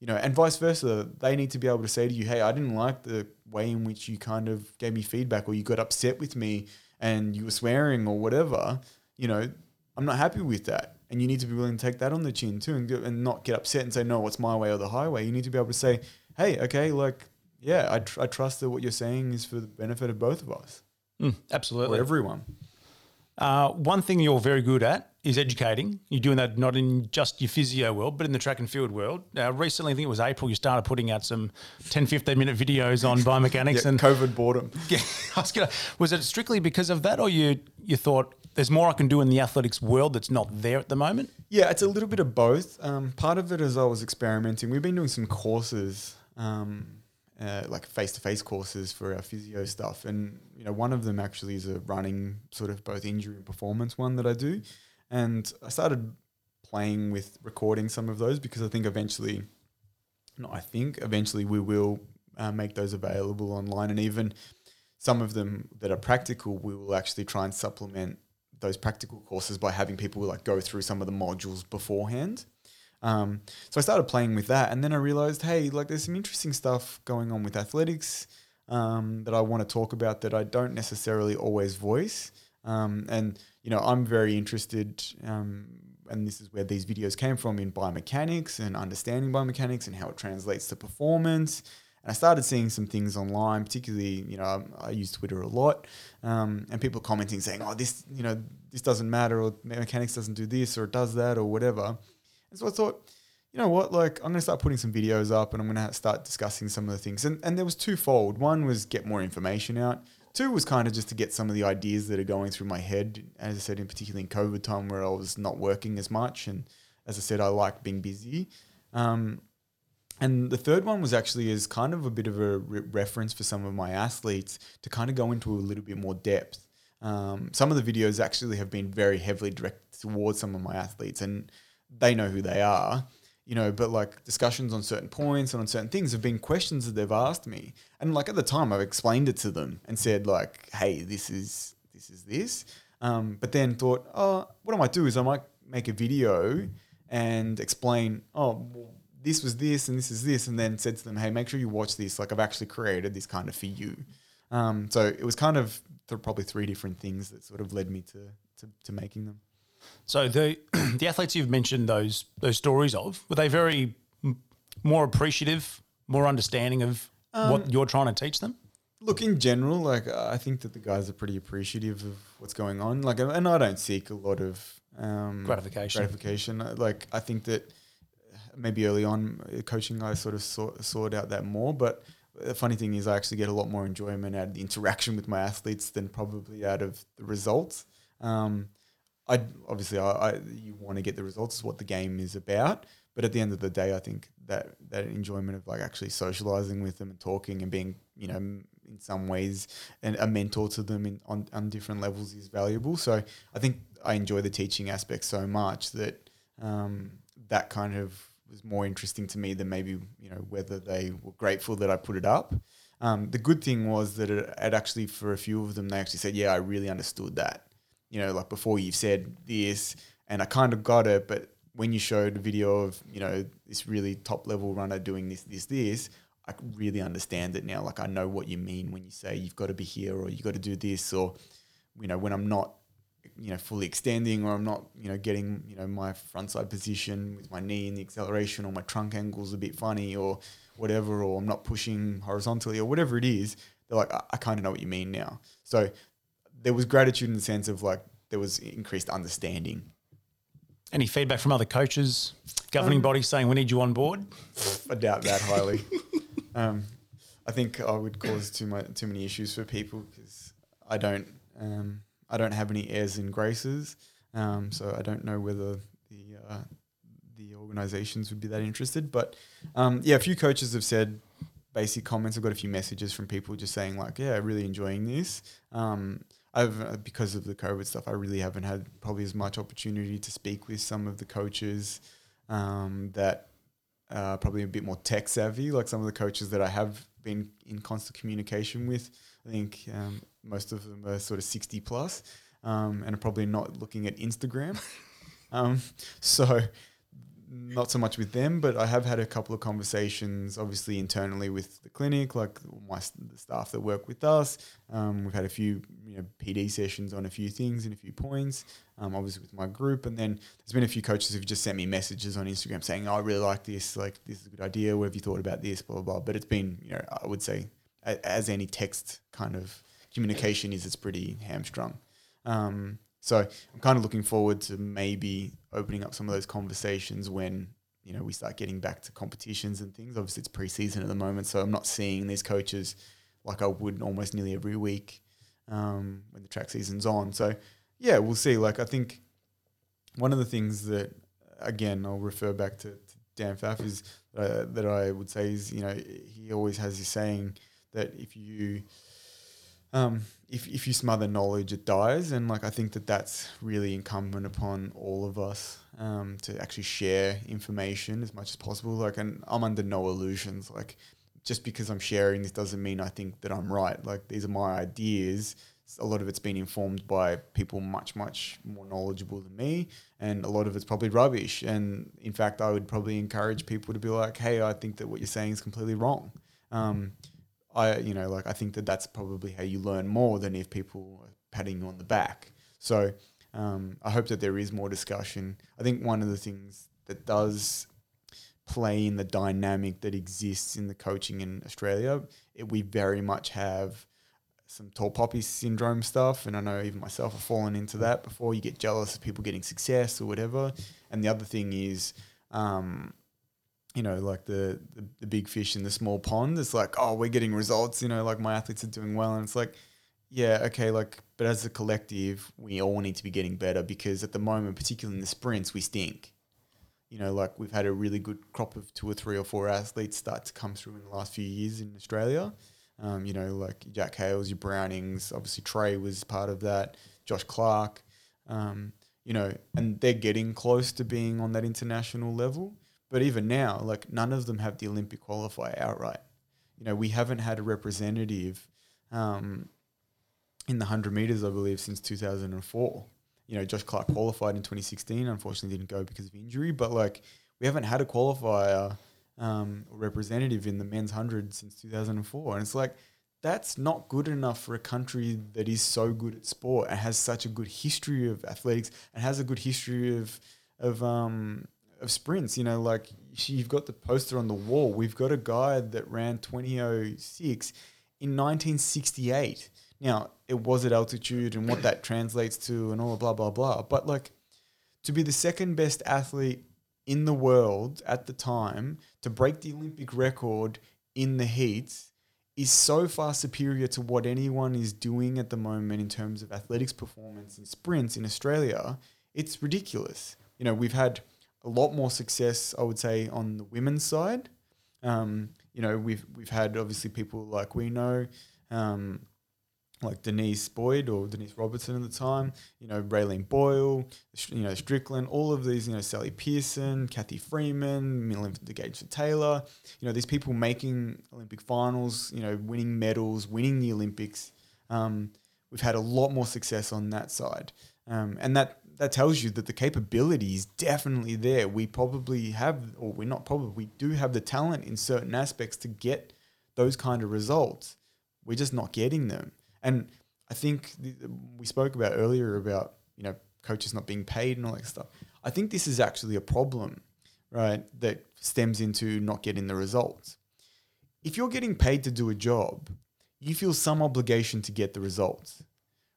You know, and vice versa. They need to be able to say to you, "Hey, I didn't like the way in which you kind of gave me feedback, or you got upset with me, and you were swearing, or whatever." You know, I'm not happy with that, and you need to be willing to take that on the chin too, and go, and not get upset and say, "No, it's my way or the highway." You need to be able to say, "Hey, okay, like, yeah, I, tr- I trust that what you're saying is for the benefit of both of us Mm, or absolutely. everyone." Uh, one thing you're very good at is educating. You're doing that not in just your physio world, but in the track and field world. Uh, recently, I think it was April, you started putting out some 10, 15 minute videos on biomechanics. Yeah, and COVID boredom. Yeah, I was gonna, was it strictly because of that, or you you thought there's more I can do in the athletics world that's not there at the moment? Yeah, it's a little bit of both. Um, part of it is I was experimenting. We've been doing some courses, um, uh, like face-to-face courses for our physio stuff, and you know, one of them actually is a running sort of both injury and performance one that I do, and I started playing with recording some of those because I think eventually, no, I think eventually we will uh, make those available online, and even some of them that are practical, we will actually try and supplement those practical courses by having people like go through some of the modules beforehand. Um, so I started playing with that, and then I realized, hey, like there's some interesting stuff going on with athletics um, that I want to talk about that I don't necessarily always voice. Um, and you know, I'm very interested, um, and this is where these videos came from in biomechanics and understanding biomechanics and how it translates to performance. And I started seeing some things online, particularly, you know, I, I use Twitter a lot, um, and people commenting saying, "Oh, this, you know, this doesn't matter, or mechanics doesn't do this, or it does that, or whatever." And so I thought, you know what, like I'm gonna start putting some videos up, and I'm gonna start discussing some of the things. And and there was twofold. One was get more information out. Two was kind of just to get some of the ideas that are going through my head. As I said, in particularly in COVID time, where I was not working as much, and as I said, I like being busy. Um, and the third one was actually as kind of a bit of a re- reference for some of my athletes to kind of go into a little bit more depth. Um, some of the videos actually have been very heavily directed towards some of my athletes, and they know who they are, you know. But like discussions on certain points and on certain things have been questions that they've asked me, and like at the time I've explained it to them and said like, "Hey, this is this is this," um, but then thought, "Oh, what I might do is I might make a video and explain, oh." This was this and this is this, and then said to them, "Hey, make sure you watch this. Like I've actually created this kind of for you." Um, so it was kind of th- probably three different things that sort of led me to to, to making them. So the the athletes you've mentioned those those stories of were they very m- more appreciative, more understanding of what you're trying to teach them? Look, in general, like I think that the guys are pretty appreciative of what's going on. Like, and I don't seek a lot of um, Gratification. Gratification. Like, I think that maybe early on uh, coaching, I sort of sought out that more. But the funny thing is, I actually get a lot more enjoyment out of the interaction with my athletes than probably out of the results. Um, I obviously I, I you want to get the results is what the game is about. But at the end of the day, I think that that enjoyment of like actually socializing with them and talking and being you know in some ways and a mentor to them in, on on different levels is valuable. So I think I enjoy the teaching aspect so much that um, that kind of was more interesting to me than maybe you know whether they were grateful that I put it up. Um, the good thing was that it, it actually for a few of them they actually said, yeah, I really understood that you know, like before you've said this, and I kind of got it, but when you showed a video of, you know, this really top level runner doing this, this, this, I really understand it now. Like I know what you mean when you say you've got to be here or you've got to do this, or, you know, when I'm not, you know, fully extending or I'm not, you know, getting, you know, my front side position with my knee in the acceleration or my trunk angle's a bit funny or whatever, or I'm not pushing horizontally or whatever it is, they're like, I, I kind of know what you mean now. So there was gratitude in the sense of like there was increased understanding. Any feedback from other coaches, governing bodies saying we need you on board? I doubt that highly. um, I think I would cause too much too many issues for people because I don't um, I don't have any airs and graces, um, so I don't know whether the uh, the organisations would be that interested. But um, yeah, a few coaches have said basic comments. I've got a few messages from people just saying like, yeah, really enjoying this. Um, I've uh, because of the COVID stuff, I really haven't had probably as much opportunity to speak with some of the coaches um, that uh, probably a bit more tech savvy, like some of the coaches that I have been in constant communication with. I think um, most of them are sort of sixty plus, um, and are probably not looking at Instagram. um, so not so much with them, but I have had a couple of conversations, obviously internally with the clinic, like my the staff that work with us. Um, we've had a few you know PD sessions on a few things and a few points, um, obviously with my group, and then there's been a few coaches who've just sent me messages on Instagram saying, oh, "I really like this, like this is a good idea. What have you thought about this?" Blah blah blah. But it's been you know I would say as any text kind of communication is, it's pretty hamstrung. Um, so I'm kind of looking forward to maybe opening up some of those conversations when you know we start getting back to competitions and things. Obviously, it's preseason at the moment, so I'm not seeing these coaches like I would almost nearly every week um, when the track season's on. So yeah, we'll see. Like I think one of the things that again I'll refer back to, to Dan Pfaff is uh, that I would say is you know he always has this saying that if you um, if, if you smother knowledge, it dies. And like I think that that's really incumbent upon all of us um, to actually share information as much as possible. Like, and I'm under no illusions. Like, just because I'm sharing this doesn't mean I think that I'm right. Like, these are my ideas. A lot of it's been informed by people much, much more knowledgeable than me, and a lot of it's probably rubbish. And in fact, I would probably encourage people to be like, "Hey, I think that what you're saying is completely wrong." Um, I you know like I think that that's probably how you learn more than if people are patting you on the back. So um, I hope that there is more discussion. I think one of the things that does play in the dynamic that exists in the coaching in Australia, it, we very much have some tall poppy syndrome stuff, and I know even myself have fallen into that before. You get jealous of people getting success or whatever, and the other thing is. Um, you know, like the, the, the big fish in the small pond. It's like, oh, we're getting results. You know, like my athletes are doing well, and it's like, yeah, okay, like, but as a collective, we all need to be getting better because at the moment, particularly in the sprints, we stink. You know, like we've had a really good crop of two or three or four athletes start to come through in the last few years in Australia. Um, you know, like Jack Hales, your Brownings, obviously Trae was part of that, Josh Clarke, um, you know, and they're getting close to being on that international level. But even now, like none of them have the Olympic qualifier outright. You know, we haven't had a representative um, in the 100 meters, I believe, since 2004. You know, Josh Clarke qualified in 2016, unfortunately didn't go because of injury, but like we haven't had a qualifier um, representative in the men's 100 since 2004. And it's like, that's not good enough for a country that is so good at sport and has such a good history of athletics and has a good history of of um, of sprints. You know, like you've got the poster on the wall. We've got a guy that ran 2006 in 1968. Now, it was at altitude and what that translates to and all blah, blah, blah. But like to be the second best athlete in the world at the time to break the Olympic record in the heats is so far superior to what anyone is doing at the moment in terms of athletics performance in sprints in Australia. It's ridiculous. You know, we've had a lot more success, I would say, on the women's side. Um, you know, we've we've had obviously people like we know, um, like Denise Boyd or Denise Robertson at the time. You know, Raelene Boyle, you know Strickland, all of these. You know, Sally Pearson, Cathy Freeman, Melinda Gainsford-Taylor. You know, these people making Olympic finals. You know, winning medals, winning the Olympics. Um, we've had a lot more success on that side, um, and that that tells you that the capability is definitely there. We probably have, or we're not probably, we do have the talent in certain aspects to get those kind of results. We're just not getting them. And I think we spoke about earlier about, you know, coaches not being paid and all that stuff. I think this is actually a problem, right, that stems into not getting the results. If you're getting paid to do a job, you feel some obligation to get the results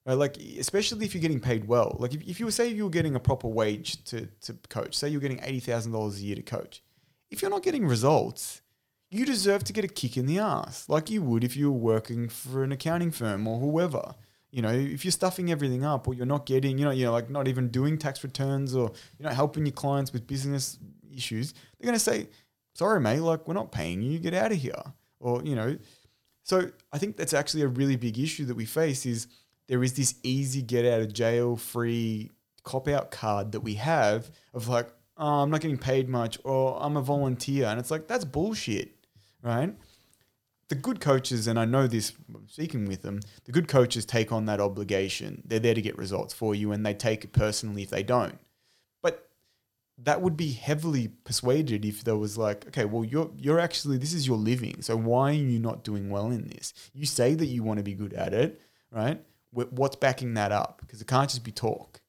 right? Like, especially if you're getting paid well. Like, if, if you were say you were getting a proper wage to, to coach, say you're getting eighty thousand dollars a year to coach. If you're not getting results, you deserve to get a kick in the ass, like you would if you were working for an accounting firm or whoever. You know, if you're stuffing everything up, or you're not getting, you know, you know, like not even doing tax returns, or you're not helping your clients with business issues, they're going to say, "Sorry, mate, like we're not paying you. Get out of here." Or you know, so I think that's actually a really big issue that we face is there is this easy get out of jail free cop out card that we have of like, oh, I'm not getting paid much or I'm a volunteer. And it's like, that's bullshit, right? The good coaches, and I know this speaking with them, the good coaches take on that obligation. They're there to get results for you and they take it personally if they don't. But that would be heavily persuaded if there was like, okay, well, you're you're actually this is your living, so why are you not doing well in this? You say that you want to be good at it, right? What's backing that up? Because it can't just be talk.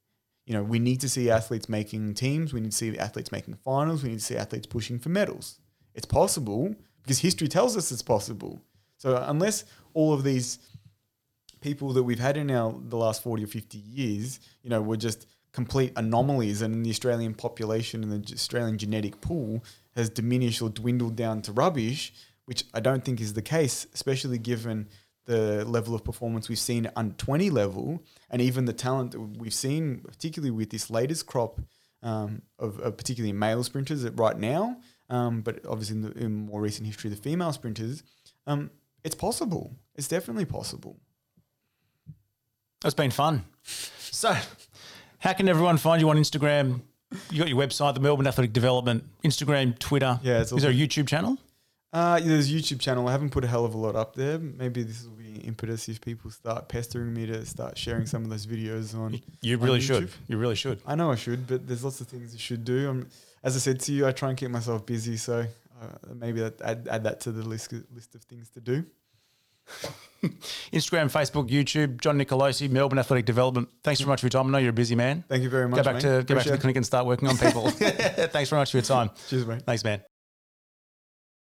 You know, we need to see athletes making teams. We need to see athletes making finals. We need to see athletes pushing for medals. It's possible because history tells us it's possible. So unless all of these people that we've had in our the last 40 or 50 years, you know, were just complete anomalies and the Australian population and the Australian genetic pool has diminished or dwindled down to rubbish, which I don't think is the case, especially given the level of performance we've seen at under 20 level and even the talent that we've seen, particularly with this latest crop um, of, of, particularly male sprinters right now, um, but obviously in, the, in, more recent history, the female sprinters, um, it's possible. It's definitely possible. It's been fun. So, how can everyone find you on Instagram? You got your website, the Melbourne Athletic Development, Instagram, Twitter. Yeah, is there a YouTube channel? Uh, yeah, there's a YouTube channel. I haven't put a hell of a lot up there. Maybe this will be impetus if people start pestering me to start sharing some of those videos on. You really on should. You really should. I know I should, but there's lots of things you should do. I'm, as I said to you, I try and keep myself busy, so uh, maybe that, add, add that to the list list of things to do. Instagram, Facebook, YouTube, John Nicolosi, Melbourne Athletic Development. Thanks very much for your time. I know you're a busy man. Thank you very much. Go back to go back to the clinic and start working on people. Thanks very much for your time. Cheers, mate. Thanks, man.